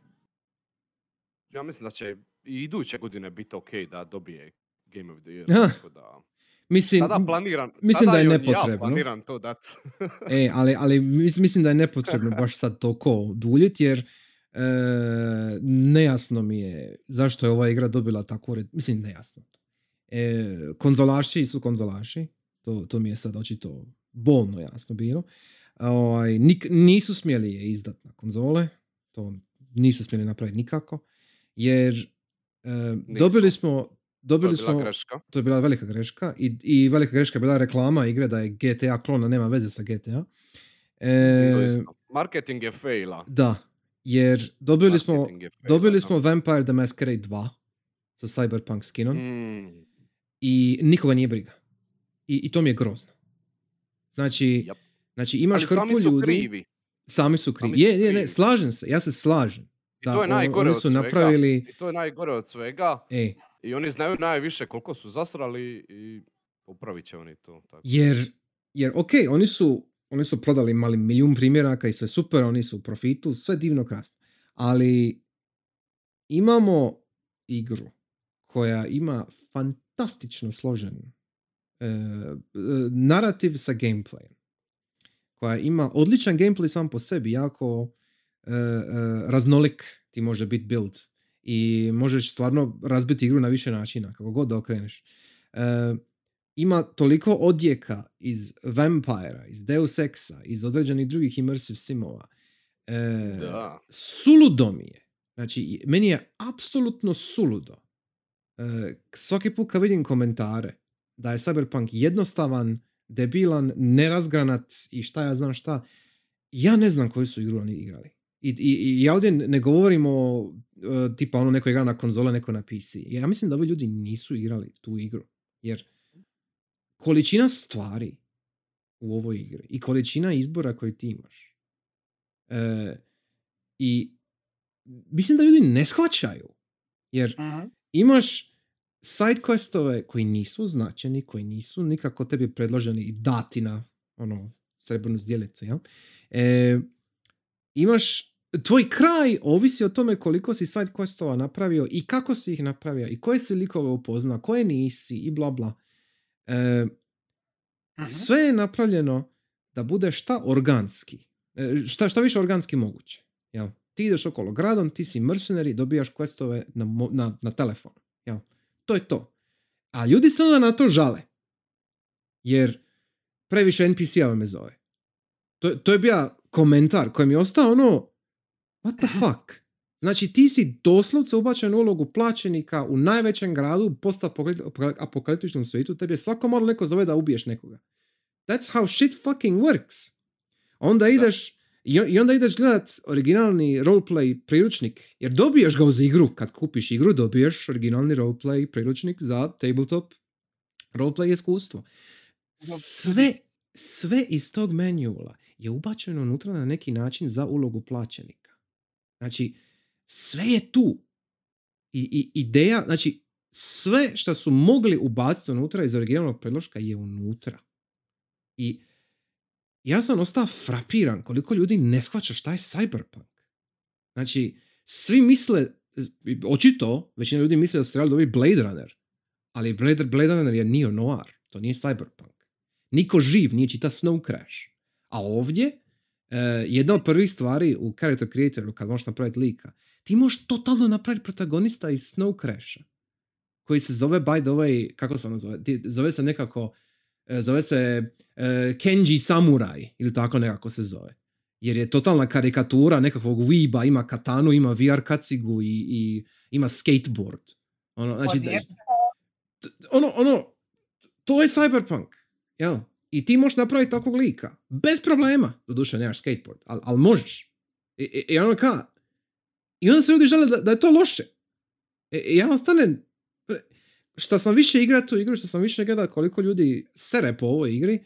Ja mislim da će i iduće godine biti ok da dobije Game of the Year. Tako da, Mislim, tada planiram, mislim tada da je nepotrebno. Ja planiram to dat. e, ali, ali mis- mislim da je nepotrebno baš sad toliko duljiti, jer e, nejasno mi je zašto je ova igra dobila tako red... Mislim, nejasno. E, konzolaši su konzolaši. To, to mi je sad očito bolno jasno bilo. Ovaj, nik- nisu smjeli je izdat na konzole. To nisu smjeli napraviti nikako. Jer e, dobili smo... to je Dobili bila smo, greška. to je bila velika greška i, i velika greška je bila reklama igre da je GTA klona nema veze sa GTA. E, To. Marketing je faila. da, jer dobili smo, je faila, dobili da. smo Vampire the Masquerade 2 sa Cyberpunk skinom Mm, i nikoga nije briga. I, I to mi je grozno. Znači, Jap. znači imaš ali hrpu sami su ljudi, krivi. sami su krivi. Sami su Je, je, ne, krivi. slažem se, ja se slažem. I to je najgore oni od su svega. napravili, I to je najgore od svega. e, I oni znaju najviše koliko su zasrali i popravit će oni to. Tako. Jer, jer ok, oni su, oni su prodali mali milijun primjeraka i sve super, oni su u profitu, sve divno krasno. Ali imamo igru koja ima fantastično složen e, e, narativ sa gameplayem. Koja ima odličan gameplay sam po sebi, jako raznolik ti može biti build i možeš stvarno razbiti igru na više načina, kako god da okreneš. E, ima toliko odjeka iz Vampira, iz Deus Exa, iz određenih drugih immersive simova. E, Da. Suludo mi je. Znači, meni je apsolutno suludo. E, svaki put kad vidim komentare da je Cyberpunk jednostavan, debilan, nerazgranat i šta ja znam šta, ja ne znam koju su igru oni igrali. I, i, i ja ovdje ne govorim o e, tipa ono neko igra na konzole, neko na PC. Ja mislim da ovi ljudi nisu igrali tu igru. Jer količina stvari u ovoj igri i količina izbora koji ti imaš. E, I mislim da ljudi ne shvaćaju. Jer Mhm. imaš side questove koji nisu značeni, koji nisu nikako tebi predloženi i dati na ono srebrnu zdjelicu, jel? E, imaš tvoj kraj ovisi o tome koliko si side questova napravio i kako si ih napravio i koje si likove upoznao, koje nisi i bla bla. E, Mhm. sve je napravljeno da bude šta organski. E, Šta, šta više organski moguće. Jel? Ti ideš okolo gradom, ti si mercenary, dobijaš questove na, na, na telefon. Jel? To je to. A ljudi se onda na to žale. Jer previše NPC-ava me zove. To, to je bio komentar koji mi je ostao ono what the fuck? Znači ti si doslovce ubačen u ulogu plaćenika u najvećem gradu u post-apokaliptičnom svijetu, tebi je svako malo neko zove da ubiješ nekoga. That's how shit fucking works. Onda ideš, i, onda ideš gledat originalni roleplay priručnik, jer dobiješ ga uz igru, kad kupiš igru dobiješ originalni roleplay priručnik za tabletop roleplay iskustvo. Sve, sve iz tog menjula je ubačeno unutra na neki način za ulogu plaćenika. Znači, sve je tu. I, i ideja, znači, sve što su mogli ubaciti unutra iz originalnog predloška je unutra. I ja sam ostao frapiran koliko ljudi ne shvaća šta je cyberpunk. Znači, svi misle, očito, većina ljudi misle da su trebali dobiti Blade Runner, ali Blade, Blade Runner je neo noir, to nije cyberpunk. Niko živ nije čita Snow Crash. A ovdje, jedna od prvih stvari u Character Creatoru, kad možeš napraviti lika, ti možeš totalno napraviti protagonista iz Snow Crasha, koji se zove, by the way, kako se ono zove, zove se nekako, uh, zove se uh, Kenji Samurai, ili tako nekako se zove. Jer je totalna karikatura nekakvog weeba, ima katanu, ima VR kacigu i, i ima skateboard. Ono, znači, ono, ono, to je cyberpunk. Jel? I ti možeš napraviti takvog lika. Bez problema. Doduše, nemaš skateboard, ali al možeš. I, i, i ono ka... I onda se ljudi žele da, da je to loše. I, i ja vam stane... Što sam više igra tu igru, što sam više gleda koliko ljudi sere po ovoj igri,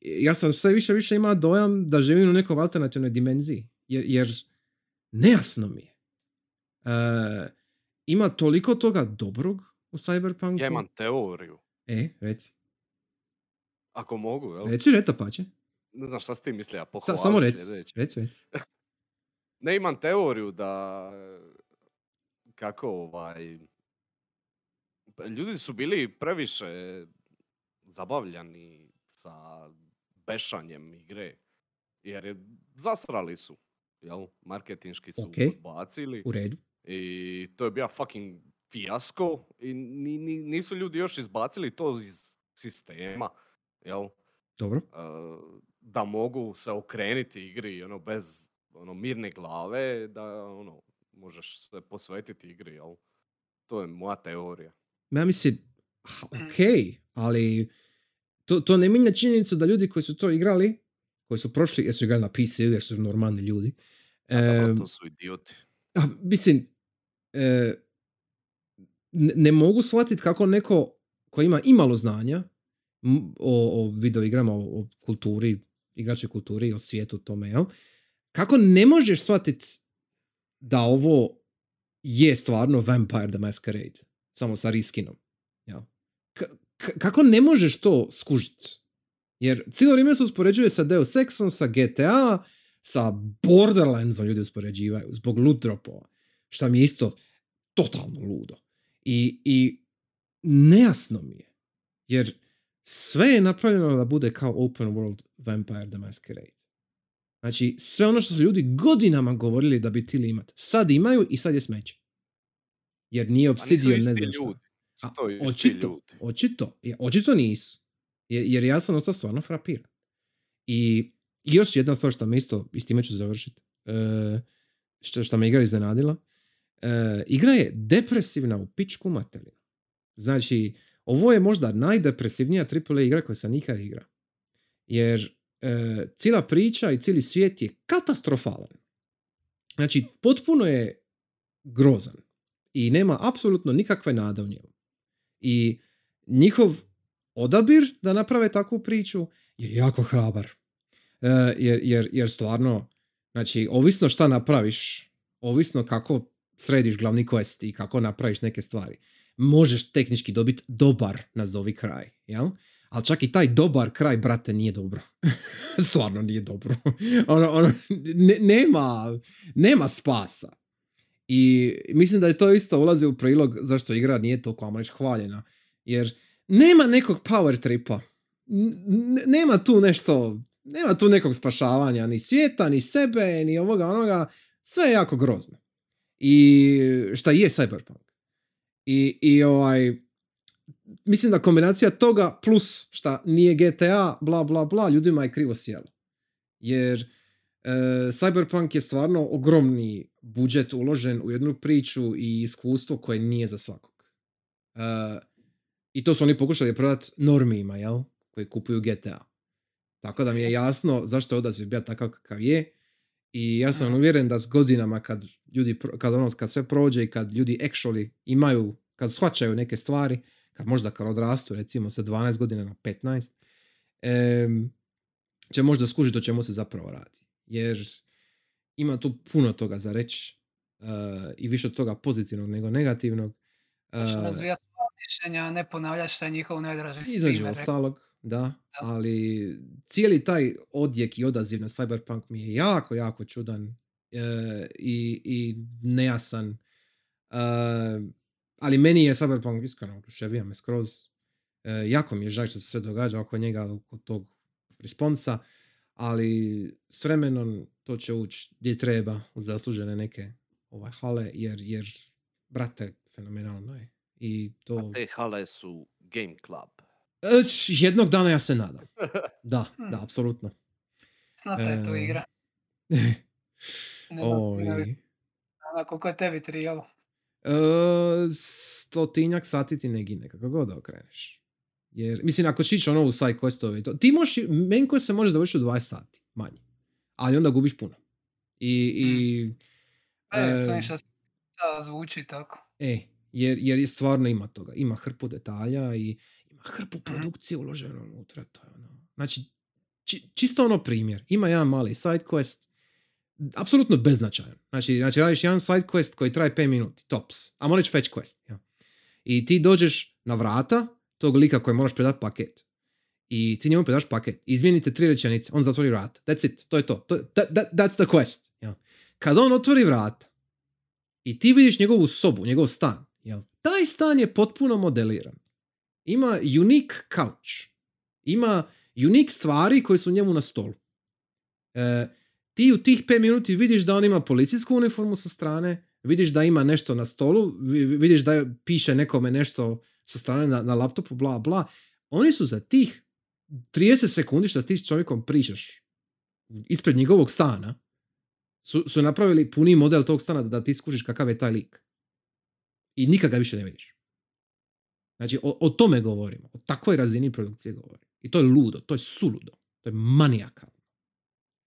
ja sam sve više više ima dojam da živim u nekoj alternativnoj dimenziji. Jer, jer nejasno mi je. Uh, ima toliko toga dobrog u Cyberpunku. Ja imam teoriju. E, reci. Ako mogu, jel? Reci, reta pače. Ne znam šta s tim misli, ja Sa, pohvalit samo reci, reci, reci. Ne imam teoriju da kako ovaj ljudi su bili previše zabavljani sa bešanjem igre jer je, zasrali su jel marketinški su Ok. odbacili U redu. i to je bio fucking fijasko i ni, ni, nisu ljudi još izbacili to iz sistema jel? Dobro. uh, da mogu se okrenuti igri ono bez ono mirne glave da ono možeš se posvetiti igri jel? To je moja teorija. Ja mislim, ha, ok, ali to, to ne mijenja činjenicu da ljudi koji su to igrali, koji su prošli, jer su igrali na PC, jer su normalni ljudi, A dobro, em, to su idioti. a, mislim, e, ne, ne mogu shvatiti kako neko koji ima imalo znanja o, o video igrama, o, o kulturi, igračkoj kulturi, o svijetu tome, jel? Kako ne možeš shvatiti da ovo je stvarno Vampire the Masquerade, samo sa riskinom, jel? K- kako ne možeš to skužiti? Jer cijelo vrijeme se uspoređuje sa Deus Exom, sa GTA, sa Borderlandsom ljudi uspoređivaju zbog loot dropova. Šta mi je isto totalno ludo. I, i nejasno mi je. Jer sve je napravljeno da bude kao open world Vampire the Masquerade. Znači, sve ono što su ljudi godinama govorili da bi tili imat, sad imaju i sad je smeće. Jer nije Obsidian, ne znam ljudi. A, to isti očito, ljudi. očito, je- očito nisu. Je- Jer ja sam ostao stvarno frapiran. I još jedna stvar što me isto, i s time ću završiti, e, što, što me igra iznenadila, e, igra je depresivna u pičku materinu. Znači, ovo je možda najdepresivnija AAA igra koju sam nikad igra. Jer e, cijela priča i cijeli svijet je katastrofalan. Znači, potpuno je grozan. I nema apsolutno nikakve nade u njemu. I njihov odabir da naprave takvu priču je jako hrabar. E, jer, jer, jer stvarno, znači, ovisno šta napraviš, ovisno kako središ glavni quest i kako napraviš neke stvari, možeš tehnički dobiti dobar, nazovi kraj, jel? Ali čak i taj dobar kraj, brate, nije dobro. Stvarno nije dobro. ono, ono, ne- nema, nema spasa. I mislim da je to isto ulazi u prilog zašto igra nije toliko, ajmo reći, hvaljena. Jer nema nekog power tripa. N- nema tu nešto, nema tu nekog spašavanja, ni svijeta, ni sebe, ni ovoga, onoga. Sve je jako grozno. I šta je cyberpunk. I, i ovaj, mislim da kombinacija toga plus šta nije GTA, bla bla bla, ljudima je krivo sjelo. Jer e, Cyberpunk je stvarno ogromni budžet uložen u jednu priču i iskustvo koje nije za svakog. E, I to su oni pokušali prodati normima, jel? Koji kupuju GTA. Tako da mi je jasno zašto je odaziv bio takav kakav je. I ja sam uvjeren da s godinama kad ljudi, kad ono, kad sve prođe i kad ljudi actually imaju, kad shvaćaju neke stvari, kad možda kad odrastu recimo sa 12 godina na 15, em, će možda skužiti o čemu se zapravo radi. Jer ima tu puno toga za reći eh, i više od toga pozitivnog nego negativnog. Možeš Eh, razvijati svoja mišljenja, a ne ponavljati šta je njihov najdraži između ostalog, da, ali cijeli taj odjek i odaziv na Cyberpunk mi je jako, jako čudan i, i nejasan. Eh, ali meni je Cyberpunk iskreno oduševio me skroz. Eh, jako mi je žao što se sve događa oko njega, oko tog responsa, ali s vremenom to će ući gdje treba u zaslužene neke ovaj, hale, jer, jer brate, fenomenalno je. I to... A te hale su Game Club. E, Jednog dana ja se nadam. Da, Hmm. da, apsolutno. Znate je to E, igra. Ne znam, Ona koliko je tebi trijalo. E, stotinjak sati ti ne gine, kako god da okreneš. Jer, mislim, ako ići ono u side questove to, ti možeš, main quest se može završiti u 20 sati, manje. Ali onda gubiš puno. I, i E, e, što sada zvuči tako. E, jer, jer je stvarno ima toga. Ima hrpu detalja i ima hrpu Mhm. produkcije uloženo unutra. To je ono. Znači, či- čisto ono primjer. Ima jedan mali side quest, apsolutno beznačajan. Znači, znači radiš jedan side quest koji traje 5 minuti, tops. A moraš fetch quest. Ja. I ti dođeš na vrata tog lika koji moraš predati paket. I ti njemu predaš paket. Izmijenite tri rečenice, on zatvori vrata. That's it, to je to. to that, that, that's the quest. Ja. Kad on otvori vrata, i ti vidiš njegovu sobu, njegov stan. Jel? Taj stan je potpuno modeliran. Ima unique couch. Ima unique stvari koje su njemu na stolu. E, ti u tih 5 minuti vidiš da on ima policijsku uniformu sa strane, vidiš da ima nešto na stolu, vi- vi- vidiš da piše nekome nešto sa strane na, na laptopu, bla, bla. Oni su za tih 30 sekundi što ti s čovjekom pričaš ispred njegovog stana, su, su napravili puni model tog stana da, ti skužiš kakav je taj lik. I nikad ga više ne vidiš. Znači, o, o tome govorimo. O takvoj razini produkcije govorimo. I to je ludo, to je suludo. To je manijakalno.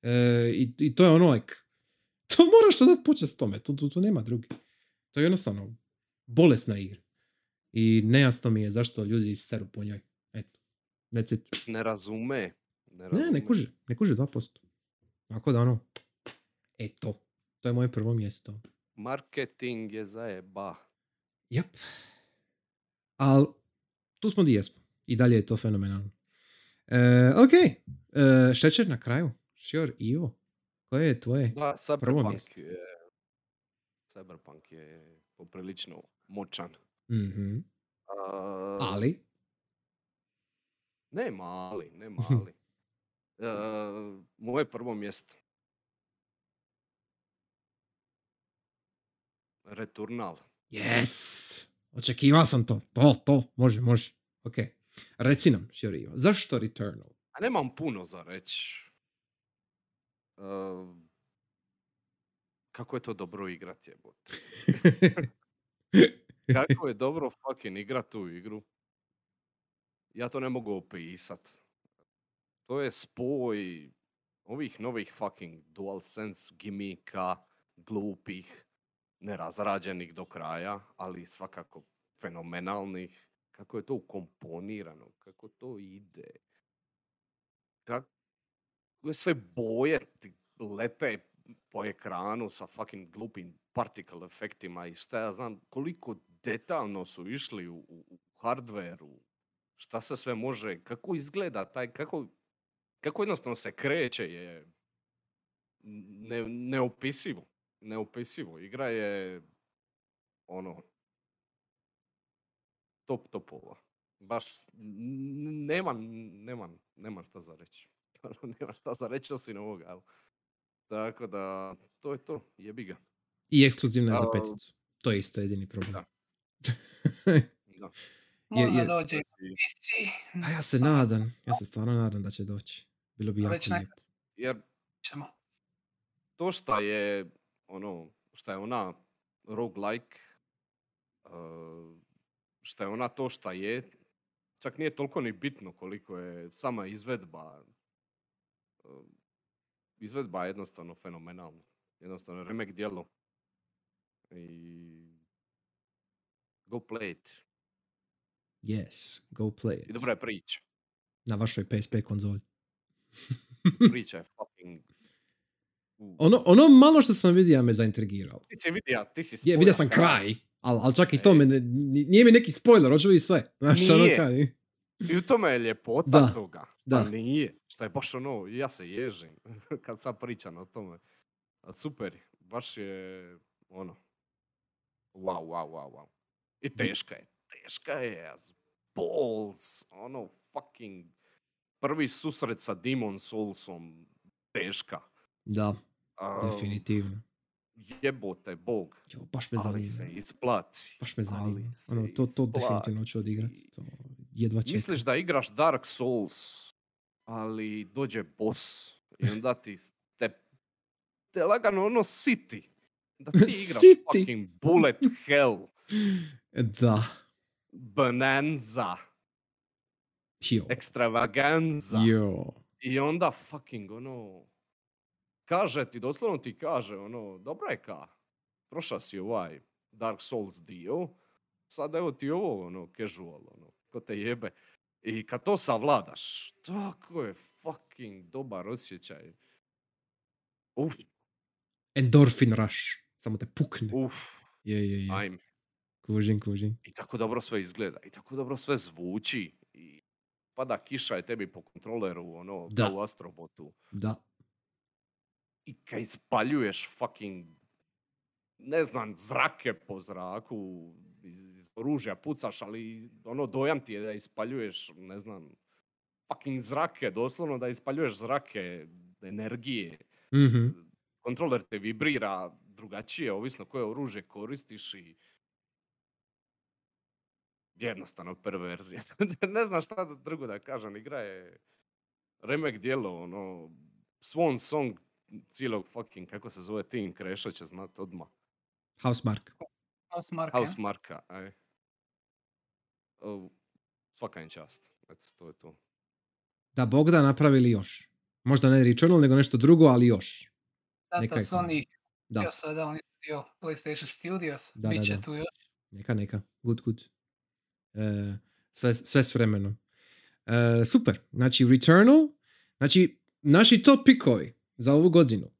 E, i, I to je ono, like, to moraš to dati počest tome. Tu, tu, tu nema drugi. To je jednostavno bolesna igra. I nejasno mi je zašto ljudi seru po njoj. Eto. That's it. Ne razume. Ne, Ne, razume. ne kuže. Ne kuže 2%. Tako da ono, eto. To je moje prvo mjesto. Marketing je zajeba. Jep. Ali tu smo di jesmo. I dalje je to fenomenalno. E, ok. E, šećer na kraju. Sure, Ivo. Koje je tvoje? Da, Prvo Cyberpunk mjesto. je... Cyberpunk je poprilično moćan. Mhm. A, Ali? Ne mali, ne mali. E, moje prvo mjesto. Returnal. Yes! Očekivao sam to. To, to. Može, može. Ok. Reci nam, Ivo. Zašto Returnal? A nemam puno za reći. E, kako je to dobro igrat jebote. Kako je dobro fucking igrat tu igru. Ja to ne mogu opisat. To je spoj ovih novih fucking DualSense gimika, glupih, nerazrađenih do kraja, ali svakako fenomenalnih. Kako je to ukomponirano, kako to ide. Kako je sve boje ti lete po ekranu sa fucking glupim particle efektima i šta ja znam, koliko detaljno su išli u, u, hardveru, šta se sve može, kako izgleda taj, kako, kako jednostavno se kreće je ne, neopisivo. Neopisivo. Igra je ono top topova. Baš nema, nema, nema šta za reći. nema šta za reći osim ovoga. ali. Tako da, to je to, jebi ga. I ekskluzivna za peticu. To je isto jedini problem. da. Da. Je- je- dođe i Znači. A ja se Samo nadam. Ja se stvarno nadam da će doći. Bilo bi A jako lijepo. Jer ćemo. to šta je ono, šta je ona roguelike, uh, šta je ona to šta je, čak nije toliko ni bitno koliko je sama izvedba izvedba je jednostavno fenomenalna. Jednostavno remek djelo. I go play it. Yes, go play I it. dobra je priča. Na vašoj PSP konzoli. Priča je fucking... Ono, ono malo što sam vidio me zaintrigiralo. Ti si vidio, ti si Je, vidio sam kraj, ali al čak i to E. me ne, ni- nije mi neki spoiler, hoću vidjeti sve. Znaš, ono Nije. kaj, I u tome je ljepota Da, toga. da. Da. nije. Šta je baš ono, ja se ježim kad sad pričam o tome. A super, baš je ono, wow, wow, wow, wow. I teška je, teška je, balls, ono, fucking, prvi susret sa Demon Soulsom, teška. Da, definitivno. Jebote, bog, Jo, baš me ali se zanima. isplati. Baš me ali zanima. se Ono, to, to definitivno hoću odigrati. To jedva čekam. Misliš da igraš Dark Souls, ali dođe boss i onda ti te, te lagano ono siti. Da ti igraš Siti. fucking bullet hell, Da. bonanza, Jo. extravaganza. Jo. I onda fucking ono, kaže ti, doslovno ti kaže ono, dobra je ka, prošao si ovaj Dark Souls dio, sad evo ti ovo ono, casual, ono, ko te jebe. I kad to savladaš, tako je fucking dobar osjećaj. Uf, Endorfin rush. Samo te pukne. uf, Je, je, je. ajme. Kužim, kužim. I tako dobro sve izgleda, i tako dobro sve zvuči. I pada kiša je tebi po kontroleru, ono, Da. u Astrobotu. Da. I kad ispaljuješ fucking, ne znam, zrake po zraku, iz, oružja pucaš, ali ono dojam ti je da ispaljuješ, ne znam, fucking zrake, doslovno da ispaljuješ zrake, energije. Mhm. Kontroler te vibrira drugačije, ovisno koje oružje koristiš i jednostavno perverzija. ne znam šta drugo da kažem, igra je remek dijelo, ono, Swan Song cijelog fucking, kako se zove Team Crasha će znat odmah. Housemark. Housemarque. House Marka, aj. O, svaka im čast. Eto, to je to. Da, Bog da napravili još. Možda ne Returnal, nego nešto drugo, ali još. neka Tata je tamo. Sony Da, sada, oni su dio PlayStation Studios, Da, da, bit će da. tu još. neka, neka. Good, good. E, sve, sve s vremenom. E, super. Znači, Returnal. Znači, naši top pikovi za ovu godinu.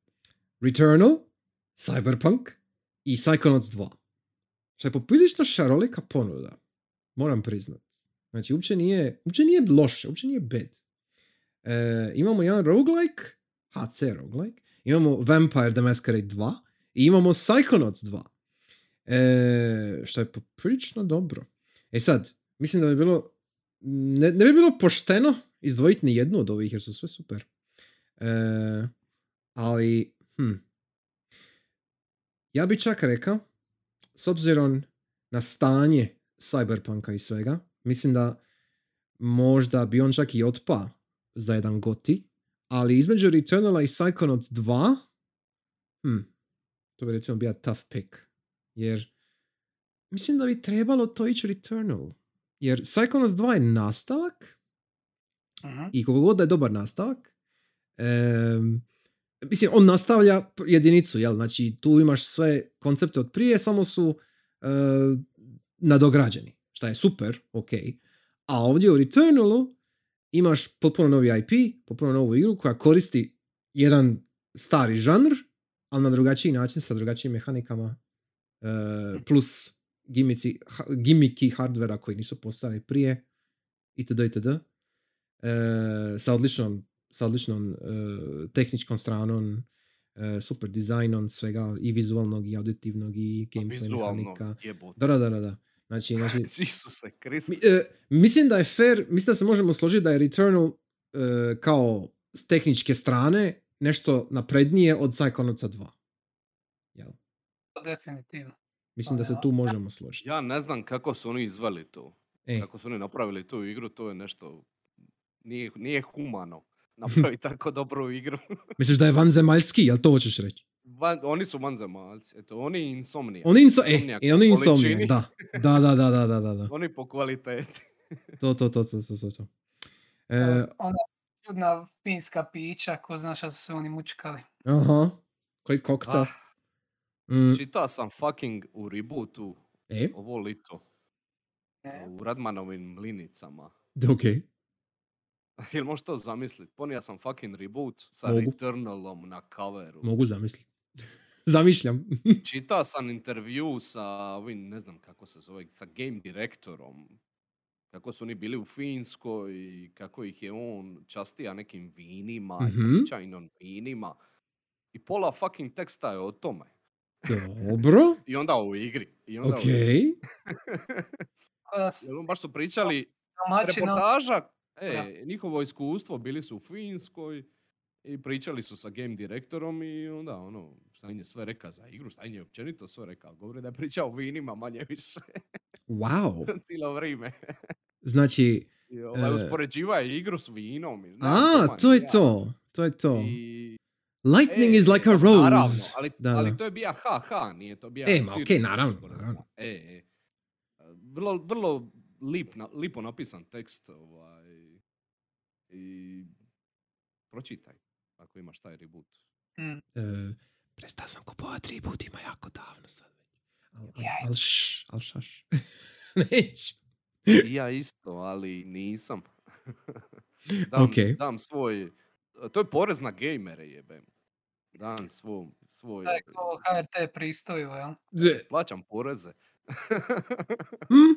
Returnal, Cyberpunk i Psychonauts 2. Što je poprilično šarolika ponuda. Moram priznat. Znači, uopće nije, uopće nije loše, uopće nije bad. E, imamo jedan roguelike, HC roguelike, imamo Vampire the Masquerade 2 i imamo Psychonauts 2. E, što je poprilično dobro. E sad, mislim da bi bilo, ne, ne bi bilo pošteno izdvojiti ni jednu od ovih jer su sve super. E, ali, hm, ja bi čak rekao, s obzirom na stanje Cyberpunka i svega, mislim da možda bi on čak i otpa za jedan goti, ali između Returnala i Psychonauts 2, hm, to bi recimo bio tough pick. Jer mislim da bi trebalo to ići Returnal. Jer Psychonauts 2 je nastavak Mhm. i koliko god da je dobar nastavak, em, mislim, on nastavlja jedinicu, jel? Znači, tu imaš sve koncepte od prije, samo su e, nadograđeni, šta je super, ok. A ovdje u Returnalu imaš potpuno novi IP, potpuno novu igru koja koristi jedan stari žanr, ali na drugačiji način, sa drugačijim mehanikama, e, plus gimici, ha, gimiki hardvera koji nisu postojali prije, itd. itd. E, sa odličnom, sa odličnom e, tehničkom stranom, e, super dizajnom svega i vizualnog i auditivnog i gameplay mehanika. Da, da, da, da, da. Znači, znači Isuse mi- e, mislim da je fair, mislim da se možemo složiti da je Returnal kao s tehničke strane nešto naprednije od Psychonautsa 2. Jel? Definitivno. Mislim da se ja. tu možemo složiti. Ja ne znam kako su oni izveli to. E, Kako su oni napravili tu igru, to je nešto... Nije, nije humano napraviti tako dobru igru. misliš da je vanzemaljski, jel to hoćeš reći? Van, oni su vanzemaljci, eto, oni i insomnija. Oni inso, e, Insomniac e, oni količini, da. Da, da, da, da, da, da, da. Oni po kvaliteti. To, to, to, to, to, to, to. E, Onda čudna finska pića, ko zna šta su se oni mučkali. Aha. Koji koktel. Ah, Mm, čita sam fucking u rebootu e, ovo lito. Ne? U Radmanovim mlinicama. ok. Jel možeš to zamislit? Ponija sam fucking reboot sa Mogu. Returnalom na coveru. Mogu zamisliti. Zamišljam. Čitao sam intervju sa ovim, ne znam kako se zove, sa game direktorom. Kako su oni bili u Finskoj i kako ih je on častija nekim vinima Mhm. i povećajnom vinima. I pola fucking teksta je o tome. Dobro. I onda u igri. I onda Ok. u igri. On baš su pričali, domaći Da. e, njihovo iskustvo, bili su u Finskoj i pričali su sa game direktorom i onda ono, šta im je sve reka za igru, šta im je općenito sve rekao. Govori da je pričao o vinima manje više Wow. cijelo vrijeme. Znači, I ovaj, E. uspoređiva je igru s vinom. i a, to je to. To je to. I, Lightning e, is like a rose. Naravno, ali, Da, ali to je bija ha-ha, nije to bija E, ma okej, serious naravno, naravno. E, e. Vrlo, vrlo lip, na- lipo napisan tekst. Ovaj, I pročitaj, ako imaš taj reboot. Mm. E, prestao sam kupovati reboot, ima jako davno sad već. Al, al, Jaj. al, š, al šaš. Neću. I ja isto, ali nisam. dam, Okej. dam svoj... To je porez na gejmere jebem. Dam svoj... svoj Da je ko HRT pristojilo, jel? Z- plaćam poreze. hm,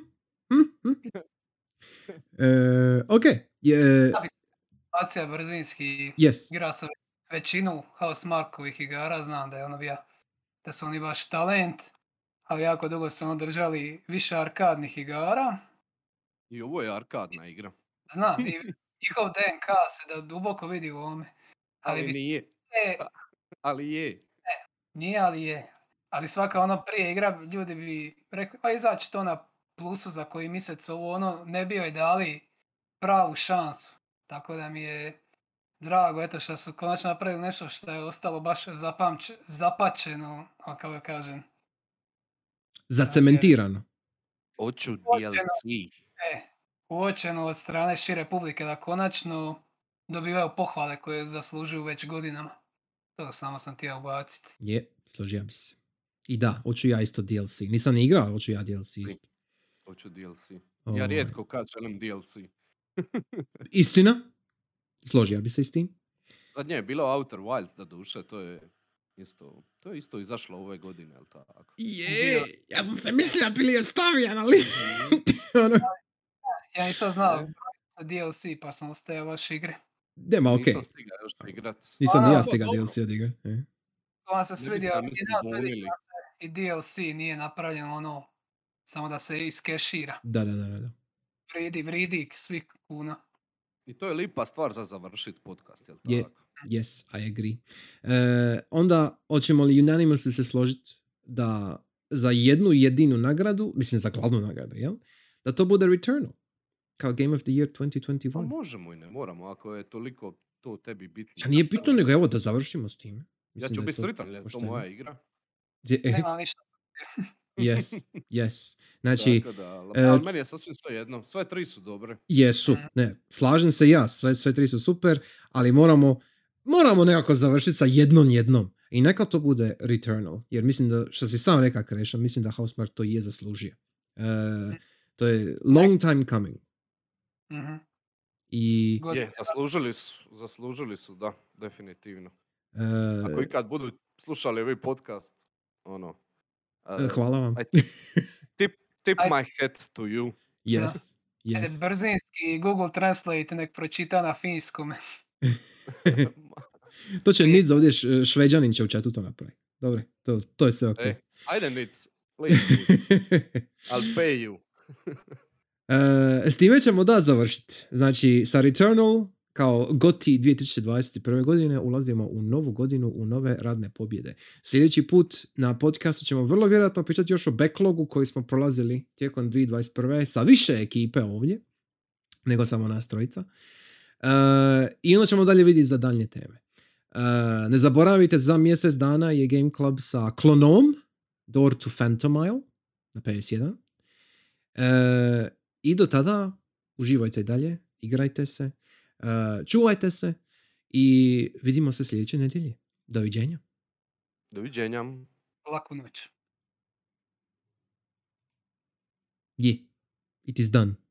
hm, hm. E, ok. Je, Acija Brzinski yes. igra sa većinu House Markovih igara, znam da je ono bio, da su oni baš talent, ali jako dugo su ono držali više arkadnih igara. I ovo je arkadna igra. Znam, i njihov DNK se da duboko vidi u ovome. Ali, Ali nije. se, Ali je. nije, ali je. Ali svaka ono prije igra, ljudi bi rekli, pa izaći to na plusu za koji mjesec ovo ono, ne bi joj dali pravu šansu. Tako da mi je drago, eto što su konačno napravili nešto što je ostalo baš zapamće, zapačeno, a kako da kažem. Zacementirano. Hoću Hoćeno. DLC. E, uočeno od strane šire publike da konačno dobivaju pohvale koje zaslužuju već godinama. To samo sam htio ubaciti. Je, složio bi se. I da, hoću ja isto DLC. Nisam ni igrao, hoću ja DLC isto. Hoću DLC. Ja Ovaj. rijetko kad želim DLC. Istina. Složio bi se s tim. Zadnje je bilo Outer Wilds, da duše, to je isto, to je isto izašlo ove godine, jel tako? Je, ja sam se mislio bili je stavljen, ali... ono, Ja nisam znao za DLC pa sam ostajao baš igre. nema, okej. Nisam stigao još igrat. Nisam ni ja stigao. DLC odigrat. E. Ko vam se svidio i DLC nije napravljen ono, samo da se iskešira. Da, da, da, da. Vridi, vridi svih kuna. I to je lipa stvar za završit podcast, jel Je. tako? Yes, I agree. E, onda, hoćemo li unanimously se složiti da za jednu jedinu nagradu, mislim za glavnu nagradu, jel? Da to bude Returnal. Kao Game of the Year Pa 2021. možemo i ne moramo, ako je toliko to tebi bitno. A nije bitno, nego evo da završimo s time. Ja Mislim ću da je biti to sretan, je to moja igra. Je- e, Nema ništa. Yes, yes. Znači, Tako da, ali, e, ali meni je sasvim sve jedno. Sve tri su dobre. Jesu, ne, slažem se ja, sve, sve tri su super, ali moramo, moramo nekako završiti sa jednom jednom. I neka to bude Returnal, jer mislim da, što si sam rekao Krešan, mislim da Housemark to je zaslužio. E, to je long time coming. Mhm. I Je, zaslužili su, zaslužili su, da, definitivno. e, Ako ikad budu slušali ovaj podcast, ono, hvala vam. I tip, tip, my hat to you. Yes, E, yes. Brzinski Google Translate nek pročita na finskom. to će Niz ovdje, š- šveđanin će u chatu to napraviti. Dobro, to, to je sve ok. E, ajde Nic, please Nic, I'll pay you. E, s time ćemo da završiti. Znači, sa Returnal kao GOTI 2021. godine ulazimo u novu godinu, u nove radne pobjede. Sljedeći put na podcastu ćemo vrlo vjerojatno pričati još o backlogu koji smo prolazili tijekom 2021. sa više ekipe ovdje, nego samo nas trojica. E, I onda ćemo dalje vidjeti za daljnje teme. E, ne zaboravite, za mjesec dana je Game Club sa klonom Door to Phantomile na PS1. E, I do tada uživajte dalje, igrajte se. Čuvajte se i vidimo se sljedeće nedjelje. Doviđenja. Doviđenja. Laku noć. Je. It is done.